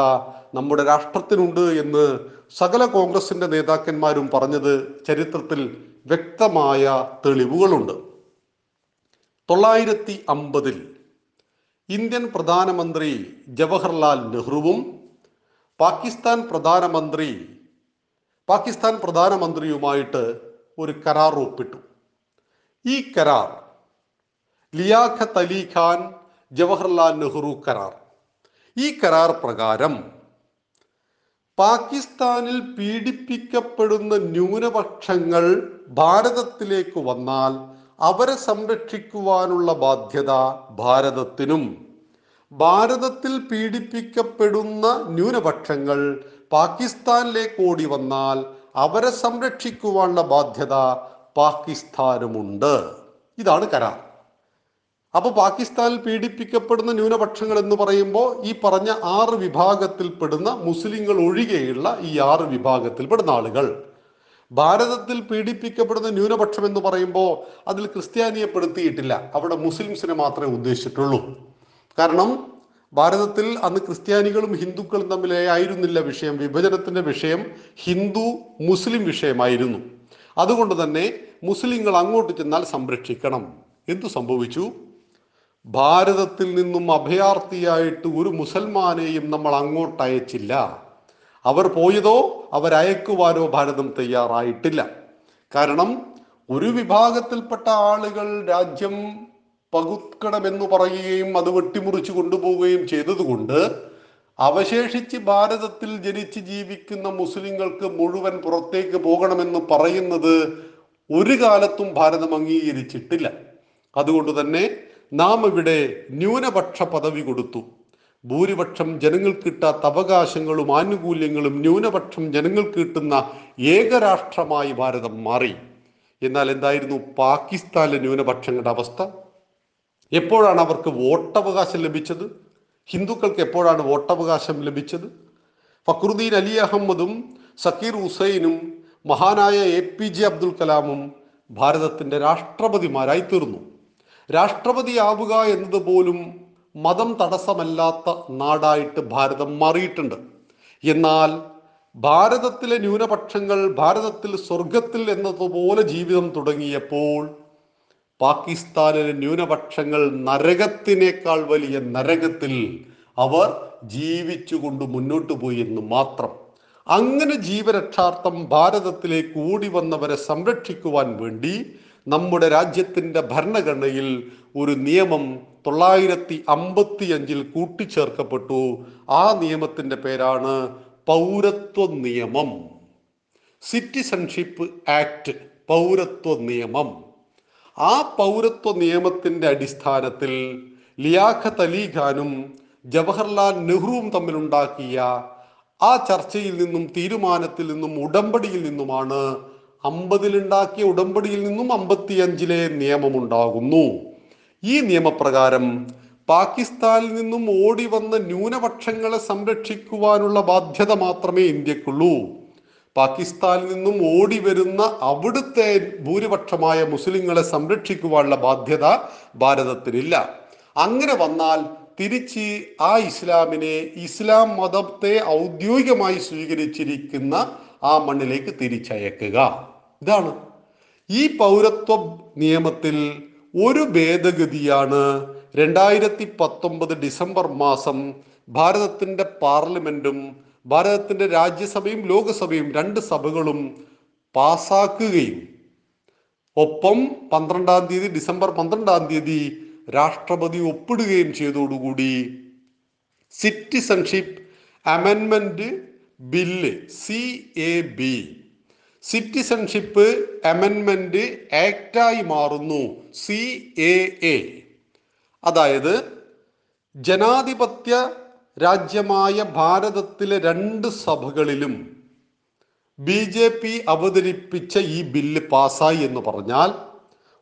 നമ്മുടെ രാഷ്ട്രത്തിനുണ്ട് എന്ന് സകല കോൺഗ്രസിന്റെ നേതാക്കന്മാരും പറഞ്ഞത് ചരിത്രത്തിൽ വ്യക്തമായ തെളിവുകളുണ്ട്. തൊള്ളായിരത്തി അമ്പതിൽ ഇന്ത്യൻ പ്രധാനമന്ത്രി ജവഹർലാൽ നെഹ്റുവും പാകിസ്ഥാൻ പ്രധാനമന്ത്രി പാകിസ്ഥാൻ പ്രധാനമന്ത്രിയുമായിട്ട് ഒരു കരാർ ഒപ്പിട്ടു. ഈ കരാർ ലിയാഖത്ത് അലി ഖാൻ ജവഹർലാൽ നെഹ്റു കരാർ. ഈ കരാർ പ്രകാരം പാകിസ്ഥാനിൽ പീഡിപ്പിക്കപ്പെടുന്ന ന്യൂനപക്ഷങ്ങൾ ഭാരതത്തിലേക്ക് വന്നാൽ അവരെ സംരക്ഷിക്കുവാനുള്ള ബാധ്യത ഭാരതത്തിനും. ഭാരതത്തിൽ പീഡിപ്പിക്കപ്പെടുന്ന ന്യൂനപക്ഷങ്ങൾ പാകിസ്ഥാനിലേക്ക് ഓടി വന്നാൽ അവരെ സംരക്ഷിക്കുവാനുള്ള ബാധ്യത പാകിസ്ഥാനുമുണ്ട്. ഇതാണ് കരാർ. അപ്പോൾ പാകിസ്ഥാനിൽ പീഡിപ്പിക്കപ്പെടുന്ന ന്യൂനപക്ഷങ്ങൾ എന്ന് പറയുമ്പോൾ ഈ പറഞ്ഞ ആറ് വിഭാഗത്തിൽപ്പെടുന്ന മുസ്ലിങ്ങൾ ഒഴികെയുള്ള ഈ ആറ് വിഭാഗത്തിൽപ്പെടുന്ന ആളുകൾ. ഭാരതത്തിൽ പീഡിപ്പിക്കപ്പെടുന്ന ന്യൂനപക്ഷം എന്ന് പറയുമ്പോൾ അതിൽ ക്രിസ്ത്യാനിയെ പെടുത്തിയിട്ടില്ല. അവിടെ മുസ്ലിംസിനെ മാത്രമേ ഉദ്ദേശിച്ചിട്ടുള്ളൂ. കാരണം ഭാരതത്തിൽ അന്ന് ക്രിസ്ത്യാനികളും ഹിന്ദുക്കളും തമ്മിലായിരുന്നില്ല വിഷയം. വിഭജനത്തിന്റെ വിഷയം ഹിന്ദു മുസ്ലിം വിഷയമായിരുന്നു. അതുകൊണ്ട് തന്നെ മുസ്ലിങ്ങൾ അങ്ങോട്ട് ചെന്നാൽ സംരക്ഷിക്കണം. എന്തു സംഭവിച്ചു? ഭാരതത്തിൽ നിന്നും അഭയാർത്ഥിയായിട്ട് ഒരു മുസൽമാനെയും നമ്മൾ അങ്ങോട്ട് അയച്ചില്ല. അവർ പോയതോ അവരയക്കുവാനോ ഭാരതം തയ്യാറായിട്ടില്ല. കാരണം ഒരു വിഭാഗത്തിൽപ്പെട്ട ആളുകൾ രാജ്യം പകുക്കണമെന്ന് പറയുകയും അത് വെട്ടിമുറിച്ചു കൊണ്ടുപോവുകയും ചെയ്തതുകൊണ്ട് അവശേഷിച്ച് ഭാരതത്തിൽ ജനിച്ച് ജീവിക്കുന്ന മുസ്ലിങ്ങൾക്ക് മുഴുവൻ പുറത്തേക്ക് പോകണമെന്ന് പറയുന്നത് ഒരു കാലത്തും ഭാരതം അംഗീകരിച്ചിട്ടില്ല. അതുകൊണ്ട് തന്നെ നാം ഇവിടെ ന്യൂനപക്ഷ പദവി കൊടുത്തു. ഭൂരിപക്ഷം ജനങ്ങൾ കിട്ടാത്ത അവകാശങ്ങളും ആനുകൂല്യങ്ങളും ന്യൂനപക്ഷം ജനങ്ങൾക്ക് കിട്ടുന്ന ഏകരാഷ്ട്രമായി ഭാരതം മാറി. എന്നാൽ എന്തായിരുന്നു? പാകിസ്ഥാനിലെ ന്യൂനപക്ഷങ്ങളുടെ അവസ്ഥ. എപ്പോഴാണ് അവർക്ക് വോട്ടവകാശം ലഭിച്ചത്? ഹിന്ദുക്കൾക്ക് എപ്പോഴാണ് വോട്ടവകാശം ലഭിച്ചത്? ഫക്രുദ്ദീൻ അലി അഹമ്മദും സക്കീർ ഹുസൈനും മഹാനായ എ പി ജെ അബ്ദുൽ കലാമും ഭാരതത്തിന്റെ രാഷ്ട്രപതിമാരായി തീർന്നു രാഷ്ട്രപതിയാവുക എന്നത് പോലും മതം തടസ്സമല്ലാത്ത നാടായിട്ട് ഭാരതം മാറിയിട്ടുണ്ട്. എന്നാൽ ഭാരതത്തിലെ ന്യൂനപക്ഷങ്ങൾ ഭാരതത്തിൽ സ്വർഗത്തിൽ എന്നതുപോലെ ജീവിതം തുടങ്ങിയപ്പോൾ പാകിസ്ഥാനിലെ ന്യൂനപക്ഷങ്ങൾ നരകത്തിനേക്കാൾ വലിയ നരകത്തിൽ അവർ ജീവിച്ചുകൊണ്ട് മുന്നോട്ട് പോയി എന്ന് മാത്രം. അങ്ങനെ ജീവരക്ഷാർത്ഥം ഭാരതത്തിലേക്ക് ഓടി വന്നവരെ സംരക്ഷിക്കുവാൻ വേണ്ടി നമ്മുടെ രാജ്യത്തിന്റെ ഭരണഘടനയിൽ ഒരു നിയമം തൊള്ളായിരത്തി അമ്പത്തി അഞ്ചിൽ കൂട്ടിച്ചേർക്കപ്പെട്ടു. ആ നിയമത്തിന്റെ പേരാണ് പൗരത്വ നിയമം. സിറ്റിസൺഷിപ്പ് ആക്ട് പൗരത്വ നിയമം. ആ പൗരത്വ നിയമത്തിന്റെ അടിസ്ഥാനത്തിൽ ലിയാഖത്ത് അലി ഖാനും ജവഹർലാൽ നെഹ്റുവും തമ്മിലുണ്ടാക്കിയ ആ ചർച്ചയിൽ നിന്നും തീരുമാനത്തിൽ നിന്നും ഉടമ്പടിയിൽ നിന്നുമാണ് അമ്പതിലുണ്ടാക്കിയ ഉടമ്പടിയിൽ നിന്നും അമ്പത്തിയഞ്ചിലെ നിയമമുണ്ടാകുന്നു. ഈ നിയമപ്രകാരം പാകിസ്ഥാനിൽ നിന്നും ഓടി വന്ന ന്യൂനപക്ഷങ്ങളെ സംരക്ഷിക്കുവാനുള്ള ബാധ്യത മാത്രമേ ഇന്ത്യക്കുള്ളൂ. പാകിസ്ഥാനിൽ നിന്നും ഓടി വരുന്ന അവിടുത്തെ ഭൂരിപക്ഷമായ മുസ്ലിങ്ങളെ സംരക്ഷിക്കുവാനുള്ള ബാധ്യത ഭാരതത്തിനില്ല. അങ്ങനെ വന്നാൽ തിരിച്ച് ആ ഇസ്ലാമിനെ ഇസ്ലാം മതത്തെ ഔദ്യോഗികമായി സ്വീകരിച്ചിരിക്കുന്ന ആ മണ്ണിലേക്ക് തിരിച്ചയക്കുക. ഇതാണ്. ഈ പൗരത്വ നിയമത്തിൽ ഒരു ഭേദഗതിയാണ് രണ്ടായിരത്തി പത്തൊമ്പത് ഡിസംബർ മാസം ഭാരതത്തിന്റെ പാർലമെന്റും ഭാരതത്തിന്റെ രാജ്യസഭയും ലോകസഭയും രണ്ട് സഭകളും പാസാക്കുകയും. ഒപ്പം പന്ത്രണ്ടാം തീയതി ഡിസംബർ പന്ത്രണ്ടാം തീയതി രാഷ്ട്രപതി ഒപ്പിടുകയും ചെയ്തതോടുകൂടി citizenship അമെൻമെന്റ് bill C A B. Citizenship അമെൻമെന്റ് ആക്റ്റായി മാറുന്നു സി എ എ. അതായത് ജനാധിപത്യ രാജ്യമായ ഭാരതത്തിലെ രണ്ട് സഭകളിലും ബി ജെ പി അവതരിപ്പിച്ച ഈ ബില്ല് പാസ്സായി എന്ന് പറഞ്ഞാൽ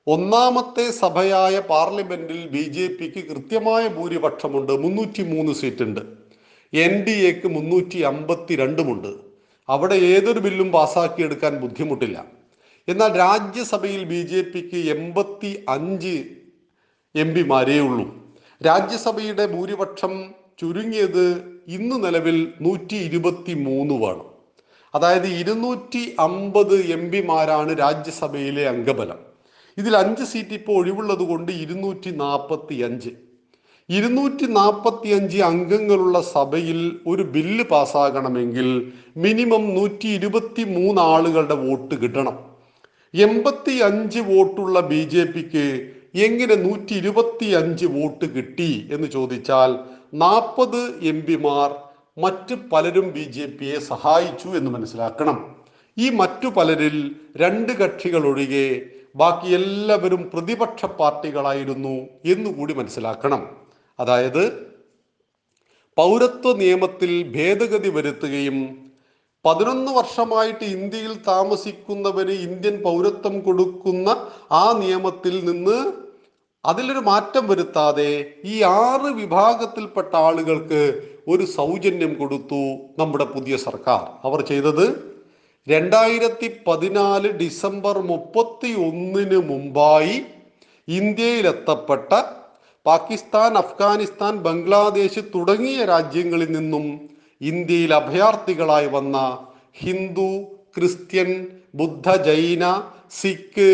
ഒന്നാമത്തെ സഭയായ പാർലമെന്റിൽ ബി ജെ പിക്ക് കൃത്യമായ ഭൂരിപക്ഷമുണ്ട്. മുന്നൂറ്റി മൂന്ന് സീറ്റുണ്ട്. എൻ ഡി എക്ക് മുന്നൂറ്റി അമ്പത്തി രണ്ടുമുണ്ട് അവിടെ ഏതൊരു ബില്ലും പാസ്സാക്കിയെടുക്കാൻ ബുദ്ധിമുട്ടില്ല. എന്നാൽ രാജ്യസഭയിൽ ബി ജെ പിക്ക് എൺപത്തി അഞ്ച് എം പിമാരേ ഉള്ളൂ. രാജ്യസഭയുടെ ഭൂരിപക്ഷം ചുരുങ്ങിയത് ഇന്ന് നിലവിൽ നൂറ്റി ഇരുപത്തി മൂന്നുമാണ് അതായത് ഇരുന്നൂറ്റി അമ്പത് എം പിമാരാണ് രാജ്യസഭയിലെ അംഗബലം. ഇതിൽ അഞ്ച് സീറ്റ് ഇപ്പോൾ ഒഴിവുള്ളത് കൊണ്ട് ഇരുന്നൂറ്റി നാൽപ്പത്തി അഞ്ച് ഇരുന്നൂറ്റി നാൽപ്പത്തി അഞ്ച് അംഗങ്ങളുള്ള സഭയിൽ ഒരു ബില്ല് പാസ്സാകണമെങ്കിൽ മിനിമം നൂറ്റി ഇരുപത്തി മൂന്ന് ആളുകളുടെ വോട്ട് കിട്ടണം. എൺപത്തി അഞ്ച് വോട്ടുള്ള ബി ജെ പിക്ക് എങ്ങനെ നൂറ്റി ഇരുപത്തി അഞ്ച് വോട്ട് കിട്ടി എന്ന് ചോദിച്ചാൽ നാൽപ്പത് എം പിമാർ മറ്റ് പലരും ബി ജെ പിയെ സഹായിച്ചു എന്ന് മനസ്സിലാക്കണം. ഈ മറ്റു പലരിൽ രണ്ട് കക്ഷികൾ ഒഴികെ ബാക്കി എല്ലാവരും പ്രതിപക്ഷ പാർട്ടികളായിരുന്നു എന്നുകൂടി മനസ്സിലാക്കണം. അതായത് പൗരത്വ നിയമത്തിൽ ഭേദഗതി വരുത്തുകയും പതിനൊന്ന് വർഷമായിട്ട് ഇന്ത്യയിൽ താമസിക്കുന്നവന് ഇന്ത്യൻ പൗരത്വം കൊടുക്കുന്ന ആ നിയമത്തിൽ നിന്ന് അതിലൊരു മാറ്റം വരുത്താതെ ഈ ആറ് വിഭാഗത്തിൽപ്പെട്ട ആളുകൾക്ക് ഒരു സൗജന്യം കൊടുത്തു നമ്മുടെ പുതിയ സർക്കാർ. അവർ ചെയ്തത് രണ്ടായിരത്തി പതിനാല് ഡിസംബർ മുപ്പത്തി ഒന്നിന് മുമ്പായി ഇന്ത്യയിലെത്തപ്പെട്ട പാകിസ്ഥാൻ അഫ്ഗാനിസ്ഥാൻ ബംഗ്ലാദേശ് തുടങ്ങിയ രാജ്യങ്ങളിൽ നിന്നും ഇന്ത്യയിൽ അഭയാർത്ഥികളായി വന്ന ഹിന്ദു ക്രിസ്ത്യൻ ബുദ്ധ ജൈന സിഖ്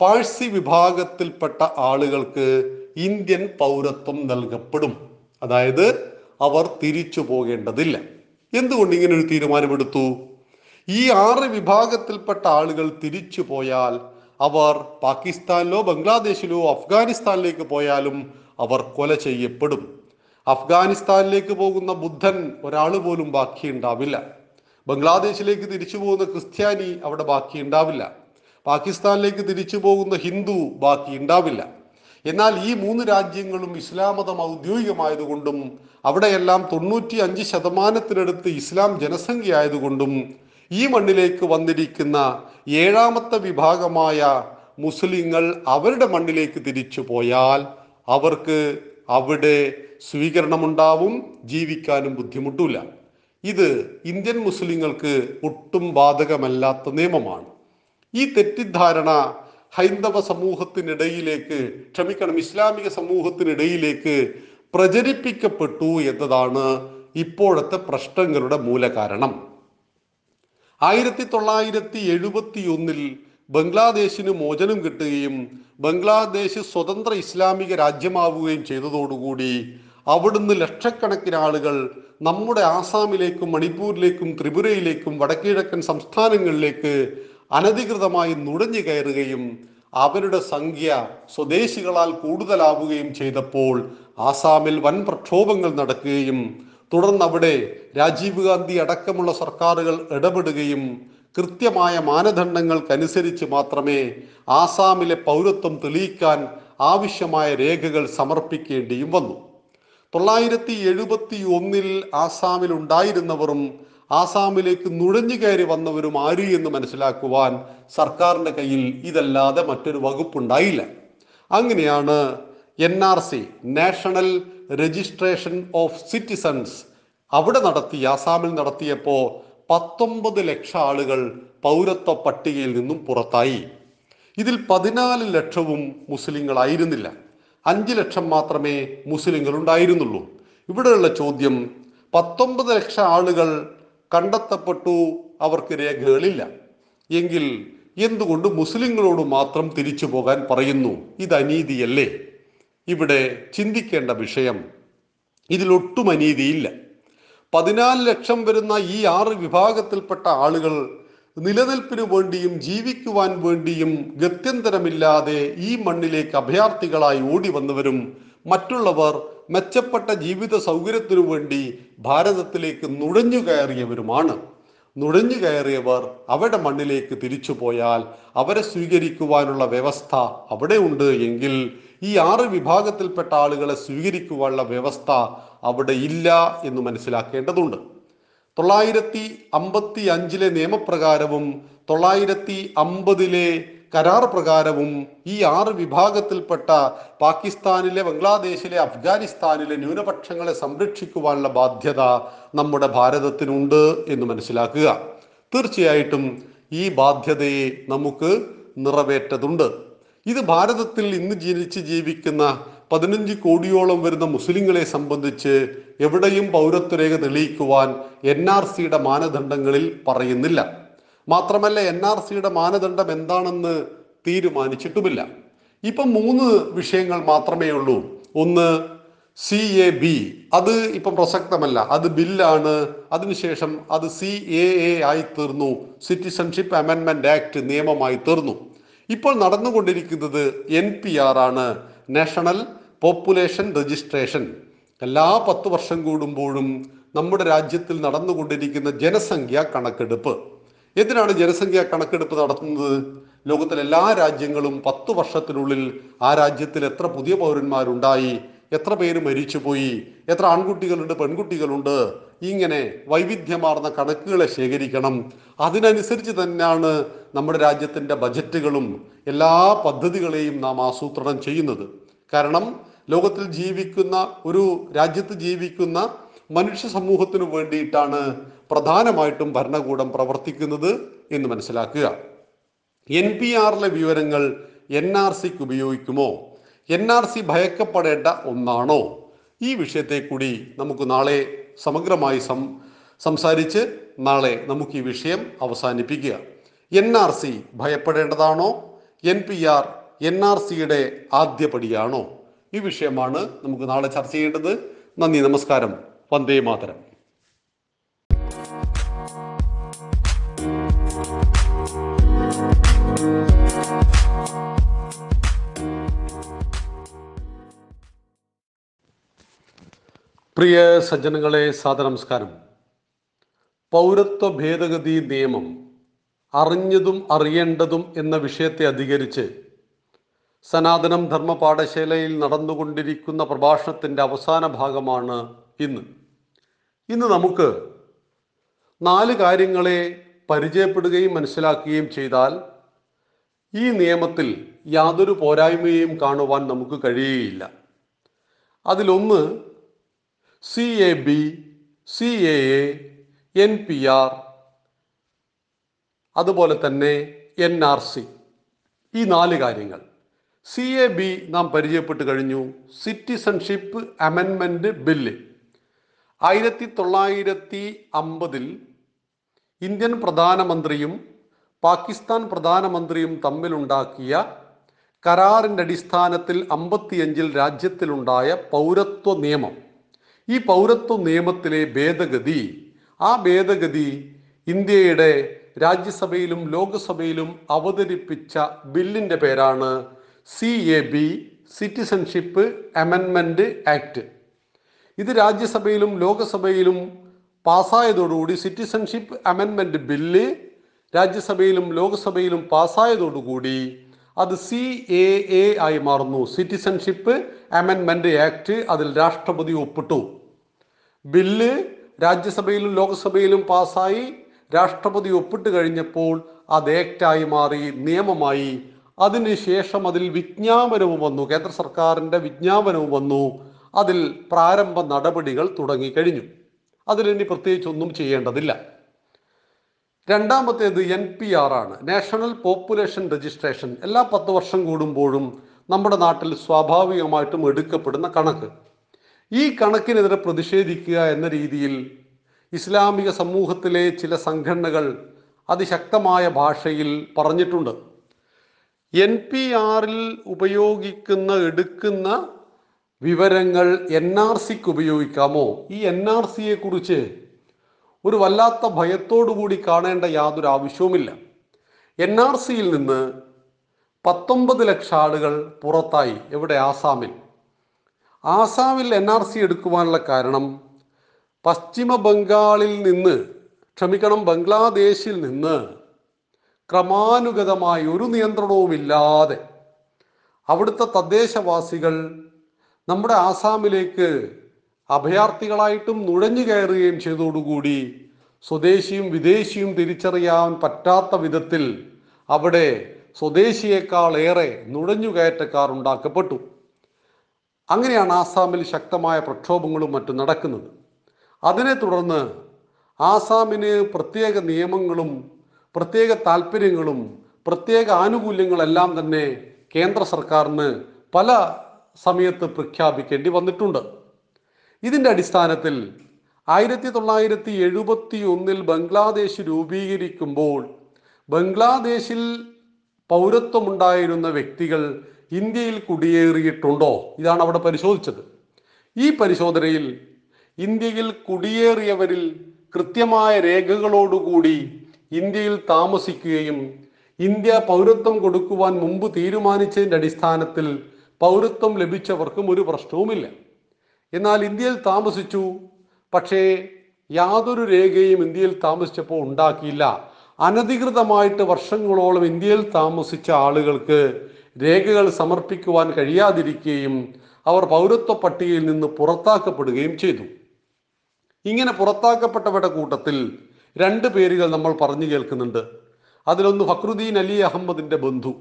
പാഴ്സി വിഭാഗത്തിൽപ്പെട്ട ആളുകൾക്ക് ഇന്ത്യൻ പൗരത്വം നൽകപ്പെടും. അതായത് അവർ തിരിച്ചു പോകേണ്ടതില്ല. എന്തുകൊണ്ട് ഇങ്ങനെ ഒരു തീരുമാനമെടുത്തു? ഈ ആറ് വിഭാഗത്തിൽപ്പെട്ട ആളുകൾ തിരിച്ചു പോയാൽ അവർ പാകിസ്ഥാനിലോ ബംഗ്ലാദേശിലോ അഫ്ഗാനിസ്ഥാനിലേക്ക് പോയാലും അവർ കൊല ചെയ്യപ്പെടും. അഫ്ഗാനിസ്ഥാനിലേക്ക് പോകുന്ന ബുദ്ധൻ ഒരാൾ പോലും ബാക്കിയുണ്ടാവില്ല. ബംഗ്ലാദേശിലേക്ക് തിരിച്ചു പോകുന്ന ക്രിസ്ത്യാനി അവിടെ ബാക്കി ഉണ്ടാവില്ല പാകിസ്ഥാനിലേക്ക് തിരിച്ചു പോകുന്ന ഹിന്ദു ബാക്കി ഉണ്ടാവില്ല. എന്നാൽ ഈ മൂന്ന് രാജ്യങ്ങളും ഇസ്ലാം മതം ഔദ്യോഗികമായതുകൊണ്ടും അവിടെയെല്ലാം തൊണ്ണൂറ്റി അഞ്ച് ശതമാനത്തിനടുത്ത് ഇസ്ലാം ജനസംഖ്യ ആയതുകൊണ്ടും ഈ മണ്ണിലേക്ക് വന്നിരിക്കുന്ന ഏഴാമത്തെ വിഭാഗമായ മുസ്ലിങ്ങൾ അവരുടെ മണ്ണിലേക്ക് തിരിച്ചു പോയാൽ അവർക്ക് അവിടെ സ്വീകരണമുണ്ടാവും ജീവിക്കാനും ബുദ്ധിമുട്ടില്ല. ഇത് ഇന്ത്യൻ മുസ്ലിങ്ങൾക്ക് ഒട്ടും ബാധകമല്ലാത്ത നിയമമാണ്. ഈ തെറ്റിദ്ധാരണ ഹൈന്ദവ സമൂഹത്തിനിടയിലേക്ക് ക്ഷമിക്കണം ഇസ്ലാമിക സമൂഹത്തിനിടയിലേക്ക് പ്രചരിപ്പിക്കപ്പെട്ടു എന്നതാണ് ഇപ്പോഴത്തെ പ്രശ്നങ്ങളുടെ മൂലകാരണം. ആയിരത്തി തൊള്ളായിരത്തി എഴുപത്തി ഒന്നിൽ ബംഗ്ലാദേശിന് മോചനം കിട്ടുകയും ബംഗ്ലാദേശ് സ്വതന്ത്ര ഇസ്ലാമിക രാജ്യമാവുകയും ചെയ്തതോടുകൂടി അവിടുന്ന് ലക്ഷക്കണക്കിന് ആളുകൾ നമ്മുടെ ആസാമിലേക്കും മണിപ്പൂരിലേക്കും ത്രിപുരയിലേക്കും വടക്കിഴക്കൻ സംസ്ഥാനങ്ങളിലേക്ക് അനധികൃതമായി നുഴഞ്ഞു കയറുകയും അവരുടെ സംഖ്യ സ്വദേശികളാൽ കൂടുതലാവുകയും ചെയ്തപ്പോൾ ആസാമിൽ വൻ പ്രക്ഷോഭങ്ങൾ നടക്കുകയും തുടർന്ന് അവിടെ രാജീവ് ഗാന്ധി അടക്കമുള്ള സർക്കാരുകൾ ഇടപെടുകയും കൃത്യമായ മാനദണ്ഡങ്ങൾക്കനുസരിച്ച് മാത്രമേ ആസാമിലെ പൗരത്വം തെളിയിക്കാൻ ആവശ്യമായ രേഖകൾ സമർപ്പിക്കേണ്ടിയും വന്നു. തൊള്ളായിരത്തി എഴുപത്തി ഒന്നിൽ ആസാമിൽ ഉണ്ടായിരുന്നവരും ആസാമിലേക്ക് നുഴഞ്ഞു കയറി വന്നവരും ആര് എന്ന് മനസ്സിലാക്കുവാൻ സർക്കാരിന്റെ കയ്യിൽ ഇതല്ലാതെ മറ്റൊരു വകുപ്പുണ്ടായില്ല. അങ്ങനെയാണ് N R C national registration of citizens അവിടെ നടത്തി ആസാമിൽ നടത്തിയപ്പോൾ പത്തൊമ്പത് ലക്ഷം ആളുകൾ പൗരത്വ പട്ടികയിൽ നിന്നും പുറത്തായി. ഇതിൽ പതിനാല് ലക്ഷവും മുസ്ലിങ്ങളായിരുന്നില്ല. അഞ്ച് ലക്ഷം മാത്രമേ മുസ്ലിങ്ങൾ ഉണ്ടായിരുന്നുള്ളൂ ഇവിടെയുള്ള ചോദ്യം പത്തൊമ്പത് ലക്ഷം ആളുകൾ കണ്ടെത്തപ്പെട്ടു അവർക്ക് രേഖകളില്ല. എങ്കിൽ എന്തുകൊണ്ട് മുസ്ലിങ്ങളോട് മാത്രം തിരിച്ചു പോകാൻ പറയുന്നു? ഇത് അനീതിയല്ലേ? ഇവിടെ ചിന്തിക്കേണ്ട വിഷയം ഇതിലൊട്ടും അനീതിയില്ല. പതിനാല് ലക്ഷം വരുന്ന ഈ ആറ് വിഭാഗത്തിൽപ്പെട്ട ആളുകൾ നിലനിൽപ്പിനു വേണ്ടിയും ജീവിക്കുവാൻ വേണ്ടിയും ഗത്യന്തരമില്ലാതെ ഈ മണ്ണിലേക്ക് അഭയാർത്ഥികളായി ഓടി വന്നവരും മറ്റുള്ളവർ മെച്ചപ്പെട്ട ജീവിത സൗകര്യത്തിനു വേണ്ടി ഭാരതത്തിലേക്ക് നുഴഞ്ഞു കയറിയവരുമാണ്. നുഴഞ്ഞു കയറിയവർ അവരുടെ മണ്ണിലേക്ക് തിരിച്ചു പോയാൽ അവരെ സ്വീകരിക്കുവാനുള്ള വ്യവസ്ഥ അവിടെ ഉണ്ട് എങ്കിൽ ഈ ആറ് വിഭാഗത്തിൽപ്പെട്ട ആളുകളെ സ്വീകരിക്കുവാനുള്ള വ്യവസ്ഥ അവിടെ ഇല്ല എന്ന് മനസ്സിലാക്കേണ്ടതുണ്ട്. തൊള്ളായിരത്തി അമ്പത്തി അഞ്ചിലെ നിയമപ്രകാരവും തൊള്ളായിരത്തി അമ്പതിലെ കരാർ പ്രകാരവും ഈ ആറ് വിഭാഗത്തിൽപ്പെട്ട പാകിസ്ഥാനിലെ ബംഗ്ലാദേശിലെ അഫ്ഗാനിസ്ഥാനിലെ ന്യൂനപക്ഷങ്ങളെ സംരക്ഷിക്കുവാനുള്ള ബാധ്യത നമ്മുടെ ഭാരതത്തിനുണ്ട് എന്ന് മനസ്സിലാക്കുക. തീർച്ചയായിട്ടും ഈ ബാധ്യതയെ നമുക്ക് നിറവേറ്റതുണ്ട്. ഇത് ഭാരതത്തിൽ ഇന്ന് ജനിച്ച് ജീവിക്കുന്ന പതിനഞ്ച് കോടിയോളം വരുന്ന മുസ്ലിങ്ങളെ സംബന്ധിച്ച് എവിടെയും പൗരത്വരേഖ തെളിയിക്കുവാൻ എൻ ആർ സിയുടെ മാനദണ്ഡങ്ങളിൽ പറയുന്നില്ല. മാത്രമല്ല എൻ ആർ സിയുടെ മാനദണ്ഡം എന്താണെന്ന് തീരുമാനിച്ചിട്ടുമില്ല. ഇപ്പം മൂന്ന് വിഷയങ്ങൾ മാത്രമേ ഉള്ളൂ. ഒന്ന് സി എ ബി. അത് ഇപ്പം പ്രസക്തമല്ല. അത് ബില്ലാണ്. അതിനുശേഷം അത് സി എ എ ആയി തീർന്നു. സിറ്റിസൺഷിപ്പ് അമെൻമെന്റ് ആക്ട് നിയമമായി തീർന്നു. ഇപ്പോൾ നടന്നുകൊണ്ടിരിക്കുന്നത് എൻ പി ആർ ആണ്. National population registration. എല്ലാ പത്ത് വർഷം കൂടുമ്പോഴും നമ്മുടെ രാജ്യത്തിൽ നടന്നുകൊണ്ടിരിക്കുന്ന ജനസംഖ്യ കണക്കെടുപ്പ്. എന്തിനാണ് ജനസംഖ്യ കണക്കെടുപ്പ് നടത്തുന്നത്? ലോകത്തിലെ എല്ലാ രാജ്യങ്ങളും പത്ത് വർഷത്തിനുള്ളിൽ ആ രാജ്യത്തിൽ എത്ര പുതിയ പൗരന്മാരുണ്ടായി? എത്ര പേര് മരിച്ചുപോയി? എത്ര ആൺകുട്ടികളുണ്ട് പെൺകുട്ടികളുണ്ട്? ഇങ്ങനെ വൈവിധ്യമാർന്ന കണക്കുകളെ ശേഖരിക്കണം. അതിനനുസരിച്ച് തന്നെയാണ് നമ്മുടെ രാജ്യത്തിന്റെ ബജറ്റുകളും എല്ലാ പദ്ധതികളെയും നാം ആസൂത്രണം ചെയ്യുന്നത്. കാരണം ലോകത്തിൽ ജീവിക്കുന്ന ഒരു രാജ്യത്ത് ജീവിക്കുന്ന മനുഷ്യ സമൂഹത്തിനു വേണ്ടിയിട്ടാണ് പ്രധാനമായിട്ടും ഭരണകൂടം പ്രവർത്തിക്കുന്നത് എന്ന് മനസ്സിലാക്കുക. എൻ പി ആറിലെ വിവരങ്ങൾ എൻ ആർ സിക്ക് ഉപയോഗിക്കുമോ? എൻ ആർ സി ഭയക്കപ്പെടേണ്ട ഒന്നാണോ? ഈ വിഷയത്തെ കൂടി നമുക്ക് നാളെ സമഗ്രമായി സം സംസാരിച്ച് നാളെ നമുക്ക് ഈ വിഷയം അവസാനിപ്പിക്കുക. N R C ഭയപ്പെടേണ്ടതാണോ? N P R N R സിയുടെ ആദ്യപടിയാണോ? ഈ വിഷയമാണ് നമുക്ക് നാളെ ചർച്ച ചെയ്യേണ്ടത്. നന്ദി നമസ്കാരം. വന്ദേ മാതരം. പ്രിയ സജ്ജനങ്ങളെ സാദനമസ്കാരം പൗരത്വ ഭേദഗതി നിയമം അറിഞ്ഞതും അറിയേണ്ടതും എന്ന വിഷയത്തെ അധികരിച്ച് സനാതനം ധർമ്മ പാഠശാലയിൽ നടന്നുകൊണ്ടിരിക്കുന്ന പ്രഭാഷണത്തിന്റെ അവസാന ഭാഗമാണ് ഇന്ന്. ഇന്ന് നമുക്ക് നാല് കാര്യങ്ങളെ പരിചയപ്പെടുകയും മനസ്സിലാക്കുകയും ചെയ്താൽ ഈ നിയമത്തിൽ യാതൊരു പോരായ്മയും കാണുവാൻ നമുക്ക് കഴിയുകയില്ല. അതിലൊന്ന് C A B C A A N P R അതുപോലെ തന്നെ എൻ ആർ സി ഈ നാല് കാര്യങ്ങൾ. സി എ ബി നാം പരിചയപ്പെട്ട് കഴിഞ്ഞു സിറ്റിസൺഷിപ്പ് അമെൻമെന്റ് ബില്ല് ആയിരത്തി തൊള്ളായിരത്തി അമ്പതിൽ ഇന്ത്യൻ പ്രധാനമന്ത്രിയും പാകിസ്ഥാൻ പ്രധാനമന്ത്രിയും തമ്മിലുണ്ടാക്കിയ കരാറിന്റെ അടിസ്ഥാനത്തിൽ അമ്പത്തിയഞ്ചിൽ രാജ്യത്തിലുണ്ടായ പൗരത്വ നിയമം. ഈ പൗരത്വ നിയമത്തിലെ ഭേദഗതി ആ ഭേദഗതി ഇന്ത്യയുടെ രാജ്യസഭയിലും ലോക്സഭയിലും അവതരിപ്പിച്ച ബില്ലിന്റെ പേരാണ് സി എ ബി സിറ്റിസൺഷിപ്പ് അമെൻമെന്റ് ആക്ട് ഇത് രാജ്യസഭയിലും ലോകസഭയിലും പാസ്സായതോടുകൂടി സിറ്റിസൺഷിപ്പ് അമെൻമെന്റ് ബില്ല് രാജ്യസഭയിലും ലോക്സഭയിലും പാസ്സായതോടുകൂടി അത് സി എ എ ആയി മാറുന്നു. സിറ്റിസൺഷിപ്പ് അമെൻമെന്റ് ആക്ട് അതിൽ രാഷ്ട്രപതി ഒപ്പിട്ടു. ബില്ല് രാജ്യസഭയിലും ലോക്സഭയിലും പാസായി രാഷ്ട്രപതി ഒപ്പിട്ട് കഴിഞ്ഞപ്പോൾ അത് ആക്റ്റായി മാറി നിയമമായി. അതിനുശേഷം അതിൽ വിജ്ഞാപനവും വന്നു. കേന്ദ്ര സർക്കാരിന്റെ വിജ്ഞാപനവും വന്നു. അതിൽ പ്രാരംഭ നടപടികൾ തുടങ്ങിക്കഴിഞ്ഞു അതിലിനി പ്രത്യേകിച്ച് ഒന്നും ചെയ്യേണ്ടതില്ല. രണ്ടാമത്തേത് എൻ പി ആർ ആണ്. National population registration. എല്ലാ പത്ത് വർഷം കൂടുമ്പോഴും നമ്മുടെ നാട്ടിൽ സ്വാഭാവികമായിട്ടും എടുക്കപ്പെടുന്ന കണക്ക്. ഈ കണക്കിനെതിരെ പ്രതിഷേധിക്കുക എന്ന രീതിയിൽ ഇസ്ലാമിക സമൂഹത്തിലെ ചില സംഘടനകൾ അതിശക്തമായ ഭാഷയിൽ പറഞ്ഞിട്ടുണ്ട്. എൻ പി ആറിൽ ഉപയോഗിക്കുന്ന എടുക്കുന്ന വിവരങ്ങൾ എൻ ആർ സിക്ക് ഉപയോഗിക്കാമോ? ഈ എൻ ആർ സിയെ കുറിച്ച് ഒരു വല്ലാത്ത ഭയത്തോടു കൂടി കാണേണ്ട യാതൊരു ആവശ്യവുമില്ല. എൻ ആർ സിയിൽ നിന്ന് പത്തൊമ്പത് ലക്ഷം ആളുകൾ പുറത്തായി. എവിടെ? ആസാമിൽ. ആസാമിൽ എൻ ആർ സി എടുക്കുവാനുള്ള കാരണം പശ്ചിമ ബംഗാളിൽ നിന്ന് ക്ഷമിക്കണം ബംഗ്ലാദേശിൽ നിന്ന് ക്രമാനുഗതമായി ഒരു നിയന്ത്രണവുമില്ലാതെ അവിടുത്തെ തദ്ദേശവാസികൾ നമ്മുടെ ആസാമിലേക്ക് അഭയാർത്ഥികളായിട്ടും നുഴഞ്ഞു കയറുകയും ചെയ്തതോടുകൂടി സ്വദേശിയും വിദേശിയും തിരിച്ചറിയാൻ പറ്റാത്ത വിധത്തിൽ അവിടെ സ്വദേശിയേക്കാൾ ഏറെ നുഴഞ്ഞുകയറ്റക്കാർ ഉണ്ടാക്കപ്പെട്ടു. അങ്ങനെയാണ് ആസാമിൽ ശക്തമായ പ്രക്ഷോഭങ്ങളും മറ്റും നടക്കുന്നത്. അതിനെ തുടർന്ന് ആസാമിന് പ്രത്യേക നിയമങ്ങളും പ്രത്യേക താല്പര്യങ്ങളും പ്രത്യേക ആനുകൂല്യങ്ങളെല്ലാം തന്നെ കേന്ദ്ര സർക്കാരിന് പല സമയത്ത് പ്രഖ്യാപിക്കേണ്ടി വന്നിട്ടുണ്ട്. ഇതിന്റെ അടിസ്ഥാനത്തിൽ ആയിരത്തി തൊള്ളായിരത്തി എഴുപത്തി ഒന്നിൽ ബംഗ്ലാദേശ് രൂപീകരിക്കുമ്പോൾ ബംഗ്ലാദേശിൽ പൗരത്വമുണ്ടായിരുന്ന വ്യക്തികൾ ഇന്ത്യയിൽ കുടിയേറിയിട്ടുണ്ടോ? ഇതാണ് അവിടെ പരിശോധിച്ചത്. ഈ പരിശോധനയിൽ ഇന്ത്യയിൽ കുടിയേറിയവരിൽ കൃത്യമായ രേഖകളോടുകൂടി ഇന്ത്യയിൽ താമസിക്കുകയും ഇന്ത്യ പൗരത്വം കൊടുക്കുവാൻ മുമ്പ് തീരുമാനിച്ചതിന്റെ അടിസ്ഥാനത്തിൽ പൗരത്വം ലഭിച്ചവർക്കും ഒരു പ്രശ്നവുമില്ല. എന്നാൽ ഇന്ത്യയിൽ താമസിച്ചു. പക്ഷേ യാതൊരു രേഖയും ഇന്ത്യയിൽ താമസിച്ചപ്പോൾ ഉണ്ടാക്കിയില്ല. അനധികൃതമായിട്ട് വർഷങ്ങളോളം ഇന്ത്യയിൽ താമസിച്ച ആളുകൾക്ക് രേഖകൾ സമർപ്പിക്കുവാൻ കഴിയാതിരിക്കുകയും അവർ പൗരത്വ പട്ടികയിൽ നിന്ന് പുറത്താക്കപ്പെടുകയും ചെയ്തു. ഇങ്ങനെ പുറത്താക്കപ്പെട്ടവരുടെ കൂട്ടത്തിൽ രണ്ട് പേരുകൾ നമ്മൾ പറഞ്ഞു കേൾക്കുന്നുണ്ട്. അതിലൊന്ന് ഫക്രുദ്ദീൻ അലി അഹമ്മദിന്റെ ബന്ധു.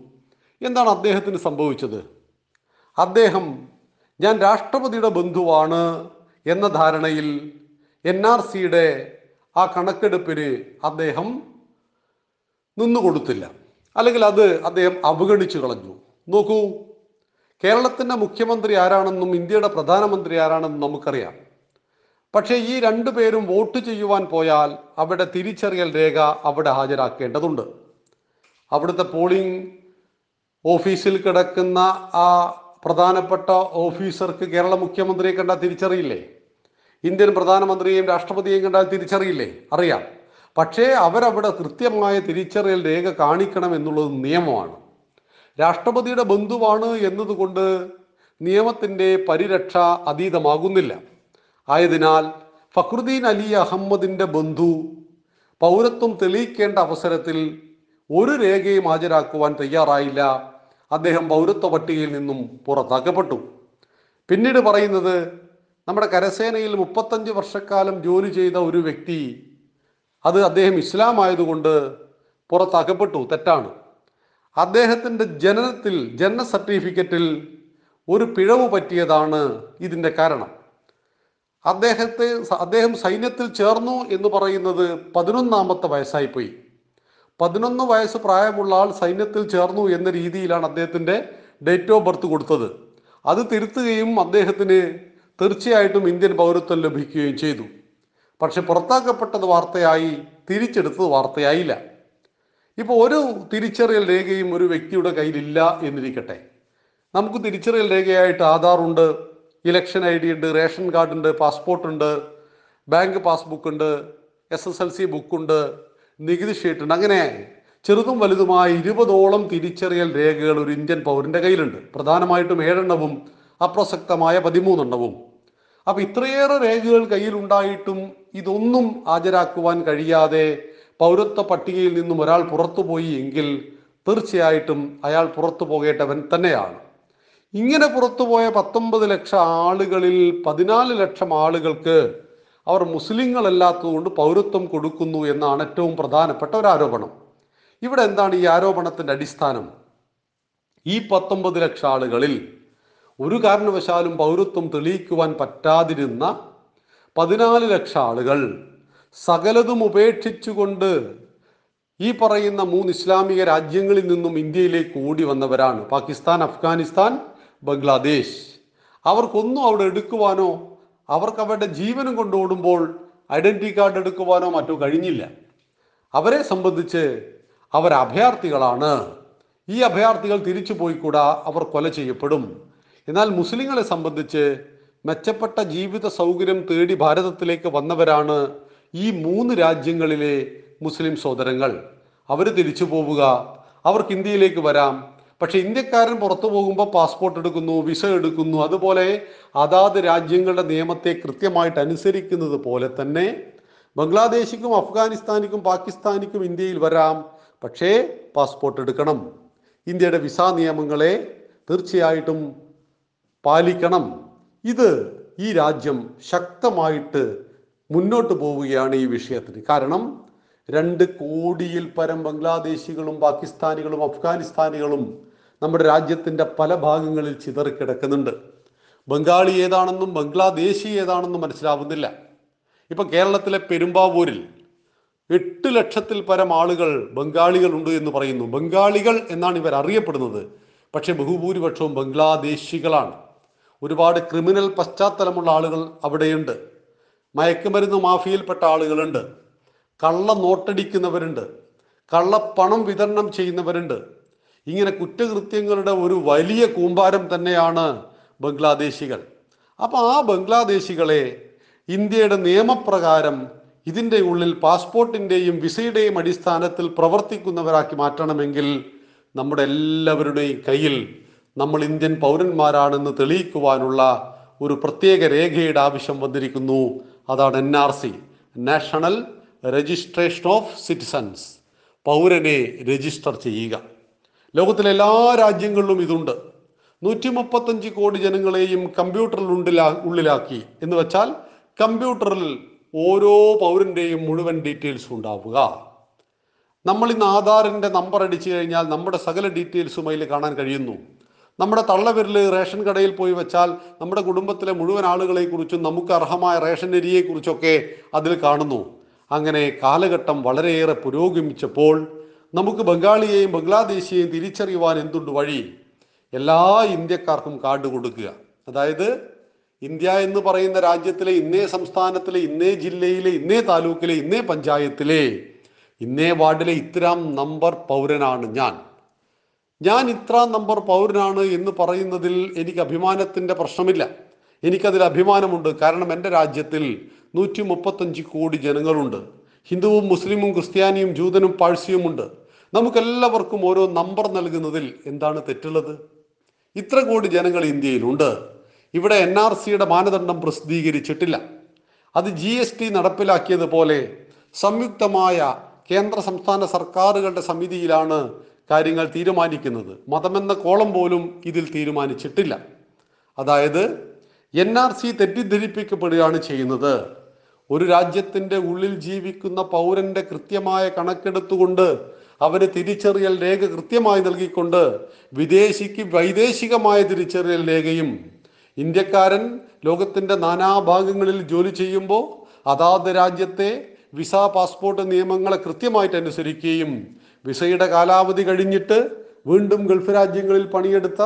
എന്താണ് അദ്ദേഹത്തിന് സംഭവിച്ചത്? അദ്ദേഹം ഞാൻ രാഷ്ട്രപതിയുടെ ബന്ധുവാണ് എന്ന ധാരണയിൽ എൻ ആർ സിയുടെ ആ കണക്കെടുപ്പിന് അദ്ദേഹം നിന്നുകൊടുത്തില്ല. അല്ലെങ്കിൽ അത് അദ്ദേഹം അവഗണിച്ചു കളഞ്ഞു. നോക്കൂ കേരളത്തിന്റെ മുഖ്യമന്ത്രി ആരാണെന്നും ഇന്ത്യയുടെ പ്രധാനമന്ത്രി ആരാണെന്നും നമുക്കറിയാം. പക്ഷേ ഈ രണ്ടു പേരും വോട്ട് ചെയ്യുവാൻ പോയാൽ അവിടെ തിരിച്ചറിയൽ രേഖ അവിടെ ഹാജരാക്കേണ്ടതുണ്ട്. അവിടുത്തെ പോളിംഗ് ഓഫീസിൽ കിടക്കുന്ന ആ പ്രധാനപ്പെട്ട ഓഫീസർക്ക് കേരള മുഖ്യമന്ത്രിയെ കണ്ടാൽ തിരിച്ചറിയില്ലേ? ഇന്ത്യൻ പ്രധാനമന്ത്രിയെയും രാഷ്ട്രപതിയെയും കണ്ടാൽ തിരിച്ചറിയില്ലേ? അറിയാം. പക്ഷേ അവരവിടെ കൃത്യമായ തിരിച്ചറിയൽ രേഖ കാണിക്കണം എന്നുള്ളത് നിയമമാണ്. രാഷ്ട്രപതിയുടെ ബന്ധുവാണ് എന്നതുകൊണ്ട് നിയമത്തിന്റെ പരിരക്ഷ അതീതമാകുന്നില്ല. ആയതിനാൽ ഫക്രുദ്ദീൻ അലി അഹമ്മദിന്റെ ബന്ധു പൗരത്വം തെളിയിക്കേണ്ട അവസരത്തിൽ ഒരു രേഖയും ഹാജരാക്കുവാൻ തയ്യാറായില്ല. അദ്ദേഹം പൗരത്വ പട്ടികയിൽ നിന്നും പുറത്താക്കപ്പെട്ടു. പിന്നീട് പറയുന്നത് നമ്മുടെ കരസേനയിൽ മുപ്പത്തഞ്ച് വർഷക്കാലം ജോലി ചെയ്ത ഒരു വ്യക്തി അത് അദ്ദേഹം ഇസ്ലാം ആയതുകൊണ്ട് പുറത്താക്കപ്പെട്ടു. തെറ്റാണ്. അദ്ദേഹത്തിന്റെ ജനനത്തിൽ ജനന സർട്ടിഫിക്കറ്റിൽ ഒരു പിഴവ് പറ്റിയതാണ് ഇതിന്റെ കാരണം. അദ്ദേഹത്തെ അദ്ദേഹം സൈന്യത്തിൽ ചേർന്നു എന്ന് പറയുന്നത് പതിനൊന്നാമത്തെ വയസ്സായിപ്പോയി. പതിനൊന്ന് വയസ്സ് പ്രായമുള്ള ആൾ സൈന്യത്തിൽ ചേർന്നു എന്ന രീതിയിലാണ് അദ്ദേഹത്തിന്റെ ഡേറ്റ് ഓഫ് ബർത്ത് കൊടുത്തത്. അത് തിരുത്തുകയും അദ്ദേഹത്തിന് തീർച്ചയായിട്ടും ഇന്ത്യൻ പൗരത്വം ലഭിക്കുകയും ചെയ്തു. പക്ഷെ പുറത്താക്കപ്പെട്ടത് വാർത്തയായി തിരിച്ചെടുത്തത് വാർത്തയായില്ല. ഇപ്പോൾ ഒരു തിരിച്ചറിയൽ രേഖയും ഒരു വ്യക്തിയുടെ കയ്യിലില്ല എന്നിരിക്കട്ടെ. നമുക്ക് തിരിച്ചറിയൽ രേഖയായിട്ട് ആധാറുണ്ട് ഇലക്ഷൻ ഐ ഡി ഉണ്ട് റേഷൻ കാർഡുണ്ട് പാസ്പോർട്ടുണ്ട് ബാങ്ക് പാസ്ബുക്ക് ഉണ്ട് എസ് എസ് എൽ സി ബുക്കുണ്ട് നികുതി ഷീറ്റ് ഉണ്ട്. അങ്ങനെ ചെറുതും വലുതുമായ ഇരുപതോളം തിരിച്ചറിയൽ രേഖകൾ ഒരു ഇന്ത്യൻ പൗരന്റെ കയ്യിലുണ്ട്. പ്രധാനമായിട്ടും ഏഴെണ്ണവും അപ്രസക്തമായ പതിമൂന്നെണ്ണവും. അപ്പൊ ഇത്രയേറെ രേഖകൾ കയ്യിലുണ്ടായിട്ടും ഇതൊന്നും ഹാജരാക്കുവാൻ കഴിയാതെ പൗരത്വ പട്ടികയിൽ നിന്നും ഒരാൾ പുറത്തുപോയി എങ്കിൽ തീർച്ചയായിട്ടും അയാൾ പുറത്തു പോകേണ്ടവൻ തന്നെയാണ്. ഇങ്ങനെ പുറത്തുപോയ പത്തൊമ്പത് ലക്ഷം ആളുകളിൽ പതിനാല് ലക്ഷം ആളുകൾക്ക് അവർ മുസ്ലിങ്ങളല്ലാത്തതുകൊണ്ട് പൗരത്വം കൊടുക്കുന്നു എന്നാണ് ഏറ്റവും പ്രധാനപ്പെട്ട ഒരു ആരോപണം. ഇവിടെ എന്താണ് ഈ ആരോപണത്തിന്റെ അടിസ്ഥാനം? ഈ പത്തൊമ്പത് ലക്ഷം ആളുകളിൽ ഒരു കാരണവശാലും പൗരത്വം തെളിയിക്കുവാൻ പറ്റാതിരുന്ന പതിനാല് ലക്ഷം ആളുകൾ സകലതും ഉപേക്ഷിച്ചുകൊണ്ട് ഈ പറയുന്ന മൂന്ന് ഇസ്ലാമിക രാജ്യങ്ങളിൽ നിന്നും ഇന്ത്യയിലേക്ക് ഓടി വന്നവരാണ്. പാകിസ്ഥാൻ അഫ്ഗാനിസ്ഥാൻ ബംഗ്ലാദേശ്. അവർക്കൊന്നും അവിടെ എടുക്കുവാനോ അവർക്ക് അവരുടെ ജീവനും കൊണ്ട് ഓടുമ്പോൾ ഐഡന്റിറ്റി കാർഡ് എടുക്കുവാനോ മറ്റോ കഴിഞ്ഞില്ല. അവരെ സംബന്ധിച്ച് അവർ അഭയാർത്ഥികളാണ്. ഈ അഭയാർത്ഥികൾ തിരിച്ചു പോയിക്കൂടാ അവർ കൊല ചെയ്യപ്പെടും. എന്നാൽ മുസ്ലിങ്ങളെ സംബന്ധിച്ച് മെച്ചപ്പെട്ട ജീവിത സൗകര്യം തേടി ഭാരതത്തിലേക്ക് വന്നവരാണ് ഈ മൂന്ന് രാജ്യങ്ങളിലെ മുസ്ലിം സോദരങ്ങൾ അവർ തിരിച്ചു പോവുക അവർക്ക് ഇന്ത്യയിലേക്ക് വരാം. പക്ഷെ ഇന്ത്യക്കാരൻ പുറത്തു പോകുമ്പോൾ പാസ്പോർട്ട് എടുക്കുന്നു വിസ എടുക്കുന്നു. അതുപോലെ അതാത് രാജ്യങ്ങളുടെ നിയമത്തെ കൃത്യമായിട്ട് അനുസരിക്കുന്നത് പോലെ തന്നെ ബംഗ്ലാദേശിക്കും അഫ്ഗാനിസ്ഥാനിക്കും പാകിസ്ഥാനിക്കും ഇന്ത്യയിൽ വരാം. പക്ഷേ പാസ്പോർട്ട് എടുക്കണം. ഇന്ത്യയുടെ വിസ നിയമങ്ങളെ തീർച്ചയായിട്ടും പാലിക്കണം. ഇത് ഈ രാജ്യം ശക്തമായിട്ട് മുന്നോട്ട് പോവുകയാണ് ഈ വിഷയത്തിന്. കാരണം രണ്ട് കോടിയിൽ പരം ബംഗ്ലാദേശികളും പാകിസ്ഥാനികളും അഫ്ഗാനിസ്ഥാനികളും നമ്മുടെ രാജ്യത്തിന്റെ പല ഭാഗങ്ങളിൽ ചിതറിക്കിടക്കുന്നുണ്ട് ബംഗാളി ഏതാണെന്നും ബംഗ്ലാദേശി ഏതാണെന്നും മനസ്സിലാവുന്നില്ല. ഇപ്പം കേരളത്തിലെ പെരുമ്പാവൂരിൽ എട്ട് ലക്ഷത്തിൽ പരം ആളുകൾ ബംഗാളികളുണ്ട് എന്ന് പറയുന്നു. ബംഗാളികൾ എന്നാണ് ഇവർ അറിയപ്പെടുന്നത്. പക്ഷേ ബഹുഭൂരിപക്ഷവും ബംഗ്ലാദേശികളാണ്. ഒരുപാട് ക്രിമിനൽ പശ്ചാത്തലമുള്ള ആളുകൾ അവിടെയുണ്ട്. മയക്കുമരുന്ന് മാഫിയയിൽപ്പെട്ട ആളുകളുണ്ട്. കള്ള നോട്ടടിക്കുന്നവരുണ്ട്. കള്ളപ്പണം വിതരണം ചെയ്യുന്നവരുണ്ട്. ഇങ്ങനെ കുറ്റകൃത്യങ്ങളുടെ ഒരു വലിയ കൂമ്പാരം തന്നെയാണ് ബംഗ്ലാദേശികൾ. അപ്പോൾ ആ ബംഗ്ലാദേശികളെ ഇന്ത്യയുടെ നിയമപ്രകാരം ഇതിന്റെ ഉള്ളിൽ പാസ്പോർട്ടിന്റെയും വിസയുടെയും അടിസ്ഥാനത്തിൽ പ്രവർത്തിക്കുന്നവരാക്കി മാറ്റണമെങ്കിൽ നമ്മുടെ എല്ലാവരുടെയും കയ്യിൽ നമ്മൾ ഇന്ത്യൻ പൗരന്മാരാണെന്ന് തെളിയിക്കുവാനുള്ള ഒരു പ്രത്യേക രേഖയുടെ ആവശ്യം വന്നിരിക്കുന്നു. അതാണ് N R C national registration of citizens പൗരനെ register ചെയ്യുക. ലോകത്തിലെ എല്ലാ രാജ്യങ്ങളിലും ഇതുണ്ട്. നൂറ്റി മുപ്പത്തഞ്ച് കോടി ജനങ്ങളെയും കമ്പ്യൂട്ടറിൽ ഉണ്ടിലാ ഉള്ളിലാക്കി. എന്ന് വെച്ചാൽ കമ്പ്യൂട്ടറിൽ ഓരോ പൗരന്റെയും മുഴുവൻ ഡീറ്റെയിൽസ് ഉണ്ടാവുക. നമ്മൾ ഇന്ന് ആധാറിന്റെ നമ്പർ അടിച്ചു കഴിഞ്ഞാൽ നമ്മുടെ സകല ഡീറ്റെയിൽസും അതിൽ കാണാൻ കഴിയുന്നു. നമ്മുടെ തള്ളവിരൽ റേഷൻ കടയിൽ പോയി വെച്ചാൽ നമ്മുടെ കുടുംബത്തിലെ മുഴുവൻ ആളുകളെ കുറിച്ചും നമുക്ക് അർഹമായ റേഷൻ അരിയെക്കുറിച്ചൊക്കെ അതിൽ കാണുന്നു. അങ്ങനെ കാലഘട്ടം വളരെയേറെ പുരോഗമിച്ചപ്പോൾ നമുക്ക് ബംഗാളിയെയും ബംഗ്ലാദേശിയെയും തിരിച്ചറിയുവാൻ എന്തുണ്ട് വഴി? എല്ലാ ഇന്ത്യക്കാർക്കും കാർഡ് കൊടുക്കുക. അതായത് ഇന്ത്യ എന്ന് പറയുന്ന രാജ്യത്തിലെ ഇന്നേ സംസ്ഥാനത്തിലെ ഇന്നേ ജില്ലയിലെ ഇന്നേ താലൂക്കിലെ ഇന്നേ പഞ്ചായത്തിലെ ഇന്നേ വാർഡിലെ ഇത്തരം നമ്പർ പൗരനാണ് ഞാൻ. ഞാൻ ഇത്ര നമ്പർ പൗരനാണ് എന്ന് പറയുന്നതിൽ എനിക്ക് അഭിമാനത്തിന്റെ പ്രശ്നമില്ല. എനിക്കതിൽ അഭിമാനമുണ്ട്. കാരണം എന്റെ രാജ്യത്തിൽ നൂറ്റി മുപ്പത്തഞ്ച് കോടി ജനങ്ങളുണ്ട്. ഹിന്ദുവും മുസ്ലിമും ക്രിസ്ത്യാനിയും ജൂതനും പാഴ്സിയും ഉണ്ട്. നമുക്കെല്ലാവർക്കും ഓരോ നമ്പർ നൽകുന്നതിൽ എന്താണ് തെറ്റുള്ളത്? ഇത്ര കോടി ജനങ്ങൾ ഇന്ത്യയിലുണ്ട്. ഇവിടെ എൻ ആർ സിയുടെ മാനദണ്ഡം പ്രസിദ്ധീകരിച്ചിട്ടില്ല. അത് ജി എസ് ടി നടപ്പിലാക്കിയതുപോലെ സംയുക്തമായ കേന്ദ്ര സംസ്ഥാന സർക്കാരുകളുടെ സമിതിയിലാണ് കാര്യങ്ങൾ തീരുമാനിക്കുന്നത്. മതമെന്ന കോളം പോലും ഇതിൽ തീരുമാനിച്ചിട്ടില്ല. അതായത് എൻ ആർ സി തെറ്റിദ്ധരിപ്പിക്കപ്പെടുകയാണ് ചെയ്യുന്നത്. ഒരു രാജ്യത്തിന്റെ ഉള്ളിൽ ജീവിക്കുന്ന പൗരന്റെ കൃത്യമായ കണക്കെടുത്തുകൊണ്ട് അവന് തിരിച്ചറിയൽ രേഖ കൃത്യമായി നൽകിക്കൊണ്ട് വിദേശിക്ക് വൈദേശികമായ തിരിച്ചറിയൽ രേഖയും ഇന്ത്യക്കാരൻ ലോകത്തിന്റെ നാനാഭാഗങ്ങളിൽ ജോലി ചെയ്യുമ്പോൾ അതാത് രാജ്യത്തെ വിസ പാസ്പോർട്ട് നിയമങ്ങളെ കൃത്യമായിട്ട് അനുസരിക്കുകയും വിസയുടെ കാലാവധി കഴിഞ്ഞിട്ട് വീണ്ടും ഗൾഫ് രാജ്യങ്ങളിൽ പണിയെടുത്ത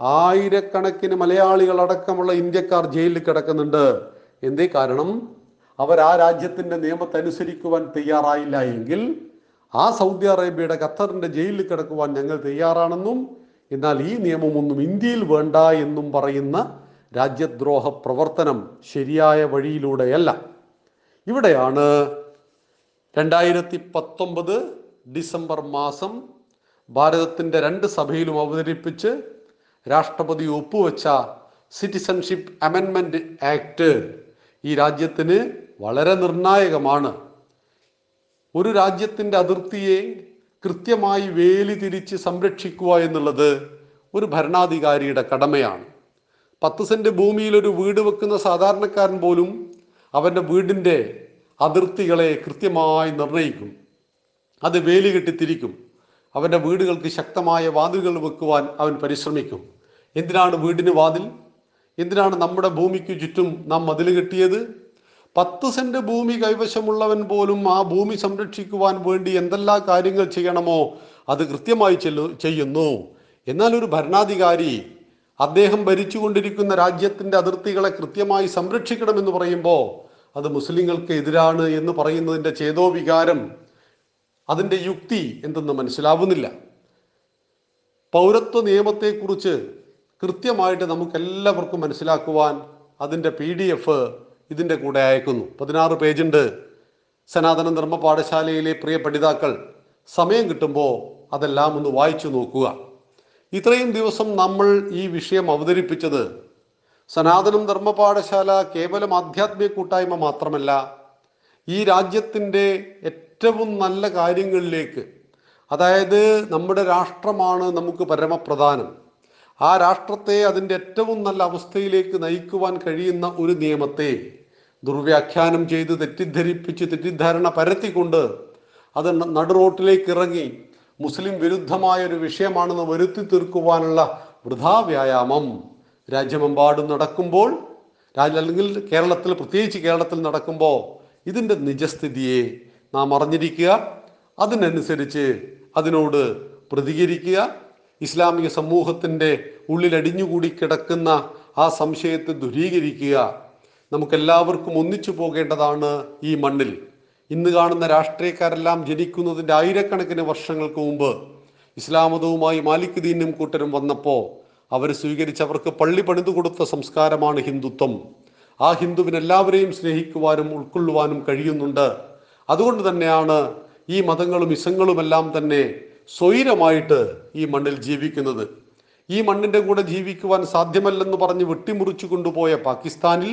ആയിരക്കണക്കിന് മലയാളികൾ അടക്കമുള്ള ഇന്ത്യക്കാർ ജയിലിൽ കിടക്കുന്നുണ്ട്. എന്തേ കാരണം? അവർ ആ രാജ്യത്തിന്റെ നിയമത്തെ അനുസരിക്കുവാൻ തയ്യാറായില്ല എങ്കിൽ ആ സൗദി അറേബ്യയുടെ ഖത്തറിന്റെ ജയിലിൽ കിടക്കുവാൻ ഞങ്ങൾ തയ്യാറാണെന്നും എന്നാൽ ഈ നിയമമൊന്നും ഇന്ത്യയിൽ വേണ്ട എന്നും പറയുന്ന രാജ്യദ്രോഹ പ്രവർത്തനം ശരിയായ വഴിയിലൂടെയല്ല. ഇവിടെയാണ് രണ്ടായിരത്തി പത്തൊമ്പത് ഡിസംബർ മാസം ഭാരതത്തിന്റെ രണ്ട് സഭയിലും അവതരിപ്പിച്ച് രാഷ്ട്രപതി ഒപ്പുവെച്ച സിറ്റിസൺഷിപ്പ് അമെൻമെന്റ് ആക്ട് ഈ രാജ്യത്തിന് വളരെ നിർണായകമാണ്. ഒരു രാജ്യത്തിന്റെ അതിർത്തിയെ കൃത്യമായി വേലി തിരിച്ച് സംരക്ഷിക്കുക എന്നുള്ളത് ഒരു ഭരണാധികാരിയുടെ കടമയാണ്. പത്ത് സെന്റ് ഭൂമിയിൽ ഒരു വീട് വെക്കുന്ന സാധാരണക്കാരൻ പോലും അവന്റെ വീടിന്റെ അതിർത്തികളെ കൃത്യമായി നിർണയിക്കും. അത് വേലി കെട്ടിത്തിരിക്കും അവന്റെ വീടുകൾക്ക് ശക്തമായ വാതിലുകൾ വെക്കുവാൻ അവൻ പരിശ്രമിക്കും. എന്തിനാണ് വീടിന് വാതിൽ? എന്തിനാണ് നമ്മുടെ ഭൂമിക്ക് ചുറ്റും നാം മതിൽ കെട്ടിയത്? പത്ത് സെന്റ് ഭൂമി കൈവശമുള്ളവൻ പോലും ആ ഭൂമി സംരക്ഷിക്കുവാൻ വേണ്ടി എന്തെല്ലാം കാര്യങ്ങൾ ചെയ്യണമോ അത് കൃത്യമായി ചെയ്യുന്നു. എന്നാൽ ഒരു ഭരണാധികാരി അദ്ദേഹം ഭരിച്ചുകൊണ്ടിരിക്കുന്ന രാജ്യത്തിന്റെ അതിർത്തികളെ കൃത്യമായി സംരക്ഷിക്കണമെന്ന് പറയുമ്പോൾ അത് മുസ്ലിങ്ങൾക്ക് എതിരാണ് എന്ന് പറയുന്നതിന്റെ ചേതോവികാരം അതിന്റെ യുക്തി എന്തെന്ന് മനസ്സിലാവുന്നില്ല. പൗരത്വ നിയമത്തെക്കുറിച്ച് കൃത്യമായിട്ട് നമുക്കെല്ലാവർക്കും മനസ്സിലാക്കുവാൻ അതിന്റെ പി ഡി എഫ് ഇതിന്റെ കൂടെ അയക്കുന്നു. പതിനാറ് പേജുണ്ട്. സനാതന ധർമ്മ പാഠശാലയിലെ പ്രിയ പഠിതാക്കൾ സമയം കിട്ടുമ്പോൾ അതെല്ലാം ഒന്ന് വായിച്ചു നോക്കുക. ഇത്രയും ദിവസം നമ്മൾ ഈ വിഷയം അവതരിപ്പിച്ചത് സനാതനം ധർമ്മ പാഠശാല കേവലം ആധ്യാത്മിക കൂട്ടായ്മ മാത്രമല്ല ഈ രാജ്യത്തിന്റെ ഏറ്റവും നല്ല കാര്യങ്ങളിലേക്ക് അതായത് നമ്മുടെ രാഷ്ട്രമാണ് നമുക്ക് പരമപ്രധാനം. ആ രാഷ്ട്രത്തെ അതിന്റെ ഏറ്റവും നല്ല അവസ്ഥയിലേക്ക് നയിക്കുവാൻ കഴിയുന്ന ഒരു നിയമത്തെ ദുർവ്യാഖ്യാനം ചെയ്ത് തെറ്റിദ്ധരിപ്പിച്ച് തെറ്റിദ്ധാരണ പരത്തിക്കൊണ്ട് അത് നടുറോട്ടിലേക്ക് ഇറങ്ങി മുസ്ലിം വിരുദ്ധമായ ഒരു വിഷയമാണെന്ന് വരുത്തി തീർക്കുവാനുള്ള വൃഥാ വ്യായാമം രാജ്യമെമ്പാടും നടക്കുമ്പോൾ അല്ലെങ്കിൽ കേരളത്തിൽ പ്രത്യേകിച്ച് കേരളത്തിൽ നടക്കുമ്പോൾ ഇതിന്റെ നിജസ്ഥിതിയെ നാം അറിഞ്ഞിരിക്കുക. അതിനനുസരിച്ച് അതിനോട് പ്രതികരിക്കുക. ഇസ്ലാമിക സമൂഹത്തിന്റെ ഉള്ളിലടിഞ്ഞുകൂടി കിടക്കുന്ന ആ സംശയത്തെ ദുരീകരിക്കുക. നമുക്കെല്ലാവർക്കും ഒന്നിച്ചു പോകേണ്ടതാണ് ഈ മണ്ണിൽ. ഇന്ന് കാണുന്ന രാഷ്ട്രീയക്കാരെല്ലാം ജനിക്കുന്നതിന്റെ ആയിരക്കണക്കിന് വർഷങ്ങൾക്ക് മുമ്പ് ഇസ്ലാമതവുമായി മാലിക് ദീനും കൂട്ടരും വന്നപ്പോൾ അവർ സ്വീകരിച്ചവർക്ക് പള്ളി പണിതു കൊടുത്ത സംസ്കാരമാണ് ഹിന്ദുത്വം. ആ ഹിന്ദുവിനെല്ലാവരെയും സ്നേഹിക്കുവാനും ഉൾക്കൊള്ളുവാനും കഴിയുന്നുണ്ട്. അതുകൊണ്ട് തന്നെയാണ് ഈ മതങ്ങളും ഇസങ്ങളുമെല്ലാം തന്നെ സ്വൈരമായിട്ട് ഈ മണ്ണിൽ ജീവിക്കുന്നത്. ഈ മണ്ണിന്റെ കൂടെ ജീവിക്കുവാൻ സാധ്യമല്ലെന്ന് പറഞ്ഞ് വെട്ടിമുറിച്ചു കൊണ്ടുപോയ പാകിസ്ഥാനിൽ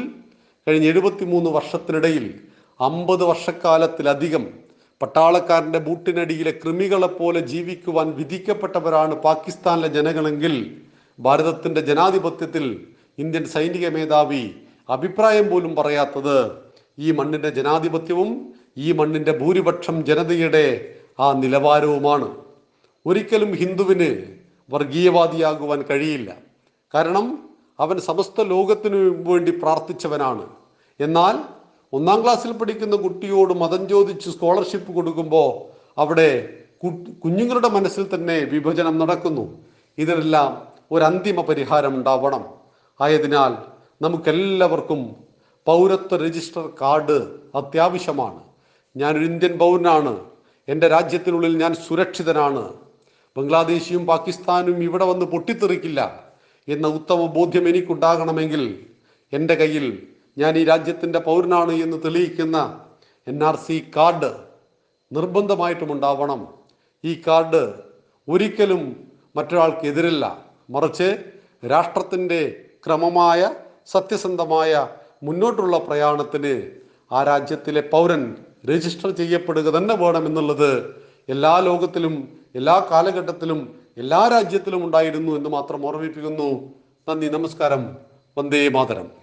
കഴിഞ്ഞ എഴുപത്തിമൂന്ന് വർഷത്തിനിടയിൽ അമ്പത് വർഷക്കാലത്തിലധികം പട്ടാളക്കാരന്റെ ബൂട്ടിനടിയിലെ കൃമികളെപ്പോലെ ജീവിക്കുവാൻ വിധിക്കപ്പെട്ടവരാണ് പാകിസ്ഥാനിലെ ജനങ്ങളെങ്കിൽ ഭാരതത്തിന്റെ ജനാധിപത്യത്തിൽ ഇന്ത്യൻ സൈനിക മേധാവി അഭിപ്രായം പോലും പറയാത്തത് ഈ മണ്ണിന്റെ ജനാധിപത്യവും ഈ മണ്ണിന്റെ ഭൂരിപക്ഷം ജനതയുടെ ആ നിലവാരവുമാണ്. ഒരിക്കലും ഹിന്ദുവിന് വർഗീയവാദിയാകുവാൻ കഴിയില്ല. കാരണം അവൻ സമസ്ത ലോകത്തിനു വേണ്ടി പ്രാർത്ഥിച്ചവനാണ്. എന്നാൽ ഒന്നാം ക്ലാസ്സിൽ പഠിക്കുന്ന കുട്ടിയോട് മതം ചോദിച്ച് സ്കോളർഷിപ്പ് കൊടുക്കുമ്പോൾ അവിടെ കുഞ്ഞുങ്ങളുടെ മനസ്സിൽ തന്നെ വിഭജനം നടക്കുന്നു. ഇതിനെല്ലാം ഒരു അന്തിമ പരിഹാരം ഉണ്ടാവണം. ആയതിനാൽ നമുക്കെല്ലാവർക്കും പൗരത്വ രജിസ്റ്റർ കാർഡ് അത്യാവശ്യമാണ്. ഞാനൊരു ഇന്ത്യൻ പൗരനാണ്. എന്റെ രാജ്യത്തിനുള്ളിൽ ഞാൻ സുരക്ഷിതനാണ്. ബംഗ്ലാദേശിയും പാകിസ്ഥാനും ഇവിടെ വന്ന് പൊട്ടിത്തെറിക്കില്ല എന്ന ഉത്തമ ബോധ്യം എനിക്കുണ്ടാകണമെങ്കിൽ എന്റെ കയ്യിൽ ഞാൻ ഈ രാജ്യത്തിന്റെ പൗരനാണ് എന്ന് തെളിയിക്കുന്ന എൻ ആർ സി കാർഡ് നിർബന്ധമായിട്ടും ഉണ്ടാവണം. ഈ കാർഡ് ഒരിക്കലും മറ്റൊരാൾക്ക് എതിരല്ല മറിച്ച് രാഷ്ട്രത്തിന്റെ ക്രമമായ സത്യസന്ധമായ മുന്നോട്ടുള്ള പ്രയാണത്തിന് ആ രാജ്യത്തിലെ പൗരൻ രജിസ്റ്റർ ചെയ്യപ്പെടുക തന്നെ വേണം എന്നുള്ളത് എല്ലാ ലോകത്തിലും എല്ലാ കാലഘട്ടത്തിലും എല്ലാ രാജ്യത്തിലും ഉണ്ടായിരുന്നു എന്ന് മാത്രം ഓർമ്മിപ്പിക്കുന്നു. നന്ദി നമസ്കാരം. വന്ദേ മാതരം.